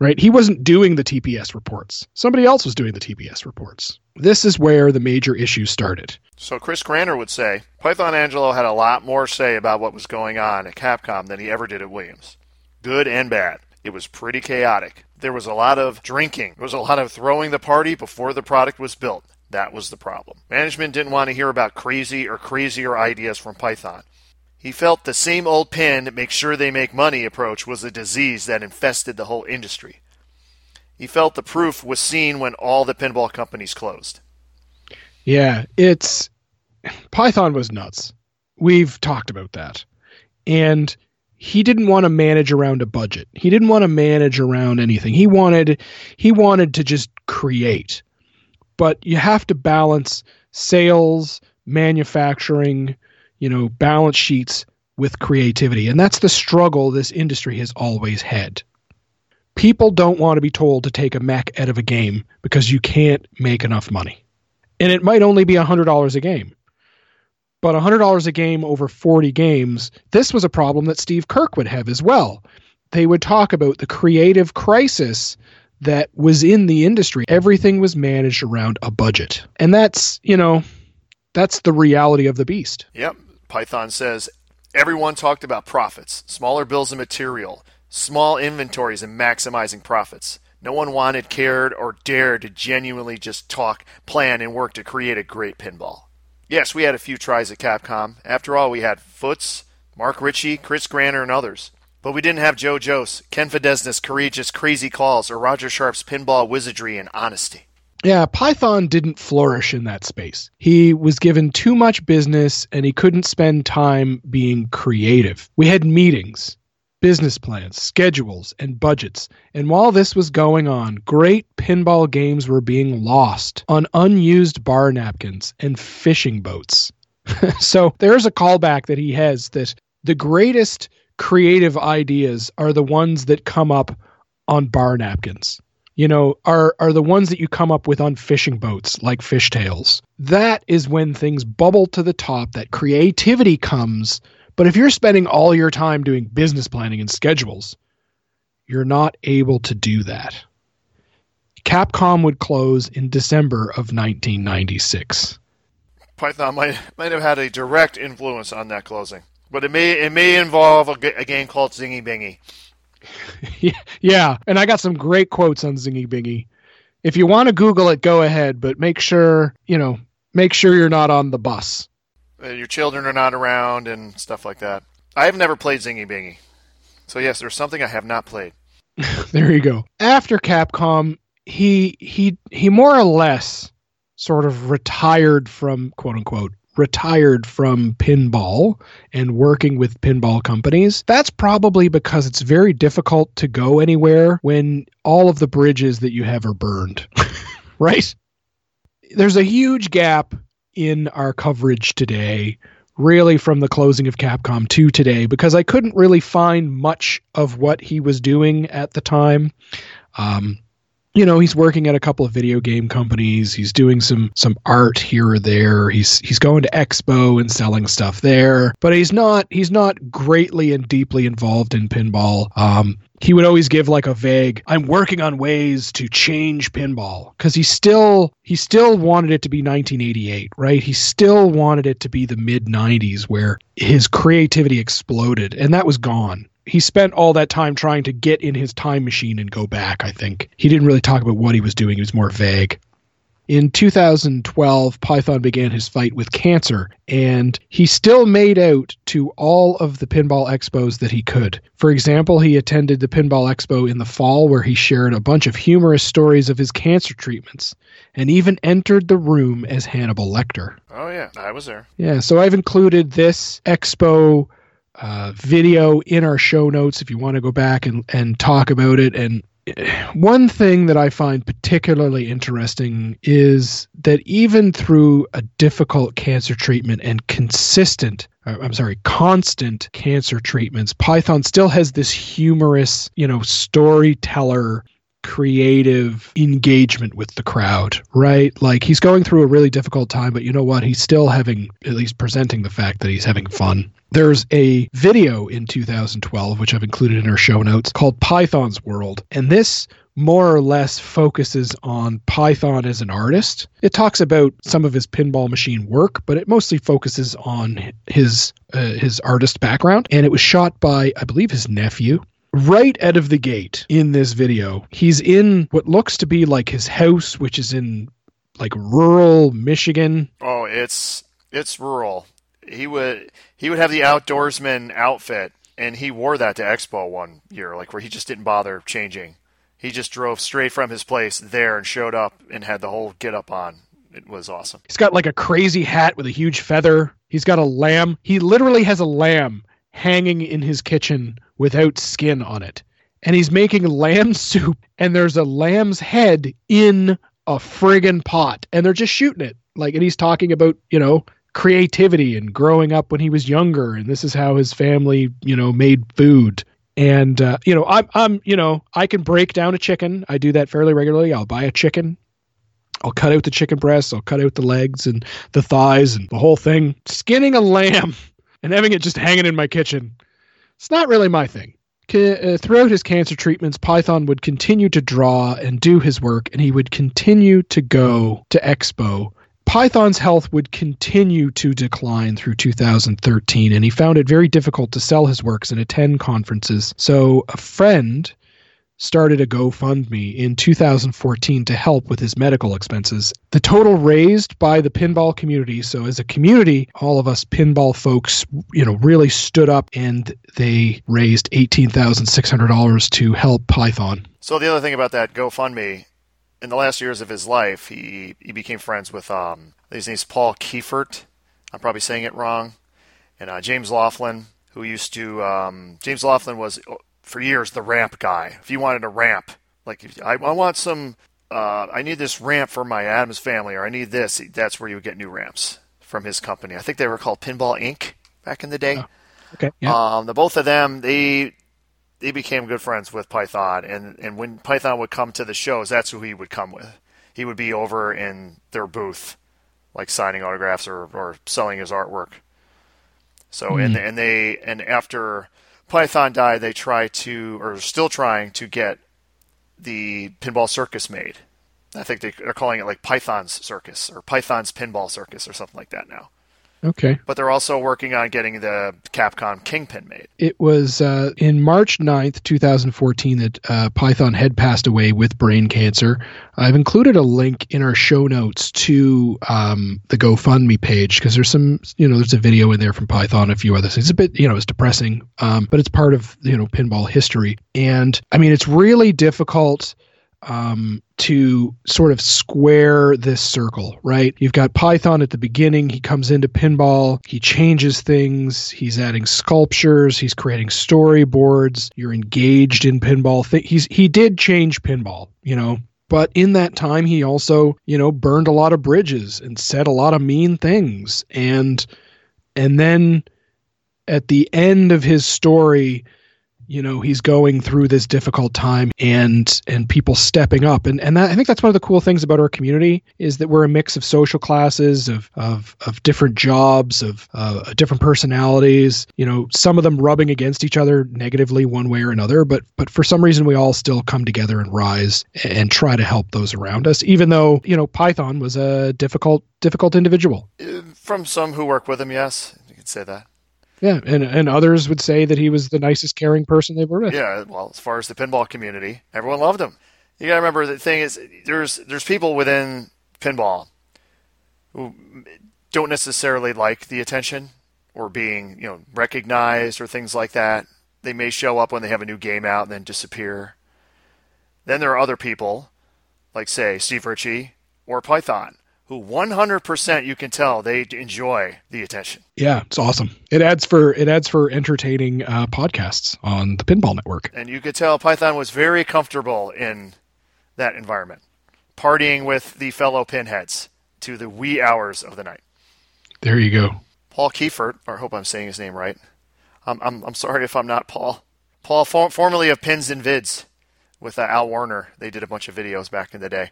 right? He wasn't doing the TPS reports. Somebody else was doing the TPS reports. This is where the major issue started. So Chris Granner would say Python Anghelo had a lot more say about what was going on at Capcom than he ever did at Williams. Good and bad. It was pretty chaotic. There was a lot of drinking. There was a lot of throwing the party before the product was built. That was the problem. Management didn't want to hear about crazy or crazier ideas from Python. He felt the same old pin, make sure they make money approach was a disease that infested the whole industry. He felt the proof was seen when all the pinball companies closed. Yeah, it's Python was nuts. We've talked about that. And he didn't want to manage around a budget. He didn't want to manage around anything. He wanted he wanted to just create. But you have to balance sales, manufacturing, you know, balance sheets with creativity. And that's the struggle this industry has always had. People don't want to be told to take a mech out of a game because you can't make enough money. And it might only be $100 a game. But $100 a game over 40 games, this was a problem that Steve Kordek would have as well. They would talk about the creative crisis that was in the industry. Everything was managed around a budget. And that's, you know, that's the reality of the beast. Yep. Python says everyone talked about profits, smaller bills of material, small inventories, and maximizing profits. No one wanted, cared, or dared to genuinely just talk, plan, and work to create a great pinball. Yes, we had a few tries at Capcom. After all, we had Foots, Mark Ritchie, Chris Granner, and others. But we didn't have Joe Joos, Ken Fedesna's courageous, crazy calls, or Roger Sharpe's pinball wizardry and honesty. Yeah, Python didn't flourish in that space. He was given too much business and he couldn't spend time being creative. We had meetings, business plans, schedules, and budgets. And while this was going on, great pinball games were being lost on unused bar napkins and fishing boats. so there's a callback that he has that the greatest creative ideas are the ones that come up on bar napkins you know, are are the ones that you come up with on fishing boats like fishtails. That is when things bubble to the top, that creativity comes. But if you're spending all your time doing business planning and schedules, you're not able to do that. Capcom would close in December of 1996. Python might might have had a direct influence on that closing, but it may it may involve a, a game called Zingy Bingy. yeah, and I got some great quotes on Zingy Bingy. If you want to Google it, go ahead, but make sure you know make sure you're not on the bus. Uh, your children are not around and stuff like that. I have never played Zingy Bingy, so yes, there's something I have not played. there you go. After Capcom, he he he more or less sort of retired from quote unquote retired from pinball and working with pinball companies, that's probably because it's very difficult to go anywhere when all of the bridges that you have are burned, right? There's a huge gap in our coverage today, really from the closing of Capcom 2 today, because I couldn't really find much of what he was doing at the time. Um, you know he's working at a couple of video game companies. He's doing some some art here or there. He's he's going to expo and selling stuff there but he's not he's not greatly and deeply involved in pinball. Um he would always give like a vague i'm working on ways to change pinball because he still he still wanted it to be 1988 right? He still wanted it to be the mid 90s where his creativity exploded and that was gone he spent all that time trying to get in his time machine and go back, I think. He didn't really talk about what he was doing, he was more vague. In 2012, Python began his fight with cancer, and he still made out to all of the pinball expos that he could. For example, he attended the Pinball Expo in the fall, where he shared a bunch of humorous stories of his cancer treatments, and even entered the room as Hannibal Lecter. Oh yeah, I was there. Yeah, so I've included this expo uh, video in our show notes if you want to go back and, and talk about it. And one thing that I find particularly interesting is that even through a difficult cancer treatment and consistent, uh, I'm sorry, constant cancer treatments, Python still has this humorous, you know, storyteller creative engagement with the crowd, right? Like he's going through a really difficult time, but you know what? He's still having, at least presenting the fact that he's having fun. There's a video in 2012, which I've included in our show notes, called Python's World. And this more or less focuses on Python as an artist. It talks about some of his pinball machine work, but it mostly focuses on his uh, his artist background. And it was shot by, I believe, his nephew right out of the gate in this video, he's in what looks to be like his house, which is in like rural Michigan. Oh, it's it's rural. He would he would have the outdoorsman outfit, and he wore that to Expo one year, like where he just didn't bother changing. He just drove straight from his place there and showed up and had the whole get up on. It was awesome. He's got like a crazy hat with a huge feather. He's got a lamb. He literally has a lamb hanging in his kitchen without skin on it. And he's making lamb soup, and there's a lamb's head in a friggin' pot, and they're just shooting it. Like, and he's talking about, you know, creativity and growing up when he was younger, and this is how his family, you know, made food. And uh, you know, I'm, I'm, you know, I can break down a chicken. I do that fairly regularly. I'll buy a chicken, I'll cut out the chicken breasts, I'll cut out the legs and the thighs and the whole thing. Skinning a lamb and having it just hanging in my kitchen, it's not really my thing. Uh, throughout his cancer treatments, Python would continue to draw and do his work, and he would continue to go to Expo. Python's health would continue to decline through 2013, and he found it very difficult to sell his works and attend conferences. So, a friend started a GoFundMe in 2014 to help with his medical expenses. The total raised by the pinball community, so as a community, all of us pinball folks, you know, really stood up and they raised $18,600 to help Python. So the other thing about that GoFundMe, in the last years of his life, he, he became friends with, um, his name's Paul Kiefert. I'm probably saying it wrong. And uh, James Laughlin, who used to, um, James Laughlin was for years the ramp guy. If you wanted a ramp, like if, I, I want some, uh, I need this ramp for my Addams Family, or I need this. That's where you would get new ramps from his company. I think they were called Pinball Inc. back in the day. Oh, okay. Yeah. Um, the both of them, they they became good friends with Python, and and when Python would come to the shows, that's who he would come with. He would be over in their booth, like signing autographs or, or selling his artwork. So mm. and and they and after Python died, they try to, or still trying to get the Pinball Circus made. I think they are calling it like Python's Circus or Python's Pinball Circus or something like that now. Okay. But they're also working on getting the Capcom Kingpin made. It was uh, in March 9th, 2014, that uh, Python had passed away with brain cancer. I've included a link in our show notes to um, the GoFundMe page because there's some, you know, there's a video in there from Python, a few other things. It's a bit, you know, it's depressing, um, but it's part of, you know, pinball history. And I mean, it's really difficult um, to sort of square this circle, right? You've got Python at the beginning. He comes into pinball. He changes things. He's adding sculptures. He's creating storyboards. You're engaged in pinball. He's he did change pinball, you know. But in that time, he also, you know, burned a lot of bridges and said a lot of mean things. And and then at the end of his story, you know he's going through this difficult time and and people stepping up. And and that, I think that's one of the cool things about our community is that we're a mix of social classes of of of different jobs of uh, different personalities. You know some of them rubbing against each other negatively one way or another but but for some reason we all still come together and rise and try to help those around us even though you know Python was a difficult difficult individual. From some who work with him yes you could say that yeah, and and others would say that he was the nicest, caring person they've ever met. Yeah, well, as far as the pinball community, everyone loved him. You got to remember the thing is there's there's people within pinball who don't necessarily like the attention or being, you know, recognized or things like that. They may show up when they have a new game out and then disappear. Then there are other people, like say Steve Ritchie or Python, who 100% you can tell they enjoy the attention. Yeah, it's awesome. It adds for it adds for entertaining uh, podcasts on the Pinball Network. And you could tell Python was very comfortable in that environment, partying with the fellow pinheads to the wee hours of the night. There you go. Paul Kiefert, or I hope I'm saying his name right. I'm, I'm, I'm sorry if I'm not Paul. Paul, for, formerly of Pins and Vids with uh, Al Warner. They did a bunch of videos back in the day.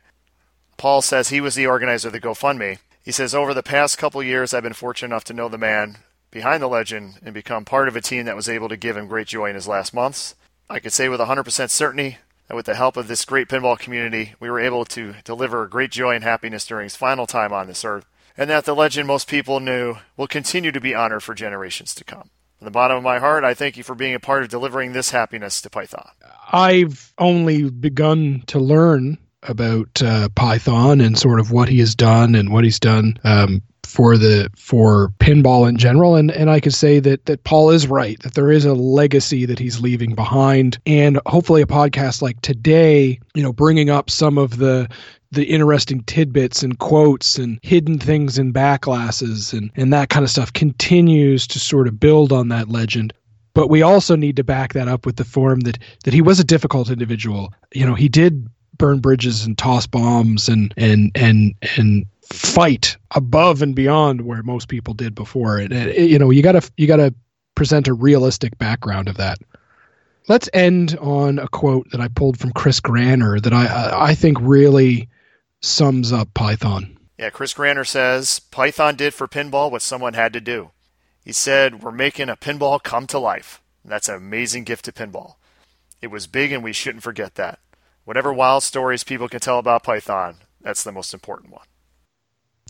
Paul says he was the organizer of the GoFundMe. He says, Over the past couple years, I've been fortunate enough to know the man behind the legend and become part of a team that was able to give him great joy in his last months. I could say with 100% certainty that with the help of this great pinball community, we were able to deliver great joy and happiness during his final time on this earth, and that the legend most people knew will continue to be honored for generations to come. From the bottom of my heart, I thank you for being a part of delivering this happiness to Python. I've only begun to learn about uh, Python and sort of what he has done and what he's done um, for the for pinball in general. And and I could say that that Paul is right that there is a legacy that he's leaving behind, and hopefully a podcast like today, you know, bringing up some of the the interesting tidbits and quotes and hidden things in backglasses and, and that kind of stuff continues to sort of build on that legend. But we also need to back that up with the form that that he was a difficult individual. You know he did burn bridges and toss bombs and and and and fight above and beyond where most people did before it, it you know you gotta you gotta present a realistic background of that let's end on a quote that i pulled from chris granner that i i think really sums up Python. Yeah, Chris Granner says Python did for pinball what someone had to do. He said, We're making a pinball come to life. That's an amazing gift to pinball. It was big, and we shouldn't forget that. Whatever wild stories people can tell about Python, that's the most important one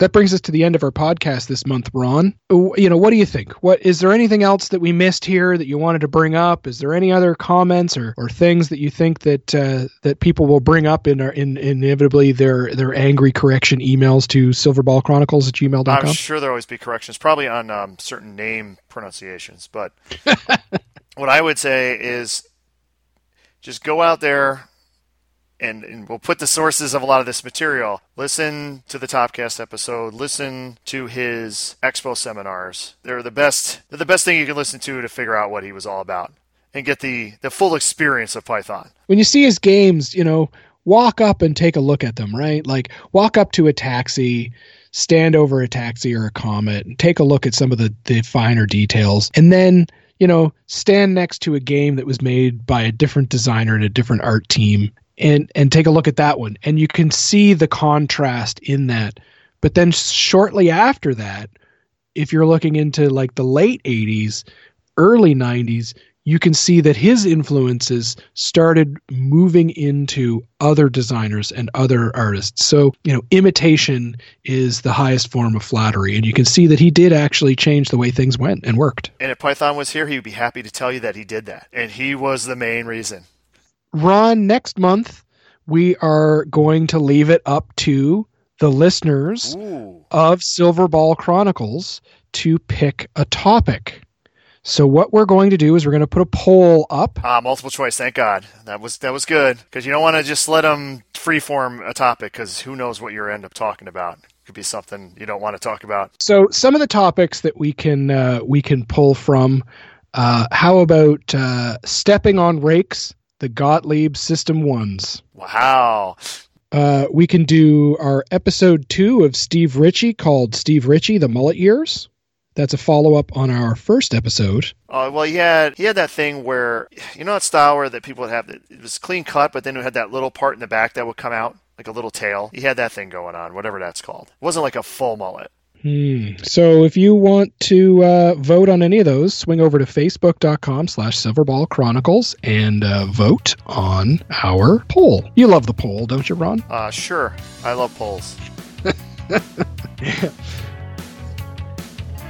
that brings us to the end of our podcast this month, Ron. You know, what do you think? What is there anything else that we missed here that you wanted to bring up? Is there any other comments or, or things that you think that uh, that people will bring up in our in inevitably their their angry correction emails to silverballchronicles at gmail.com? I'm sure there'll always be corrections, probably on um, certain name pronunciations. But what I would say is just go out there, and, and, we'll put the sources of a lot of this material. Listen to the Topcast episode. Listen to his expo seminars. They're the best. They're the best thing you can listen to to figure out what he was all about and get the the full experience of Python. When you see his games, you know, walk up and take a look at them. Right, like walk up to a taxi. Stand over a taxi or a comet and take a look at some of the, the finer details. And then you know, stand next to a game that was made by a different designer and a different art team and and take a look at that one and you can see the contrast in that but then shortly after that if you're looking into like the late 80s early 90s you can see that his influences started moving into other designers and other artists. So, you know, imitation is the highest form of flattery. And you can see that he did actually change the way things went and worked. And if Python was here, he would be happy to tell you that he did that. And he was the main reason. Ron, next month we are going to leave it up to the listeners Ooh. of Silverball Chronicles to pick a topic. So what we're going to do is we're going to put a poll up. Ah, multiple choice. Thank God. That was that was good because you don't want to just let them freeform a topic because who knows what you're end up talking about. It could be something you don't want to talk about. So some of the topics that we can uh, we can pull from. Uh, how about uh, stepping on rakes the Gottlieb System Ones. Wow. Uh, we can do our episode two of Steve Ritchie called Steve Ritchie, The Mullet Years. That's a follow up on our first episode. Uh, well, he had he had that thing where you know that style where that people would have it was clean cut, but then it had that little part in the back that would come out like a little tail. He had that thing going on, whatever that's called. It wasn't like a full mullet. Hmm. So if you want to uh, vote on any of those, swing over to facebook.com slash silverball chronicles and uh, vote on our poll. You love the poll, don't you, Ron? Uh, sure. I love polls.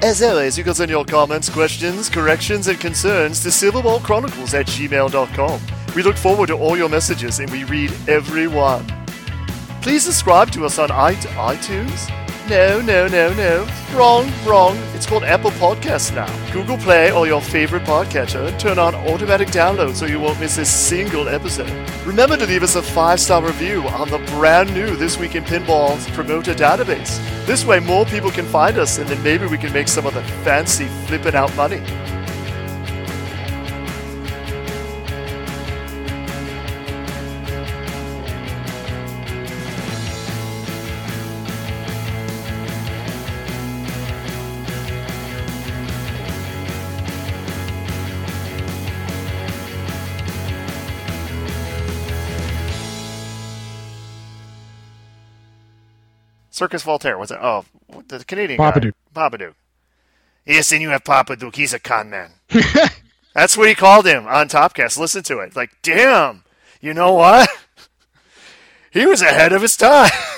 As always, you can send your comments, questions, corrections, and concerns to silverballchronicles at gmail.com. We look forward to all your messages and we read every one. Please subscribe to us on iTunes. No, no, no, no. Wrong, wrong. It's called Apple Podcasts now. Google Play or your favorite podcatcher and turn on automatic download so you won't miss a single episode. Remember to leave us a five star review on the brand new This Week in Pinball's promoter database. This way, more people can find us, and then maybe we can make some of the fancy flipping out money. Circus Voltaire. What's that? Oh, the Canadian Papadook. guy. Papadook. Yes, and you have Papadook. He's a con man. That's what he called him on Topcast. Listen to it. Like, damn. You know what? He was ahead of his time.